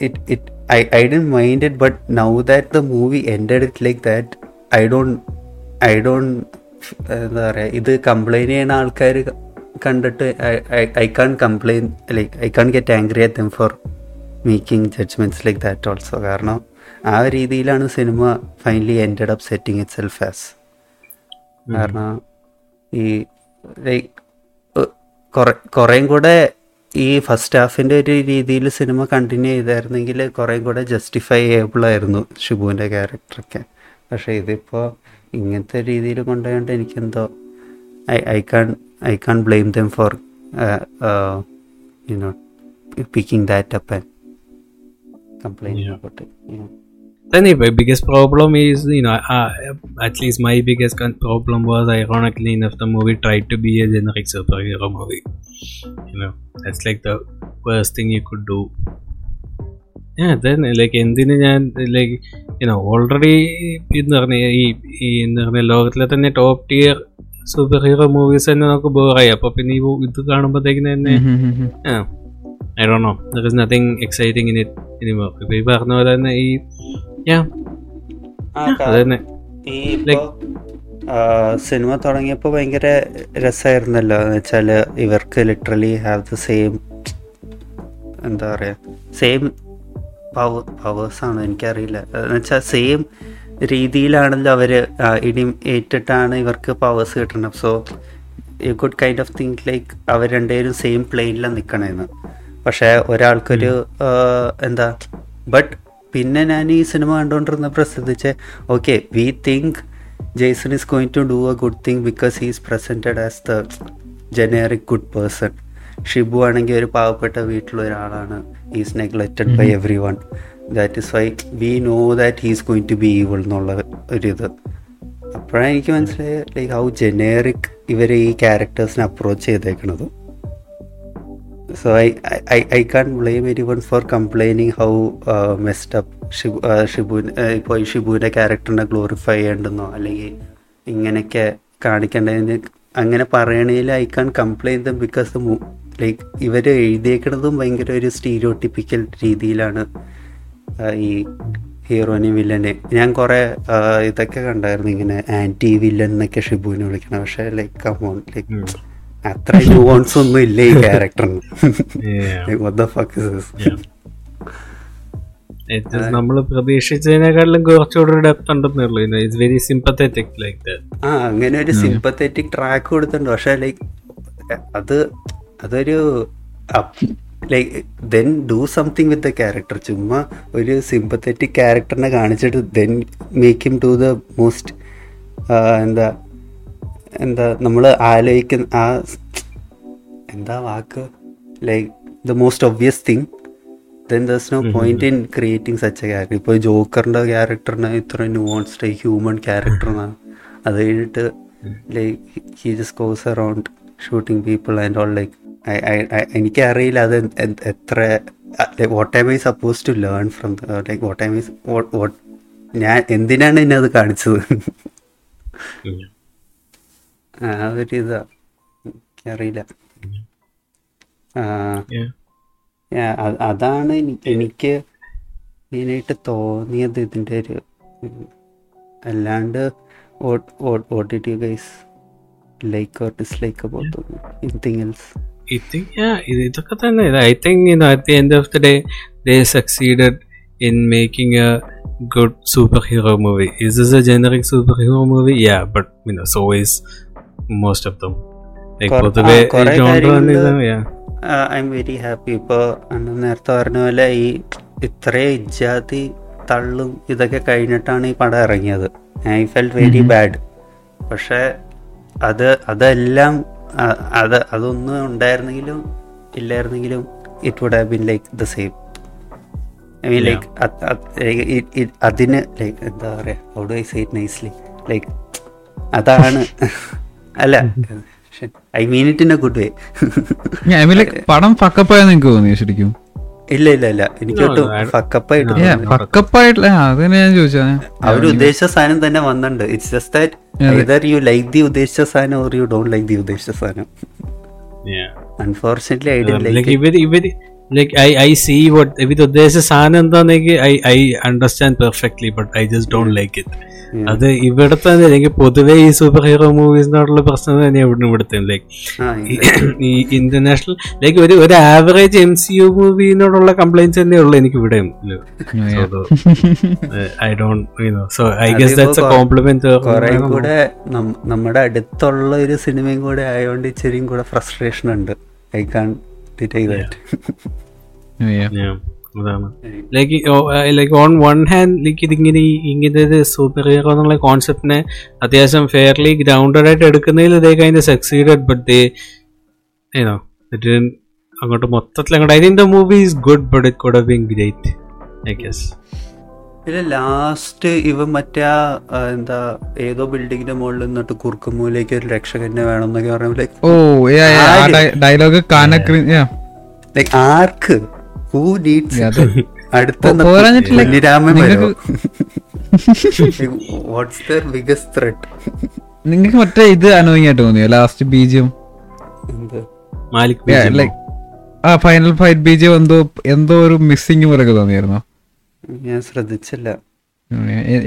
it it I I Dr mind it but now that the movie ended it like that I don't I don't എന്താ പറയുക ഇത് കംപ്ലൈന്റ് ചെയ്യുന്ന ആൾക്കാർ കണ്ടിട്ട് I can't complain like I can't get angry at them for making judgments like that also കാരണം ആ രീതിയിലാണ് cinema finally ended up setting itself as കാരണം ഈ ലൈക്ക് കുറെ കുറേയും കൂടെ ഈ ഫസ്റ്റ് ഹാഫിന്റെ ഒരു രീതിയിൽ സിനിമ കണ്ടിന്യൂ ചെയ്തായിരുന്നെങ്കിൽ കുറേയും കൂടെ ജസ്റ്റിഫൈ ചെയ്യബിൾ ആയിരുന്നു ഷിബുവിന്റെ ക്യാരക്ടറൊക്കെ പക്ഷേ ഇതിപ്പോൾ ഇങ്ങനത്തെ രീതിയിൽ കൊണ്ടുപോയോണ്ട് എനിക്കെന്തോ I I can't I can't blame them for you know picking that up and complaint about Then the biggest problem is, you know, uh, at least my biggest con- problem was, ironically enough, the movie tried to be a generic superhero movie. You know, that's like the worst thing you could do. Yeah, then like എന്തിന് ഞാൻ like you know already എന്ന് പറഞ്ഞ ഈ ഈ എന്ന് പറഞ്ഞ ലോകത്തിലെ തന്നെ top tier superhero movies തന്നെ നമുക്ക് ബോറായി അപ്പൊ പിന്നെ ഈ ഇത് കാണുമ്പോഴത്തേക്കിന് തന്നെ um um um. I do know there is nothing exciting in it anymore ഇപ്പൊ ഈ പറഞ്ഞ പോലെ തന്നെ ഈ സിനിമ തുടങ്ങിയപ്പോ ഭയങ്കര രസമായിരുന്നല്ലോ എന്ന് വെച്ചാൽ ഇവർക്ക് ലിറ്ററലി ഹാവ് ദ സെയിം എന്താ പറയാ സെയിം പവർ ആണ് എനിക്കറിയില്ല. എന്ന് വെച്ചാൽ സെയിം രീതിയിലാണല്ലോ അവർ ഇടി ഏറ്റിട്ടാണ് ഇവർക്ക് പവേഴ്സ് കിട്ടുന്നത് so you could kind of think like അവർ രണ്ടുപേരും സെയിം പ്ലെയിനിലാണ് നിൽക്കണേന്ന് പക്ഷേ ഒരാൾക്കൊരു എന്താ ബട്ട് പിന്നെ ഞാൻ ഈ സിനിമ കണ്ടുകൊണ്ടിരുന്ന പ്രസിദ്ധിച്ച് okay we think Jason is going to do a good thing because he's presented as the generic good person Shibu ആണെങ്കിൽ ഒരു പാവപ്പെട്ട വീട്ടിലുള്ള ഒരാളാണ് is neglected by everyone that is why we know that he's going to be evil എന്നുള്ള ഒരിത് അപ്പോഴാണ് എനിക്ക് മനസ്സിലായത് ലൈക്ക് ഹൗ ജനറിക് ഇവർ ഈ ക്യാരക്ടേഴ്സിനെ approach ചെയ്തേക്കണത്. So I I I can't blame anyone for complaining how messed up Shibu Shibu ഇപ്പോൾ ഷിബുവിന്റെ ക്യാരക്ടറിനെ ഗ്ലോറിഫൈ ചെയ്യേണ്ടെന്നോ അല്ലെങ്കിൽ ഇങ്ങനെയൊക്കെ കാണിക്കേണ്ടതിന് അങ്ങനെ പറയണതിൽ I can't complain them because like ഇവർ എഴുതിയേക്കുന്നതും ഭയങ്കര ഒരു സ്റ്റീരിയോട്ടിപ്പിക്കൽ രീതിയിലാണ് ഈ ഹീറോനെയും വില്ലനെ ഞാൻ കുറേ ഇതൊക്കെ കണ്ടായിരുന്നു ഇങ്ങനെ ആന്റി വില്ലൻ എന്നൊക്കെ ഷിബുവിനെ വിളിക്കണം പക്ഷേ ലൈക്ക് കമോൺ ലൈക്ക് അത്ര നുവോൺസ് ഒന്നും ഇല്ല ഈ ക്യാരക്ടറിന് നമ്മൾ പ്രതീക്ഷിച്ചതിനേക്കാളും കുറച്ചുകൂടെ ഡെപ്ത് ഉണ്ടെന്നേ ഉള്ളൂ. It's very sympathetic like that ആ അങ്ങനെ ഒരു സിമ്പത്തറ്റിക് ട്രാക്ക് കൊടുത്തിട്ടുണ്ട്. പക്ഷെ ലൈക്ക് അത് അതൊരു like then do something with the character ചുമ്മാ ഒരു സിമ്പത്തറ്റിക് ക്യാരക്ടറിനെ കാണിച്ചിട്ട് then make him to the most എന്താ എന്താ നമ്മൾ ആലോചിക്കുന്ന ആ എന്താ വാക്ക്? Like the most obvious thing then there's no point in creating such a character ഇപ്പോൾ ജോക്കറിന്റെ ക്യാരക്ടറിന് ഇത്ര ന്യൂവോൺസ്ഡ് ഹ്യൂമൻ ക്യാരക്ടറിനാണ് അത് കഴിഞ്ഞിട്ട് like he just goes around shooting people and all like എനിക്കറിയില്ല അത് എത്ര what I my suppose to learn from like what I my what ഞാൻ എന്തിനാണ് എന്നെ അത് കാണിച്ചത് ആ ഒരു ഇതാ. എനിക്കറിയില്ല. അതാണ് എനി- എനിക്ക് മെയിനായിട്ട് തോന്നിയത് ഇതിന്റെ ഒരു അല്ലാണ്ട് what did you guys like or dislike about anything else I think yeah, ഇതൊക്കെ തന്നെ. I think you know at the end of the day they succeeded in making a good superhero movie. Is this a generic superhero movie? Yeah, but you know so is most of them. Like കൊറ- the way genre yeah. I am very happy ഇപ്പോൾ അന്ന് നേരത്തെ പറഞ്ഞ പോലെ ഈ ഇത്രയും ഇജാതി തള്ളും ഇതൊക്കെ കഴിഞ്ഞിട്ടാണ് ഈ പടം ഇറങ്ങിയത് ഐ ഫെൽറ്റ് വെരി ബാഡ് പക്ഷേ അത് അതെല്ലാം അത് അതൊന്നും ഉണ്ടായിരുന്നെങ്കിലും ഇല്ലായിരുന്നെങ്കിലും it would have been like the same I mean like അതിന് ലൈക്ക് എന്താ പറയാ how do I say it nicely like അതാണ് അല്ല I mean it in a good way I mean like പടം ഫക്കപ്പായ നിങ്ങൾക്ക് തോന്നിയോ ശരിക്കും? ഇല്ല ഇല്ല ഇല്ല. എനിക്ക് No, ഒട്ടും no, I- ഫക്കപ്പായിട്ട് ഞാൻ ചോദിച്ചത്. ഉദ്ദേശിച്ച സാധനം തന്നെ വന്നിട്ടുണ്ട്. It's just that either you like the ഉദ്ദേശിച്ച സാധനം or you don't like the ഉദ്ദേശിച്ച സാധനം. Yeah. Unfortunately I'd like like ഇവർ ഇവർ like I I see what ഇത് ഉദ്ദേശിച്ച സാധനം എന്താണെങ്കിൽ I I understand perfectly but I just don't like it അത് ഇവിടുത്തെ അല്ലെങ്കിൽ പൊതുവേ ഈ സൂപ്പർ ഹീറോ മൂവീസിനോടുള്ള പ്രശ്നം തന്നെയാണ് ഇവിടുന്ന് ഇവിടുത്തെ ലൈക്ക് ഈ ഇന്റർനാഷണൽ ലൈക്ക് ഒരു ഒരു ആവറേജ് എം സി യു മൂവിനോടുള്ള കംപ്ലൈൻസ് തന്നെ ഉള്ളു എനിക്ക് ഇവിടെ I don't so I guess that's a compliment കൂടെ നമ്മുടെ അടുത്തുള്ള ഒരു സിനിമയും കൂടെ ആയതുകൊണ്ട് ഇച്ചിരിയും കൂടെ ഫ്രസ്ട്രേഷൻ ഉണ്ട്. ഐ കാൺ ഡിറ്റൈ ദാറ്റ് അതാണ്. Like like on one hand like ഇതിങ്ങനെ ഈ ഇങ്ങനത്തെ ഒരു സൂപ്പർ ഹീറോ എന്നുള്ള കോൺസെപ്റ്റിനെ അത്യാവശ്യം ഫെയർലി ഗ്രൗണ്ടഡ് ആയിട്ട് എടുക്കുന്നതിൽ ഇതേ കൈൻഡ് സക്സീഡഡ് ബട്ട് ദേ ഏനോ അങ്ങോട്ട് മൊത്തത്തിൽ അങ്ങോട്ട് I think the movie is good but it could been great I guess പിന്നെ ലാസ്റ്റ് ഇവ മറ്റേ എന്താ ഏതോ ബിൽഡിങ്ങിന്റെ മുകളിൽ നിന്നിട്ട് കുറുക്കുമൂലേക്ക് ഒരു രക്ഷകനെ വേണം എന്നൊക്കെ പറഞ്ഞ ലൈക്ക് ഓ ഡയലോഗ് ലൈക്ക് ആർക്ക്? ഹൂ നീഡ്സ് അടുത്ത നിങ്ങൾക്ക് വാട്ട്സ് ദർ ബിഗസ്റ്റ് ത്രെഡ് നിങ്ങൾക്ക് മറ്റേ ഇത് അനോയിങ് ആയിട്ട് തോന്നിയോ? ലാസ്റ്റ് ബീജിയം ലൈക്ക് ആ ഫൈനൽ ഫൈറ്റ് ബീജിയം എന്തോ എന്തോ ഒരു മിസ്സിങ് പോലൊക്കെ തോന്നിയായിരുന്നോ? ഞാൻ ശ്രദ്ധിച്ചില്ല.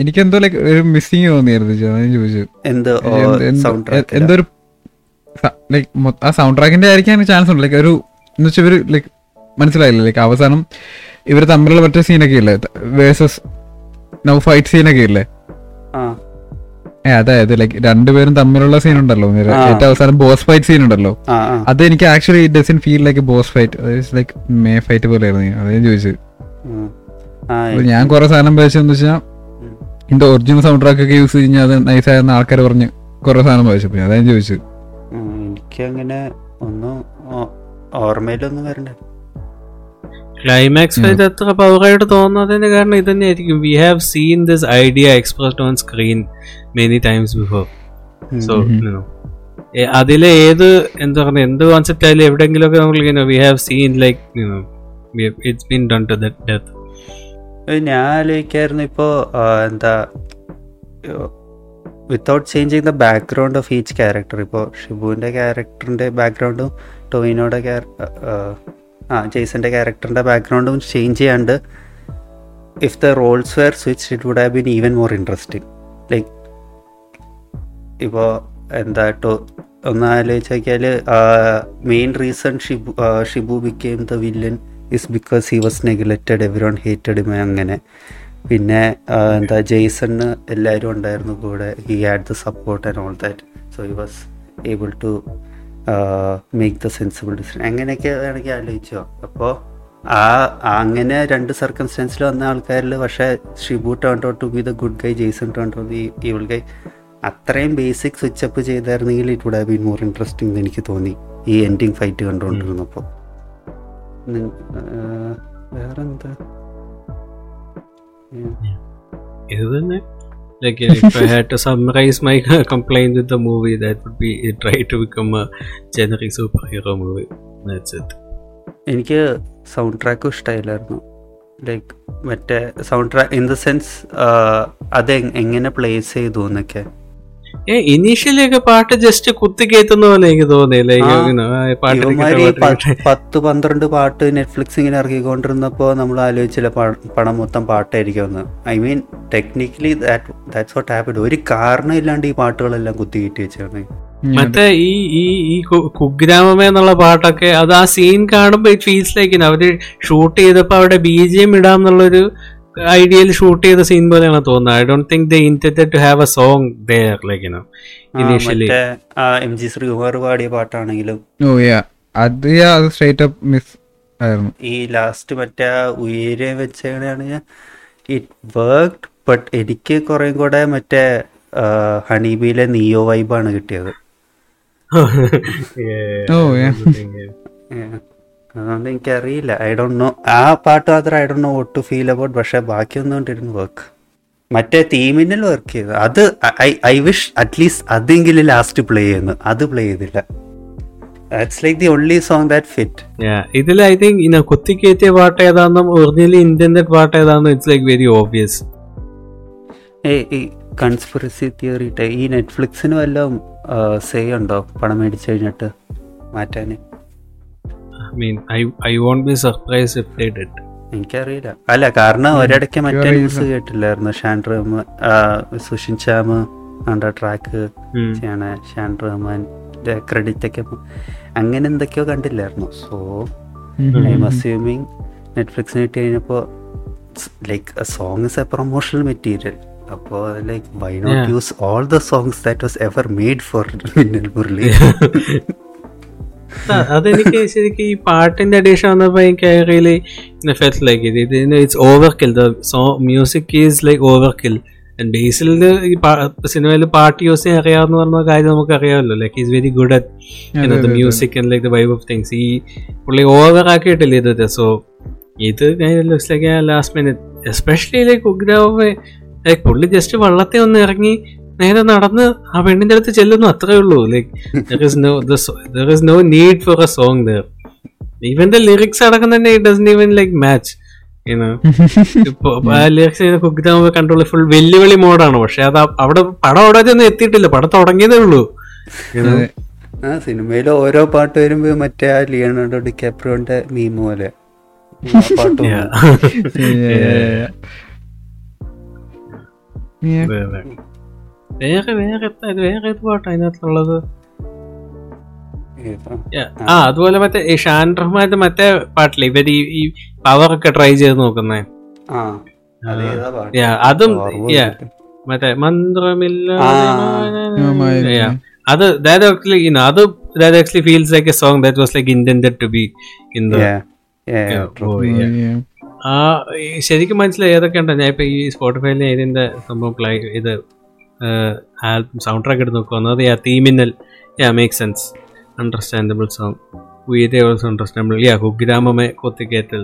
എനിക്ക് എന്തോ ലൈക്ക് ഒരു മിസ്സിങ് തോന്നിയായിരുന്നു ചോദിച്ചു എന്ത്? ഒരു ലൈക് ആ സൗണ്ട് ട്രാക്കിന്റെ ആയിരിക്കാൻ ചാൻസ് ഉണ്ട്. ലൈക്ക് ഒരു എന്ന് വെച്ചാൽ ഇവർ ലൈക്ക് മനസ്സിലായില്ല. ലൈക്ക് അവസാനം ഇവർ തമ്മിലുള്ള മറ്റേ സീനൊക്കെ ഇല്ലേ? വേഴ്സസ് നൗ ഫൈറ്റ് സീനൊക്കെ ഇല്ലേ? അതായത് ലൈക്ക് രണ്ടുപേരും തമ്മിലുള്ള സീൻ ഉണ്ടല്ലോ. ഏറ്റവും അവസാനം ബോസ് ഫൈറ്റ് സീൻ ഉണ്ടല്ലോ. അത് എനിക്ക് actually it doesn't feel like boss fight like may fight പോലെ ആയിരുന്നു അതേ ചോദിച്ചത്. ഞാൻ കുറെ സാധനം വായിച്ചെന്ന് വെച്ചാൽ ഇതിന്റെ ഒറിജിനൽ സൗണ്ട് ട്രാക്ക് ഒക്കെ യൂസ് കഴിഞ്ഞാൽ അത് നൈസ് ആയിരുന്ന ആൾക്കാർ പറഞ്ഞ് കുറെ സാധനം വായിച്ചപ്പോ അതാ ചോദിച്ചു ചോദിച്ചത്. അങ്ങനെ ഒന്നും ഓർമ്മയിലൊന്നും വരണ്ട. ക്ലൈമാക്സ് ഫൈറ്റ് അത്ര പവറായിട്ട് തോന്നാത്തതിന്റെ കാരണം ഇത് തന്നെയായിരിക്കും. We have seen this idea expressed on screen many times before so അതിലെ ഏത് എന്താ പറയുക എന്ത് കോൺസെപ്റ്റ് ആയാലും എവിടെയെങ്കിലും ഒക്കെ നമ്മൾ we have seen like it's been done to death ഞാൻ ആലോചിക്കായിരുന്നു ഇപ്പോൾ എന്താ without changing the background of each character ഇപ്പോൾ ഷിബുവിന്റെ ക്യാരക്ടറിന്റെ ബാക്ക്ഗ്രൗണ്ടും ടൊവിനോയുടെ ആ ജെയ്സന്റെ ക്യാരക്ടറിന്റെ ബാക്ക്ഗ്രൗണ്ടും ചേഞ്ച് ചെയ്യാണ്ട് if the roles were switch it would have been even more interesting like ഇപ്പോൾ എന്താ ടോ ഒന്ന് ആലോചിച്ച് നോക്കിയാൽ main reason Shibu Shibu became the villain is because he was neglected everyone hated അങ്ങനെ. പിന്നെ എന്താ ജെയ്സണ് എല്ലാവരും ഉണ്ടായിരുന്നു കൂടെ he had the support and all that so he was able to make the sensible decision അങ്ങനെയൊക്കെ വേണമെങ്കിൽ ആലോചിച്ചോ. അപ്പോൾ ആ അങ്ങനെ രണ്ട് സർക്കംസ്റ്റൻസിൽ വന്ന ആൾക്കാരിൽ പക്ഷേ Shibu turn out to be the good guy Jason turn to be evil guy അത്രയും basic switch up ചെയ്തായിരുന്നെങ്കിൽ it would have been more interesting എന്ന് എനിക്ക് തോന്നി. ഈ എൻഡിങ് ഫൈറ്റ് കണ്ടുകൊണ്ടിരുന്നപ്പോൾ വേറെന്താ? Like you know, if I had to summarize my complaint with the movie, that would be it try to become a generic superhero movie. That's it. എനിക്ക് sound ട്രാക്കും ഇഷ്ടമായില്ലായിരുന്നു like മറ്റേ sound track in the sense അത് എങ്- എങ്ങനെ place ചെയ്തു എന്നൊക്കെ initially ഒക്കെ പാട്ട് ജസ്റ്റ് കുത്തി കയറ്റുന്ന പോലെ എനിക്ക് തോന്നിയില്ലേ? പത്ത് പന്ത്രണ്ട് പാട്ട് നെറ്റ്ഫ്ലിക്സ് ഇങ്ങനെ ഇറക്കിക്കൊണ്ടിരുന്നപ്പോ നമ്മൾ ആലോചിച്ചില്ല പണം മൊത്തം പാട്ടായിരിക്കുമെന്ന്. I mean technically that's what happen ഒരു കാരണം ഇല്ലാണ്ട് ഈ പാട്ടുകളെല്ലാം കുത്തി കയറ്റി വെച്ചാണ്. മറ്റേ ഈ ഈ ഈ കുഗ്രാമമേ എന്നുള്ള പാട്ടൊക്കെ അത് ആ സീൻ കാണുമ്പോൾ ഇറ്റ് ഫീൽസ് ലൈക്ക് അവർ ഷൂട്ട് ചെയ്തപ്പോൾ അവിടെ ബി ജി എം ഇടാം എന്നുള്ളൊരു ഐഡിയയിൽ ഷൂട്ട് ചെയ്ത സീൻ പോലെയാണ് തോന്നുന്നത്. I don't think they intended to have a song there like you initially മറ്റേ എം ജി ശ്രീകുമാർ പാടിയ പാട്ടാണെങ്കിലും. ഓ യാ അത് yeah, അത് സ്ട്രേറ്റ് അപ്പ് മിസ് ആയിരുന്നു. ഈ ലാസ്റ്റ് മറ്റേ ഉയരെ വെച്ചാണ് ഇറ്റ് വർക്ക്ഡ് ബട്ട് എനിക്ക് കുറേ കൂടെ മറ്റേ ഹണിബിയിലെ നിയോ വൈബാണ് കിട്ടിയത്. ഓ yeah. അതുകൊണ്ട് എനിക്കറിയില്ല. ഐ ഡോണ്ട് നോ ആ പാട്ട് മാത്രം I don't know what to feel about പക്ഷെ ബാക്കിയൊന്നും കൊണ്ടിരുന്നു വർക്ക് മറ്റേ തീമിനിൽ വർക്ക് ചെയ്തു. അത് I I wish at least അതെങ്കിലും ലാസ്റ്റ് പ്ലേ ചെയ്യുന്നു. അത് പ്ലേ ചെയ്തില്ല. That's like the only song that fit ഇതിൽ ഐ തിങ്ക് ഇന്ന കുത്തിക്കയറ്റിയ പാട്ട് ഏതാണെന്നും ഒറിജിനലി ഇന്റൻഡ് പാട്ട് ഏതാണെന്നും ഇറ്റ്സ് ലൈക്ക് വെരി ഓബിയസ് ഏ ഈ കൺസ്പിറസി തിയറി ഈ നെറ്റ്ഫ്ലിക്സിന് വല്ലതും സേ ഉണ്ടോ? പണം മേടിച്ചു കഴിഞ്ഞിട്ട് മാറ്റാന്? I mean I I won't be surprise if they did എനിക്കറിയില്ല. അല്ല കാരണം ഒരിടയ്ക്ക് മറ്റേ ന്യൂസ്. കേട്ടില്ലായിരുന്നു. ഷാൻഡ്രഹ്മ സുഷിൻ ശ്യാം ആണ്ട ട്രാക്ക് ചെയ്യണ ഷാൻഡ്രഹ്മാൻ റഹ്മാന്റെ ക്രെഡിറ്റ് ഒക്കെ. അങ്ങനെ എന്തൊക്കെയോ കണ്ടില്ലായിരുന്നു. സോ ഐ എം അസ്യൂമിങ് നെറ്റ്ഫ്ലിക്സിന് കിട്ടി കഴിഞ്ഞപ്പോൾ like song is a promotional material അപ്പോൾ like why not. Use all the songs that was ever made for Minnal Murali അതെനിക്ക് ശരിക്കും ഈ പാട്ടിന്റെ അഡീഷൻ വന്നപ്പോൾ എനിക്ക് റിയലി ഫെൽറ്റ് ലൈക്ക് ഇത് ഇതിന് it's overkill the so music is like overkill Basil ഈ സിനിമയിൽ പാട്ട് യൂസ് ചെയ്യാൻ അറിയാവുന്ന പറഞ്ഞ കാര്യം നമുക്ക് അറിയാമല്ലോ like is very good at music and like the vibe of things ഈ പുള്ളി ഓവർ ആക്കിയിട്ടില്ല ഇത് സോ ഇത് looks like last minute especially like ഉഗ്രാവ് like പുള്ളി ജസ്റ്റ് വള്ളത്തെ ഒന്ന് ഇറങ്ങി നേരെ നടന്ന് ആ പെണ്ണിന്റെ അടുത്ത് ചെല്ലുന്നു അത്രേ ഉള്ളൂ. Like no there is no need for a song there even the lyrics അടക്കം തന്നെ it doesn't even like match ഇപ്പൊ ആ ലിറിക്സ് കണ്ടുള്ള ഫുൾ വെല്ലുവിളി മോഡാണ് പക്ഷെ അത് അവിടെ പടം അവിടെ ഒന്നും എത്തിയിട്ടില്ല. പടം തുടങ്ങിയതേ ഉള്ളൂ. ആ സിനിമയിൽ ഓരോ പാട്ട് വരുമ്പോ മറ്റേ ആ ലിയണാർഡോ ഡിക്കാപ്രിയോന്റെ മീം പോലെ. പാട്ട് Yeah. വേറെ വേറെ വേറെ ഏത്? പാട്ടാ അതിനകത്തുള്ളത് ആ അതുപോലെ മറ്റേ ഷാൻ റഹ്മാന്റെ മറ്റേ പാട്ടില്ലേ ഇവർ ഈ- പവർ ഒക്കെ ട്രൈ ചെയ്ത് നോക്കുന്നേ. അതും മറ്റേ മന്ത്രമില്ല. അത് ദാറ്റ് ആക്ച്വലി know, അത് that actually feels like a song that was like intended to be in the. ആ. ശരിക്കും മനസ്സിലായി ഏതൊക്കെ ഉണ്ടോ ഞാൻ ഇപ്പൊ ഈ സ്പോട്ടിഫൈയിൽ ഇതിന്റെ സംഭവം ഇത് ആൽബം സൗണ്ട് ട്രാക്ക് എടുത്ത് നോക്കുക ഒന്നത് yeah തീമിന്നൽ yeah make sense understandable song Uyare also understandable yeah കുഗ്രാമമേ കൊത്തിക്കേറ്റൽ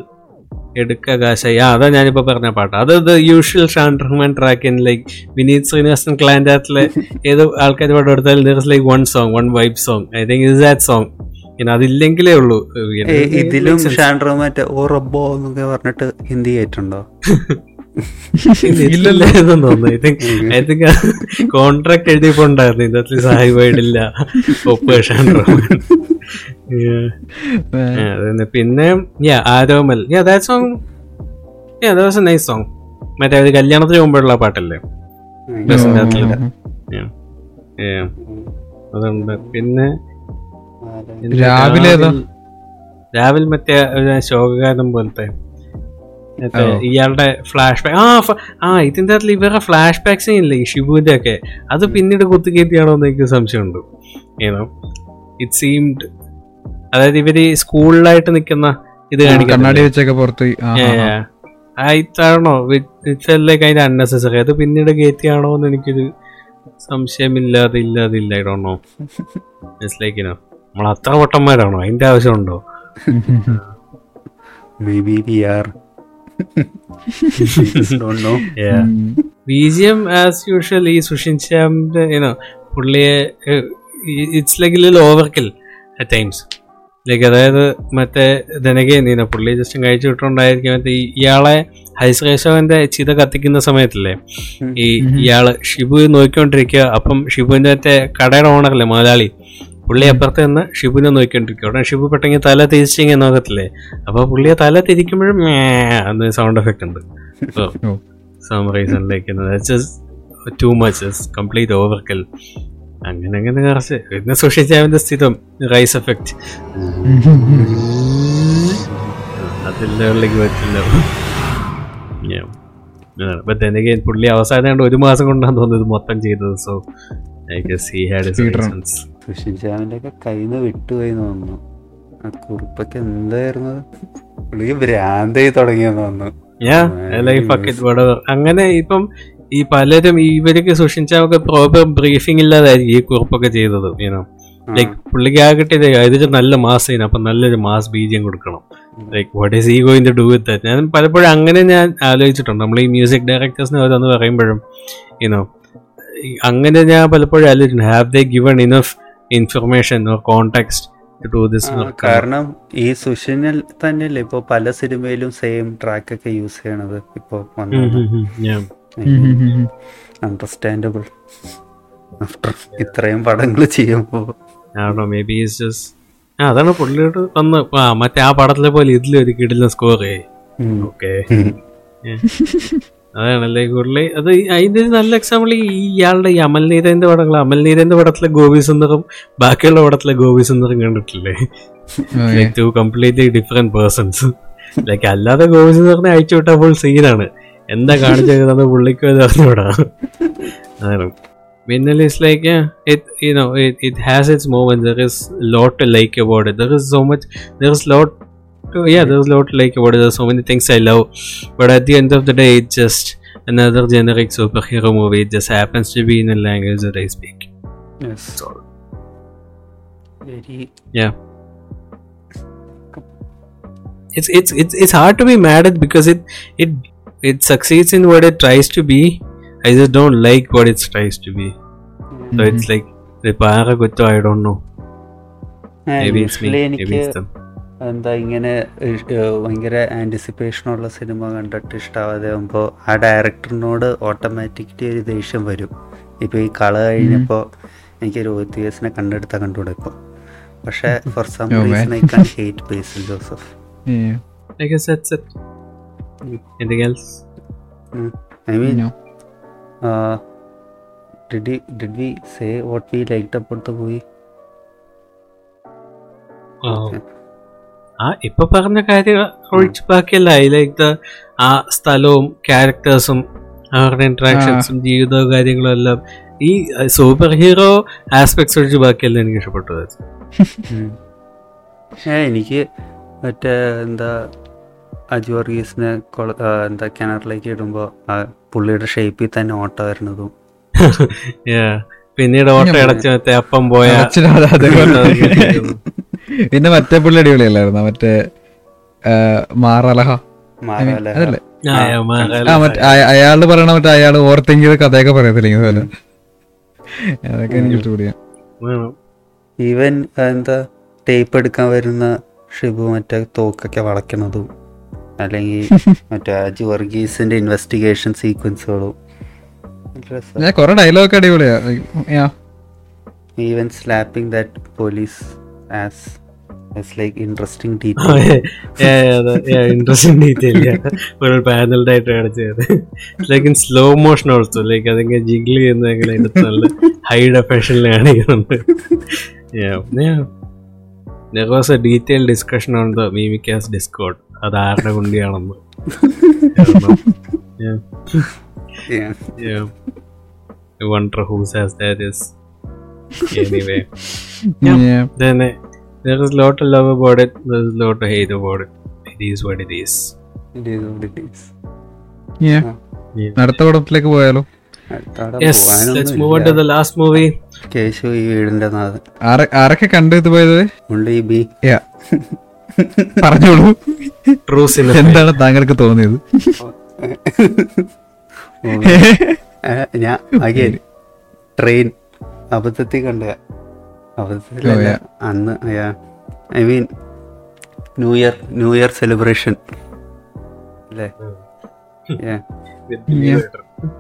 എടുക്ക കാശ യാ അതാ ഞാനിപ്പോൾ പറഞ്ഞ പാട്ട്. അത് ഇത് usual Shaan Rahman track in like Vineeth Sreenivasan ക്ലാൻഡാറ്റിലെ ഏത് ആൾക്കാർ പാട്ട് എടുത്താലും there is like one song one vibe song I think is that song അതില്ലെങ്കിലേ ഉള്ളൂ. ഇതിലും. ഷാൻഡ്രോ മറ്റേ ഓ റബ്ബോ എന്നൊക്കെ പറഞ്ഞിട്ട് ഹിന്ദി ആയിട്ടുണ്ടോ ഇല്ലല്ലേ ഇതെന്ന് തോന്നുന്നു? ഐ തിങ്ക് കോൺട്രാക്ട് എഴുതിയപ്പോ ഉണ്ടായിരുന്നു ഇതിനകത്ത് സാഹിബായിട്ടില്ല ഒപ്പേഷൻ പിന്നെ yeah Aromal. Yeah that song yeah that was a nice song മറ്റേ ഒരു കല്യാണത്തിന് മുമ്പുള്ള പാട്ടല്ലേ. അതുണ്ട്. പിന്നെ രാവിലെ? രാവിലെ മറ്റേ ഒരു ശോകഗാനം പോലത്തെ. ഇയാളുടെ ഫ്ലാഷ് ബാക്ക് ആ ആ ഇതിന്റെ അതിൽ ഇവരുടെ ഫ്ലാഷ് ബാക്ക് സീൻ ഇല്ലേ? ഷിബുവിന്റെ ഒക്കെ അത് പിന്നീട് കുത്തിക്കയറ്റിയാണോ എന്ന് എനിക്ക് സംശയമുണ്ട്. ഏനോ ഇറ്റ് സീംഡ് അതായത് ഇവർ സ്കൂളിലായിട്ട് നിൽക്കുന്ന ഇത് കണ്ണാടി? വെച്ചൊക്കെ പുറത്ത്. ആയിട്ടാണോ ലൈക്ക് അതിന്റെ അൺനെസറി അത് പിന്നീട് കയറ്റിയാണോ എന്ന് എനിക്കൊരു സംശയമില്ലാതെ ഇല്ലാതെ ഇല്ല I don't know it's like no നമ്മൾ അത്ര പൊട്ടന്മാരാണോ? അതിന്റെ ആവശ്യമുണ്ടോ? B B R don't know ഉം. B G M as usual ഈ സുഷിൻ ശ്യാമിന്റെ യുനോ പുള്ളിയെ it's like lil overkill at times like അതായത് മറ്റേ ധനകെ നീന പുള്ളി ജസ്റ്റ് കഴിച്ചു വിട്ടുകൊണ്ടായിരിക്കും മറ്റേ ഈ- ഇയാളെ കേശവന്റെ ചിത കത്തിക്കുന്ന സമയത്തില്ലേ? ഈ ഇയാൾ ഷിബു നോക്കിക്കൊണ്ടിരിക്കുക. അപ്പം ഷിബുവിന്റെ മറ്റേ കടയുടെ ഓണറല്ലേ മുതലാളി പുള്ളി അപ്പുറത്ത് നിന്ന് ഷിബുവിനെ നോക്കിക്കൊണ്ടിരിക്കും ഉടനെ ഷിബു പെട്ടെങ്കിൽ തല തിരിച്ചിങ്ങനെ നോക്കത്തില്ലേ? അപ്പൊ പുള്ളിയെ തല തിരിക്കുമ്പോഴും അന്ന് സൗണ്ട് എഫക്റ്റ് ഉണ്ട്. Some reason like too much complete overkill അങ്ങനെ അങ്ങനെ കുറച്ച്. പിന്നെ സൂക്ഷിച്ചാവിന്റെ സ്ഥിതം റൈസ് എഫക്റ്റ് അതിലേക്ക് പറ്റില്ല. പുള്ളി അവസാനം ഒരു മാസം കൊണ്ടാണ് തോന്നുന്നത് മൊത്തം ചെയ്തത്. So I guess he had run. Sushin ശ്യാമിന്റെ ഒക്കെ കയ്യിൽ നിന്ന് വിട്ടുപോയി തോന്നുന്നു. ആ കുറിപ്പൊക്കെ എന്തായിരുന്നു? പുള്ളിക്ക് ഭ്രാന്തായി തുടങ്ങിയെന്ന് തോന്നുന്നു. അങ്ങനെ ഇപ്പം ഈ പലരും ഇവർക്ക് സുഷിൻചാവൊക്കെ പ്രോപ്പർ ബ്രീഫിംഗ് ഇല്ലാതായിരിക്കും ഈ കുറിപ്പൊക്കെ ചെയ്തത് ഏനോ ലൈക്ക് പുള്ളിക്ക് ആ കിട്ടിയത് ഇതൊരു നല്ല മാസ് ചെയ്യണം അപ്പൊ നല്ലൊരു മാസ് ബീജം കൊടുക്കണം. Like what is he going to do with that ഞാൻ പലപ്പോഴും അങ്ങനെ ഞാൻ ആലോചിച്ചിട്ടുണ്ട്. നമ്മൾ ഈ മ്യൂസിക് ഡയറക്ടേഴ്സിനെ ഓരോന്ന് പറയുമ്പോഴും ഇനോ അങ്ങനെ ഞാൻ പലപ്പോഴും ആലോചിച്ചിട്ടുണ്ട്. Have they given enough information contact കാരണം ഈ സുഷിനിൽ തന്നെയല്ലേ ഇപ്പൊ പല സിനിമയിലും സെയിം ട്രാക്ക് ഒക്കെ യൂസ് ചെയ്യണത് ഇപ്പൊ അണ്ടർസ്റ്റാൻഡബിൾ ആഫ്റ്റർ ഇത്രയും പടങ്ങൾ ചെയ്യുമ്പോ. മേ ബി അതാണ് പുള്ളിയോട് വന്ന് ആ മറ്റേ ആ പടത്തിലെ പോലെ ഇതിലൊരു കിടിലെ സ്കോർ. ഓക്കെ അതാണല്ലേ പുള്ളി അത് അതിന്റെ നല്ല എക്സാമ്പിൾ ഈ ഇയാളുടെ ഈ അമൽനീരന്റെ പടങ്ങൾ അമൽനീരന്റെ പടത്തിലെ ഗോപി സുന്ദറും ബാക്കിയുള്ള പടത്തിലെ ഗോപി സുന്ദറും കണ്ടിട്ടില്ലേ two completely different persons like അല്ലാതെ ഗോപി സുന്ദറിനെ അയച്ചു വിട്ടാൽ ഫുൾ സീനാണ് എന്താ കാണിച്ചത് തന്നെ പുള്ളിക്ക് അറിഞ്ഞൂടാ അതാണ് Minnal is like yeah, it you know it, it has its moments. There is lot to like about it. There is so much. There is lot. To, yeah, there is lot to like about it. There's so many things I love, but at the end of the day, it's just another generic superhero movie. It just happens to be in a language that I speak. Yes. That's all. Very Yeah. It's it's it's it's hard to be mad at because it it it succeeds in what it tries to be. I just don't like what it tries to be. So it's like repara kutto. I don't know. Maybe it's me. Usually Maybe എനിക്ക് it's them. എന്താ ഇങ്ങനെ ഭയങ്കര ആന്റിസിപ്പേഷനുള്ള cinema കണ്ടിട്ട് ഇഷ്ടമാവാതെ ആകുമ്പോൾ ആ ഡയറക്ടറിനോട് automatically ഒരു ദേഷ്യം വരും. ഇപ്പോൾ ഈ കള കഴിഞ്ഞപ്പോൾ എനിക്ക് രോഹിത് ദിവസിനെ കണ്ടെടുത്താൽ കണ്ടുകൂടെ ഇപ്പോൾ പക്ഷേ for some reason I can hate Basil Joseph I guess that's it. Anything else? I mean did did we say what we liked about പോയി Oh. ആ ഇപ്പൊ പറഞ്ഞ കാര്യം ഒഴിച്ച് ബാക്കിയല്ല. ഐ ലൈക്ക് ദ ആ സ്ഥലവും ക്യാരക്ടേഴ്സും അവരുടെ ഇന്ററാക്ഷൻസും ജീവിതവും കാര്യങ്ങളും എല്ലാം. ഈ സൂപ്പർ ഹീറോ ആസ്പെക്ട്സ് ഒഴിച്ച് ബാക്കിയല്ല എനിക്ക് ഇഷ്ടപ്പെട്ടു ഏ എനിക്ക് മറ്റേ എന്താ അജു വർഗീസിനെ എന്താ കിണറിലേക്ക് ഇടുമ്പോൾ ആ പുള്ളിയുടെ ഷേപ്പിൽ തന്നെ ഓട്ട വരുന്നതും. പിന്നീട് ഓട്ടോ അടച്ച് മറ്റേ അപ്പം പോയ പിന്നെ മറ്റേ പുള്ളി അടിപൊളിയല്ലായിരുന്നു? മറ്റേ മാറലഹ. മാറാല അതല്ലേ? അയാൾ പറയണ മറ്റേ അയാൾ ഓർത്തെങ്കിൽ കഥയൊക്കെ പറയത്തില്ല ഇതുപോലെ അതൊക്കെ എനിക്ക് ഇഷ്ടപ്പെടിയാ. വേണം. ഈവൻ എന്താ ടേപ്പ് എടുക്കാൻ വരുന്ന ഷിബു മറ്റേ തോക്കൊക്കെ വളയ്ക്കണതും അല്ലെങ്കിൽ മറ്റേ അജു വർഗീസിന്റെ ഇൻവെസ്റ്റിഗേഷൻ സീക്വൻസുകളും ഞാൻ കൊറേ ഡയലോഗ് അടിപൊളിയാ. Yeah even slapping that police as like interesting detail yeah, yeah, yeah, yeah, interesting detail, yeah. ഒരു പാനൽഡ് ആയിട്ട് കാണിച്ചത് like in slow motion also like അതിങ്ങനെ ജിഗ്ലി ചെയ്യുന്ന എങ്ങനെ എടുത്ത് നല്ല ഹൈ ഡെഫിഷനിൽ കാണിക്കുന്നുണ്ട്. There was a detail discussion on the മീമിക്കാസ് Discord അത് ആരുടെ കുണ്ടിയാണെന്ന്. Wonder whose ass that is anyway Yeah. തന്നെ there is a lot to love about it there is a lot to hate about it it is what it is Yeah. is what it yes let's move on to the last movie Keshu Ee Veedinte Nadhan ആരെ ആരൊക്കെ കണ്ടു ഇത് പോയത് Yeah. പറഞ്ഞോളൂ true cinema എന്താണ് താങ്കൾക്ക് തോന്നിയത് ഞാൻ ട്രെയിൻ അബദ്ധത്തിൽ കണ്ട അബദ്ധത്തിലല്ല. അന്ന് I mean new year new year celebration അല്ലേ.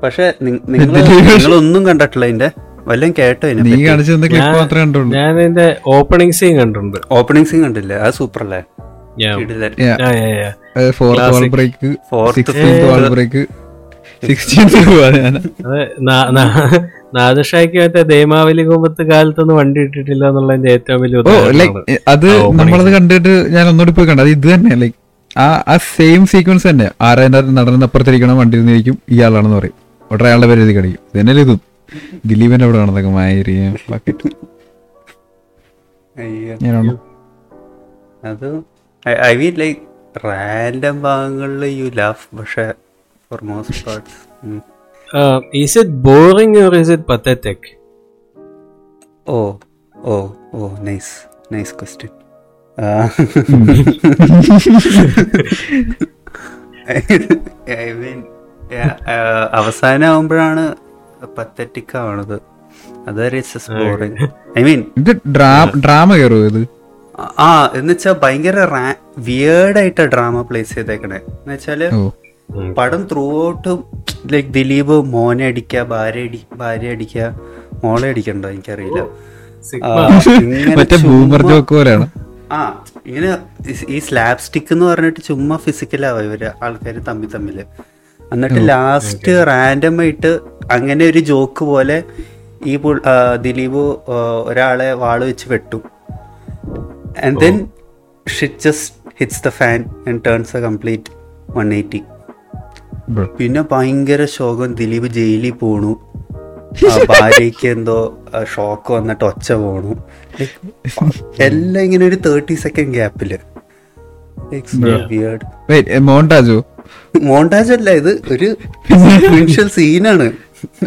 പക്ഷെ നിങ്ങൾ നിങ്ങളൊന്നും കണ്ടിട്ടില്ല അതിന്റെ. വല്ലതും കേട്ടോ നീ കാണിച്ചു ക്ലിപ്പ് ഞാൻ- മാത്രമേ കണ്ടുള്ളൂ. ഞാൻ ഇതിന്റെ ഓപ്പണിംഗ് സീൻ കണ്ടിട്ടുണ്ട്. ഓപ്പണിംഗ് സീൻ കണ്ടില്ലേ? അത് സൂപ്പർ അല്ലേ. ബ്രേക്ക് നാദഷായ്ക്ക് മറ്റേ ദേമാവലി കുമ്പത്ത് കാലത്തൊന്നും വണ്ടി ഇട്ടിട്ടില്ല എന്നുള്ളതിന്റെ ഏറ്റവും വലിയ ഓ അത് നമ്മളത് കണ്ടിട്ട് ഞാൻ ഒന്നുകൂടി പോയി കണ്ടത് അത് ഇത് തന്നെ ലൈക്ക് ആ ആ സെയിം സീക്വൻസ് തന്നെ. ആരായ നടന്നപ്പുറത്തിരിക്കണം വണ്ടി നിന്നിരിക്കും ഇയാളാണെന്ന് പറയും. ഉടനെ അയാളുടെ പേര് എഴുതി കടിക്കും ഇത് തന്നെയല്ലേ ഇതും? ദിലീപിന്റെ അവിടെ നടന്നൊക്കെ മായിരിക്കും അത് ഐ മീൻ ലൈക്ക് റാൻഡം ഭാഗങ്ങളിൽ യു ലാഫ് പക്ഷേ for most parts Uh, is it boring or is it pathetic? Oh, oh, oh nice nice question I mean അവസാനം ആവുമ്പോഴാണ് പത്തറ്റിക് ആവണത്. അതുവരെ ബോറിങ് ഐ മീൻ ഇത് ഡ്രാമ കയറും ഇത്? ആ എന്നുവെച്ചാ ഭയങ്കര വിയേർഡായിട്ടാ ഡ്രാമ പ്ലേസ് ചെയ്തേക്കണേ. എന്നുവെച്ചാൽ പടം ത്രൂ ഔട്ട് ലൈക്ക് ദിലീപ് മോനെ അടിക്ക ഭാര്യ അടി ഭാര്യ അടിക്ക മോളെ അടിക്കണ്ടോ എനിക്കറിയില്ല. പോലെയാണ്. ആ ഇങ്ങനെ ഈ- സ്ലാബ് സ്റ്റിക്ക് എന്ന് പറഞ്ഞിട്ട് ചുമ്മാ ഫിസിക്കലാവും ഇവർ ആൾക്കാര് തമ്മിൽ തമ്മിൽ എന്നിട്ട് ലാസ്റ്റ് റാൻഡം ആയിട്ട് അങ്ങനെ ഒരു ജോക്ക് പോലെ ഈ ദിലീപ് ഒരാളെ വാൾ വെച്ച് വെട്ടു. And then shit just hits the fan and turns a complete one eighty. പിന്നെ ഭയങ്കര ശോകം. ദിലീപ് ജയിലിൽ പോണു. ആ, ഭാര്യയ്ക്ക് എന്തോ ഷോക്ക് വന്നിട്ട് ഒച്ച പോണു. Like, എല്ലാം ഇങ്ങനെ ഒരു തേർട്ടി സെക്കൻഡ് ഗ്യാപ്പിൽ മോണ്ടാജോ മോണ്ടാജ് അല്ല ഇത് ഒരു സീനാണ്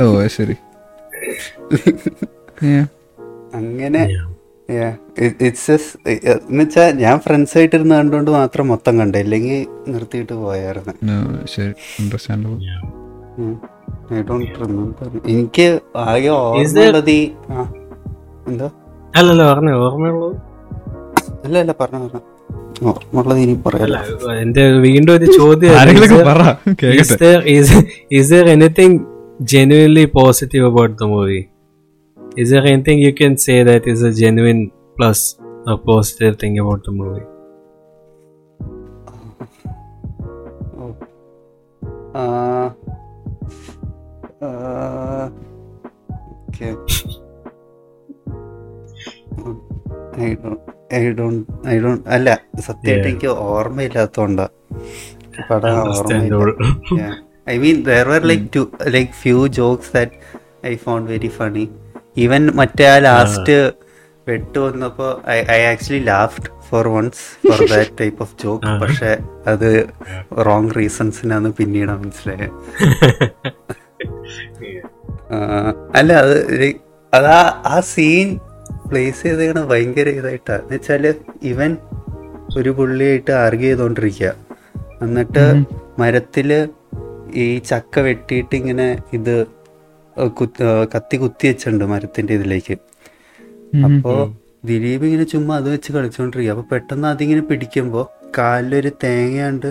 ഓ ശരി. Yeah. അങ്ങനെ ഇറ്റ്സ് എന്നുവെച്ചാ ഞാൻ ഫ്രണ്ട്സ് ആയിട്ട് ഇരുന്ന് കണ്ടുകൊണ്ട് മാത്രം മൊത്തം കണ്ട. ഇല്ലെങ്കിൽ നിർത്തിയിട്ട് പോയായിരുന്നു. എനിക്ക് ആകെ ഓർമ്മയുള്ളത് എന്താ? അല്ലല്ല പറഞ്ഞ. ഓർമ്മയുള്ളത്? അല്ല അല്ല പറഞ്ഞു പറഞ്ഞു. ഓർമ്മയുള്ളത് ഇനി പറയാലോ. എന്റെ വീണ്ടും ഒരു ചോദ്യം is കേക്കട്ടെ. there is is there anything genuinely positive about the movie? Is there anything you can say that is a genuine plus a positive thing about the movie? ആ okay I don't I don't I don't അല്ല സത്യമായിട്ട് Yeah. എനിക്ക് ഓർമ്മയില്ലാത്തോണ്ടാ പടം ഓർമ്മയില്ല Understandable. I mean there were like two like few jokes that I found very funny even മറ്റേ ആ last വെട്ട് വന്നപ്പോ I actually laughed for once for that type of joke പക്ഷെ അത് റോങ് റീസൺസിനാന്ന് പിന്നീട് മനസ്സിലായത് അല്ല അത് അതാ ആ സീൻ പ്ലേസ് ചെയ്തേക്കണ ഭയങ്കര ഇതായിട്ടാ. എന്ന് വെച്ചാൽ ഇവൻ ഒരു പുള്ളിയായിട്ട് ആർഗ്യ ചെയ്തോണ്ടിരിക്കുക എന്നിട്ട് മരത്തിൽ ഈ ചക്ക വെട്ടിയിട്ട് ഇങ്ങനെ ഇത് കുത്ത് കത്തി വെച്ചിട്ടുണ്ട് മരത്തിന്റെ ഇതിലേക്ക്. അപ്പോ ദിലീപ് ഇങ്ങനെ ചുമ്മാ അത് വെച്ച് കളിച്ചോണ്ടിരിക്കുക അപ്പൊ പെട്ടെന്ന് അതിങ്ങനെ പിടിക്കുമ്പോ കാലിലൊരു തേങ്ങയാണ്ട്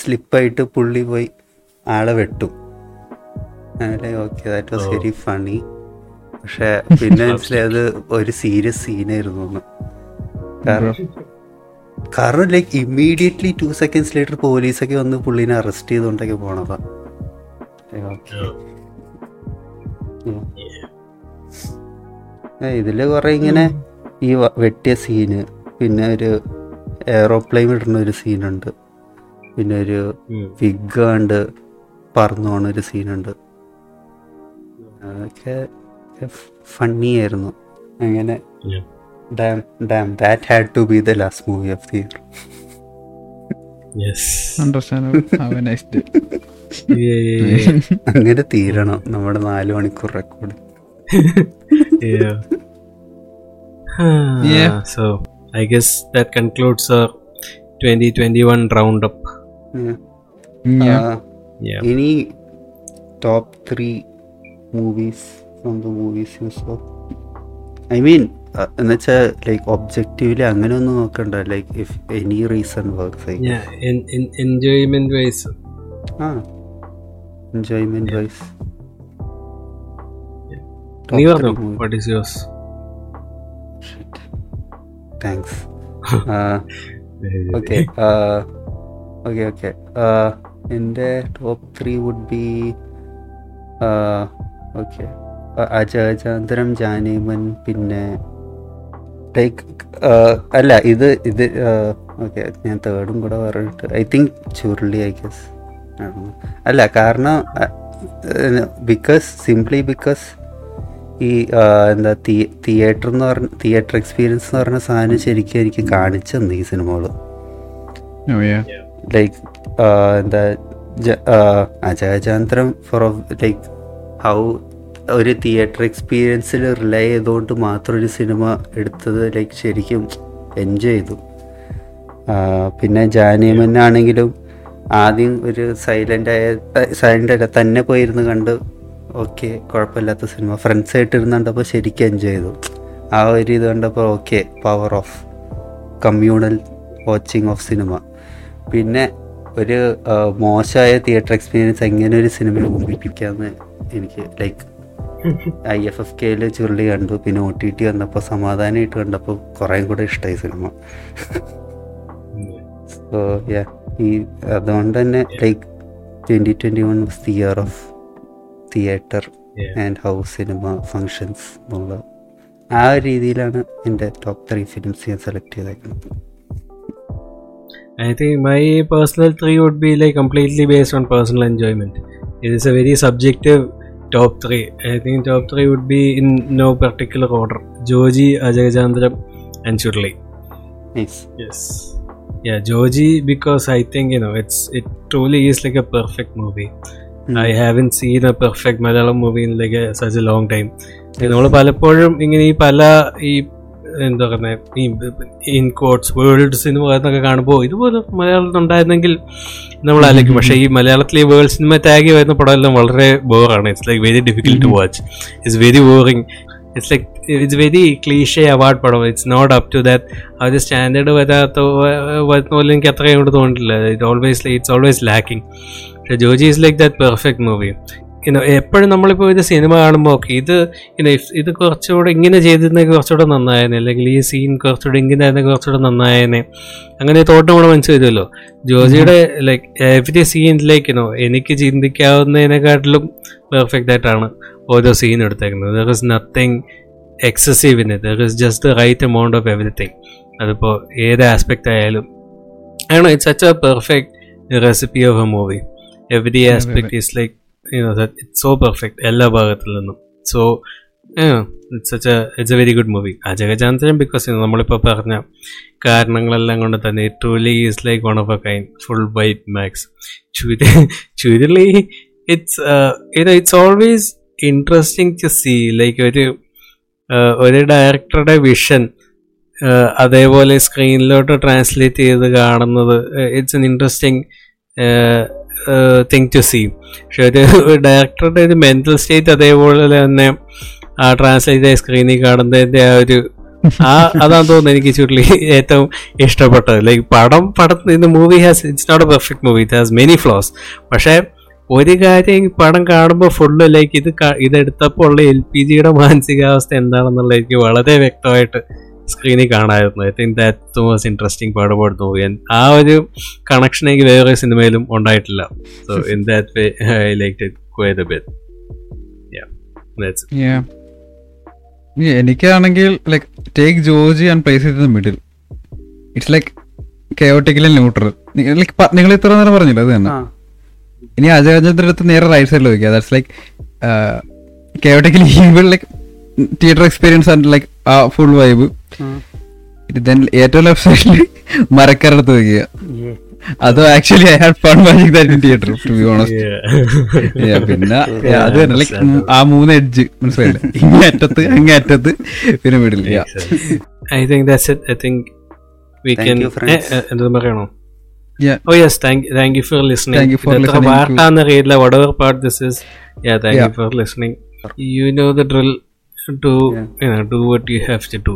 സ്ലിപ്പായിട്ട് പുള്ളി പോയി ആളെ വെട്ടും. Okay that was very funny പക്ഷെ പിന്നെ മനസ്സിലായത് ഒരു സീരിയസ് സീനായിരുന്നു ഒന്ന് കാരണം കാരണം like immediately two seconds later പോലീസൊക്കെ വന്ന് പുള്ളിനെ അറസ്റ്റ് ചെയ്തുകൊണ്ടൊക്കെ പോണതാ. ഓക്കെ ഇതിൽ കുറെ ഇങ്ങനെ ഈ വെട്ടിയ സീന് പിന്നെ ഒരു എയറോപ്ലെയിൻ ഇടുന്ന ഒരു സീനുണ്ട് പിന്നെ ഒരു. വിഗ് കണ്ട് പറന്നു പോണ ഒരു സീനുണ്ട് അതൊക്കെ ഫണ്ണി ആയിരുന്നു. അങ്ങനെ. Damn damn that had to be the last movie of the year അങ്ങനെ തീരണം. നമ്മുടെ നാല് മണിക്കൂർ record yeah. I So I guess that concludes twenty 2021 round Yeah. ഇനി top three movies from the movies so I mean എന്നുവെച്ചാൽ like objectively അങ്ങനെ ഒന്നും നോക്കണ്ട. Like if any reason work. ആ എൻജോയ്മെന്റ് വൈസ് നീ പറഞ്ഞോ? What is yours thanks okay okay okay എന്റെ top three would be okay Ajagajantharam Janeman പിന്നെ like അല്ല ഇത് ഇത് ഓക്കെ ഞാൻ തേർഡും കൂടെ പറഞ്ഞിട്ട് I think Churuli I guess അല്ല കാരണം ബിക്കോസ് സിംപ്ലി ബിക്കോസ് ഈ എന്താ എന്താ തിയേറ്റർ എന്ന് പറഞ്ഞ തിയേറ്റർ എക്സ്പീരിയൻസ് എന്ന് പറഞ്ഞ സാധനം ശരിക്കും എനിക്ക് കാണിച്ചു തന്നു ഈ സിനിമകൾ Oh, yeah. ലൈക്ക് എന്താ ജ- ആ, അജയചാന്ദ്രം ഫോർ ലൈക്ക് ഹൗ ഒരു തിയേറ്റർ എക്സ്പീരിയൻസിൽ റിലൈ ചെയ്തുകൊണ്ട് മാത്രം ഒരു സിനിമ എടുത്തത് ലൈക്ക് ശരിക്കും എൻജോയ് ചെയ്തു. പിന്നെ ജാനിയമനാണെങ്കിലും ആദ്യം ഒരു സൈലന്റ് ആയ സൈലന്റ് അല്ല തന്നെ പോയിരുന്നു കണ്ട് ഓക്കെ കുഴപ്പമില്ലാത്ത സിനിമ ഫ്രണ്ട്സ് ആയിട്ട് ഇരുന്ന് കണ്ടപ്പോൾ ശരിക്കും എൻജോയ് ചെയ്തു. ആ ഒരു ഇത് കണ്ടപ്പോൾ okay power of communal watching of cinema പിന്നെ ഒരു മോശമായ തിയേറ്റർ എക്സ്പീരിയൻസ് എങ്ങനെ ഒരു സിനിമ ഓർമ്മിപ്പിക്കാമെന്ന് എനിക്ക് ലൈക്ക് ഐ എഫ് എഫ് കെയിൽ ചുരുളി കണ്ടു. പിന്നെ ഒ ടി ടി വന്നപ്പോൾ സമാധാനമായിട്ട് കണ്ടപ്പോൾ കുറേ കൂടെ ഇഷ്ടമായി സിനിമ. സോ യാ ഈ അതുകൊണ്ട് തന്നെ like twenty twenty one was the year of theatre and house cinema functions എന്നുള്ള ആ ഒരു രീതിയിലാണ് എന്റെ ടോപ്പ് ത്രീ ഫിലിംസ് ഞാൻ സെലക്ട് ചെയ്തേക്കുന്നത്. I think my personal three would be like completely based on personal enjoyment. It is a very subjective top three. I think top three would be in no particular order. Joji, Ajay Chandram, and Churli. Nice Yes. Yeah, Joji because I think you know it's it truly is like a perfect movie. I haven't seen a perfect Malayalam movie in like a, such a long time. നമ്മൾ പലപ്പോഴും ഇങ്ങനെ ഈ പല ഈ എന്താ പറയുക ഈ in quotes world cinema എന്നൊക്കെ കാണുമ്പോൾ ഇതുപോലെ മലയാളത്തിൽ ഉണ്ടായിരുന്നെങ്കിൽ നമ്മൾ ആലോചിക്കും. പക്ഷേ ഈ മലയാളത്തിൽ ഈ വേൾഡ് സിനിമ ടാഗ് വരുന്ന പടമെല്ലാം വളരെ ബോറാണ് it's like very difficult to watch it's very boring it's like it's very cliche award പടം. It's not up to that our standard വരാത്ത വരുന്ന പോലെ എനിക്ക് അത്രയും കൊണ്ട് തോന്നിട്ടില്ല. It always it's always lacking പക്ഷേ Joji is like that perfect movie എപ്പോഴും നമ്മളിപ്പോൾ ഒരു സിനിമ കാണുമ്പോൾ ഓക്കെ ഇത് ഇനോ ഇത് കുറച്ചുകൂടെ ഇങ്ങനെ ചെയ്തിരുന്നെങ്കിൽ കുറച്ചുകൂടെ നന്നായേനെ. അല്ലെങ്കിൽ ഈ സീൻ കുറച്ചുകൂടെ ഇങ്ങനെ ആയിരുന്നെങ്കിൽ കുറച്ചുകൂടെ നന്നായേനെ. അങ്ങനെ തോട്ടം കൂടെ മനസ്സിൽ വരുമല്ലോ. ജോജിയുടെ ലൈക്ക് എവറി സീനിലേക്ക് ലൈക്ക് ഇനോ എനിക്ക് ചിന്തിക്കാവുന്നതിനെക്കാട്ടിലും പെർഫെക്റ്റ് ആയിട്ടാണ് ഓരോ സീൻ എടുത്തേക്കുന്നത്. There is nothing excessive in there is just the right amount of everything അതിപ്പോൾ ഏത് ആസ്പെക്റ്റ് ആയാലും. ആണോ it's such a perfect recipe of a movie every aspect is like it's so perfect എല്ലാ ഭാഗത്തിൽ നിന്നും. So it's such it's a very good movie Ajagajantharam because നമ്മളിപ്പോൾ പറഞ്ഞ കാരണങ്ങളെല്ലാം കൊണ്ട് തന്നെ truly is like one of a kind full white max ചുരി Churuli it's it's always interesting to see like ഒരു uh, ഒരു ഡയറക്ടറുടെ വിഷൻ അതേപോലെ സ്ക്രീനിലോട്ട് ട്രാൻസ്ലേറ്റ് ചെയ്ത് കാണുന്നത് it's an interesting thing to see പക്ഷെ ഒരു ഡയറക്ടറുടെ ഒരു മെന്റൽ സ്റ്റേറ്റ് അതേപോലെ തന്നെ ആ ട്രാൻസ്ലേറ്റ് ആയ സ്ക്രീനിൽ കാണുന്നതിന്റെ ആ ഒരു ആ അതാണ് തോന്നുന്നു എനിക്ക് ചുരുളി ഏറ്റവും ഇഷ്ടപ്പെട്ടത്. ലൈക്ക് പടം പടം ഇന്ന് movie has it's not a perfect movie it has many flaws പക്ഷേ ഒരു കാര്യം പടം കാണുമ്പോൾ ഫുള്ള് ലൈക്ക് ഇത് ഇതെടുത്തപ്പോൾ ഉള്ള എൽ പി ജിയുടെ മാനസികാവസ്ഥ എന്താണെന്നുള്ള എനിക്ക് വളരെ വ്യക്തമായിട്ട് സ്ക്രീനിൽ കാണാമായിരുന്നു I think that most interesting part about movie ആ ഒരു കണക്ഷൻ എനിക്ക് വേറെ സിനിമയിലും ഉണ്ടായിട്ടില്ല. So in that way I like to quite bit Yeah. Yeah, എനിക്കാണെങ്കിൽ like take George and place in the middle it's like chaotically neutral like നിങ്ങൾ ഇത്ര നേരം പറഞ്ഞില്ല? അത് തന്നെ. ഇനി ഇനി അജയചന്ദ്രന്റെ അടുത്ത് നേരെ റൈറ്റ് സൈഡിൽ നോക്കിയാൽ that's like chaotically evil like theatre experience and like ആ ഫുൾ വൈബ് ദെൻ ഏറ്റവും ലെഫ്റ്റ് സൈഡിൽ മരക്കാരടുത്ത് വെക്കുക. Yeah. അത് actually I had fun watching that in theatre to be honest പിന്നെ yeah, അത് തന്നെ ലൈക്ക് ആ മൂന്ന് എഡ്ജ് മനസ്സിലായില്ലേ? ഇങ്ങേ അറ്റത്ത് അങ്ങേ അറ്റത്ത് പിന്നെ middle I think that's it I think we Thank can you, പറയണോ? Yeah. Oh yes, thank thank you for listening. Thank you for That's listening. to- പാർട്ടാന്ന് അറിയില്ല whatever part this is you thank you You for the you know yeah. you know do what you have to do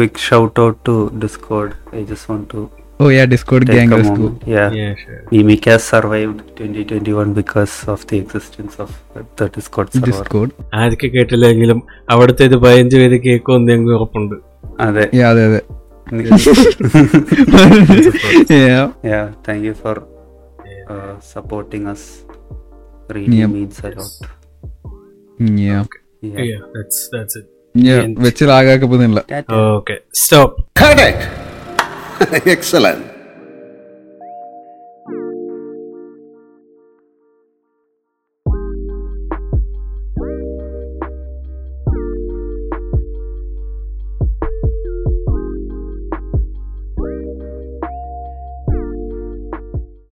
Big shout out to Discord. I just want to oh yeah discord a rescue moment. Yeah. Yeah, sure. Mimic has survived 2021 because of the existence of the Discord server. discord ആരൊക്കെ കേട്ടില്ലെങ്കിലും അവിടുത്തെ ഇത് പതിനഞ്ച് പേര് കേൾക്കുമെന്ന് ഞങ്ങൾക്ക് ഉറപ്പുണ്ട് അതെ അതെ അതെ Yeah. You thank you for uh, supporting us really Yep. means a lot Yeah. yeah. That's that's it. Yeah. വെച്ച് ലാഗാക്കപ്പെടുന്നില്ല stop. Correct. Excellent.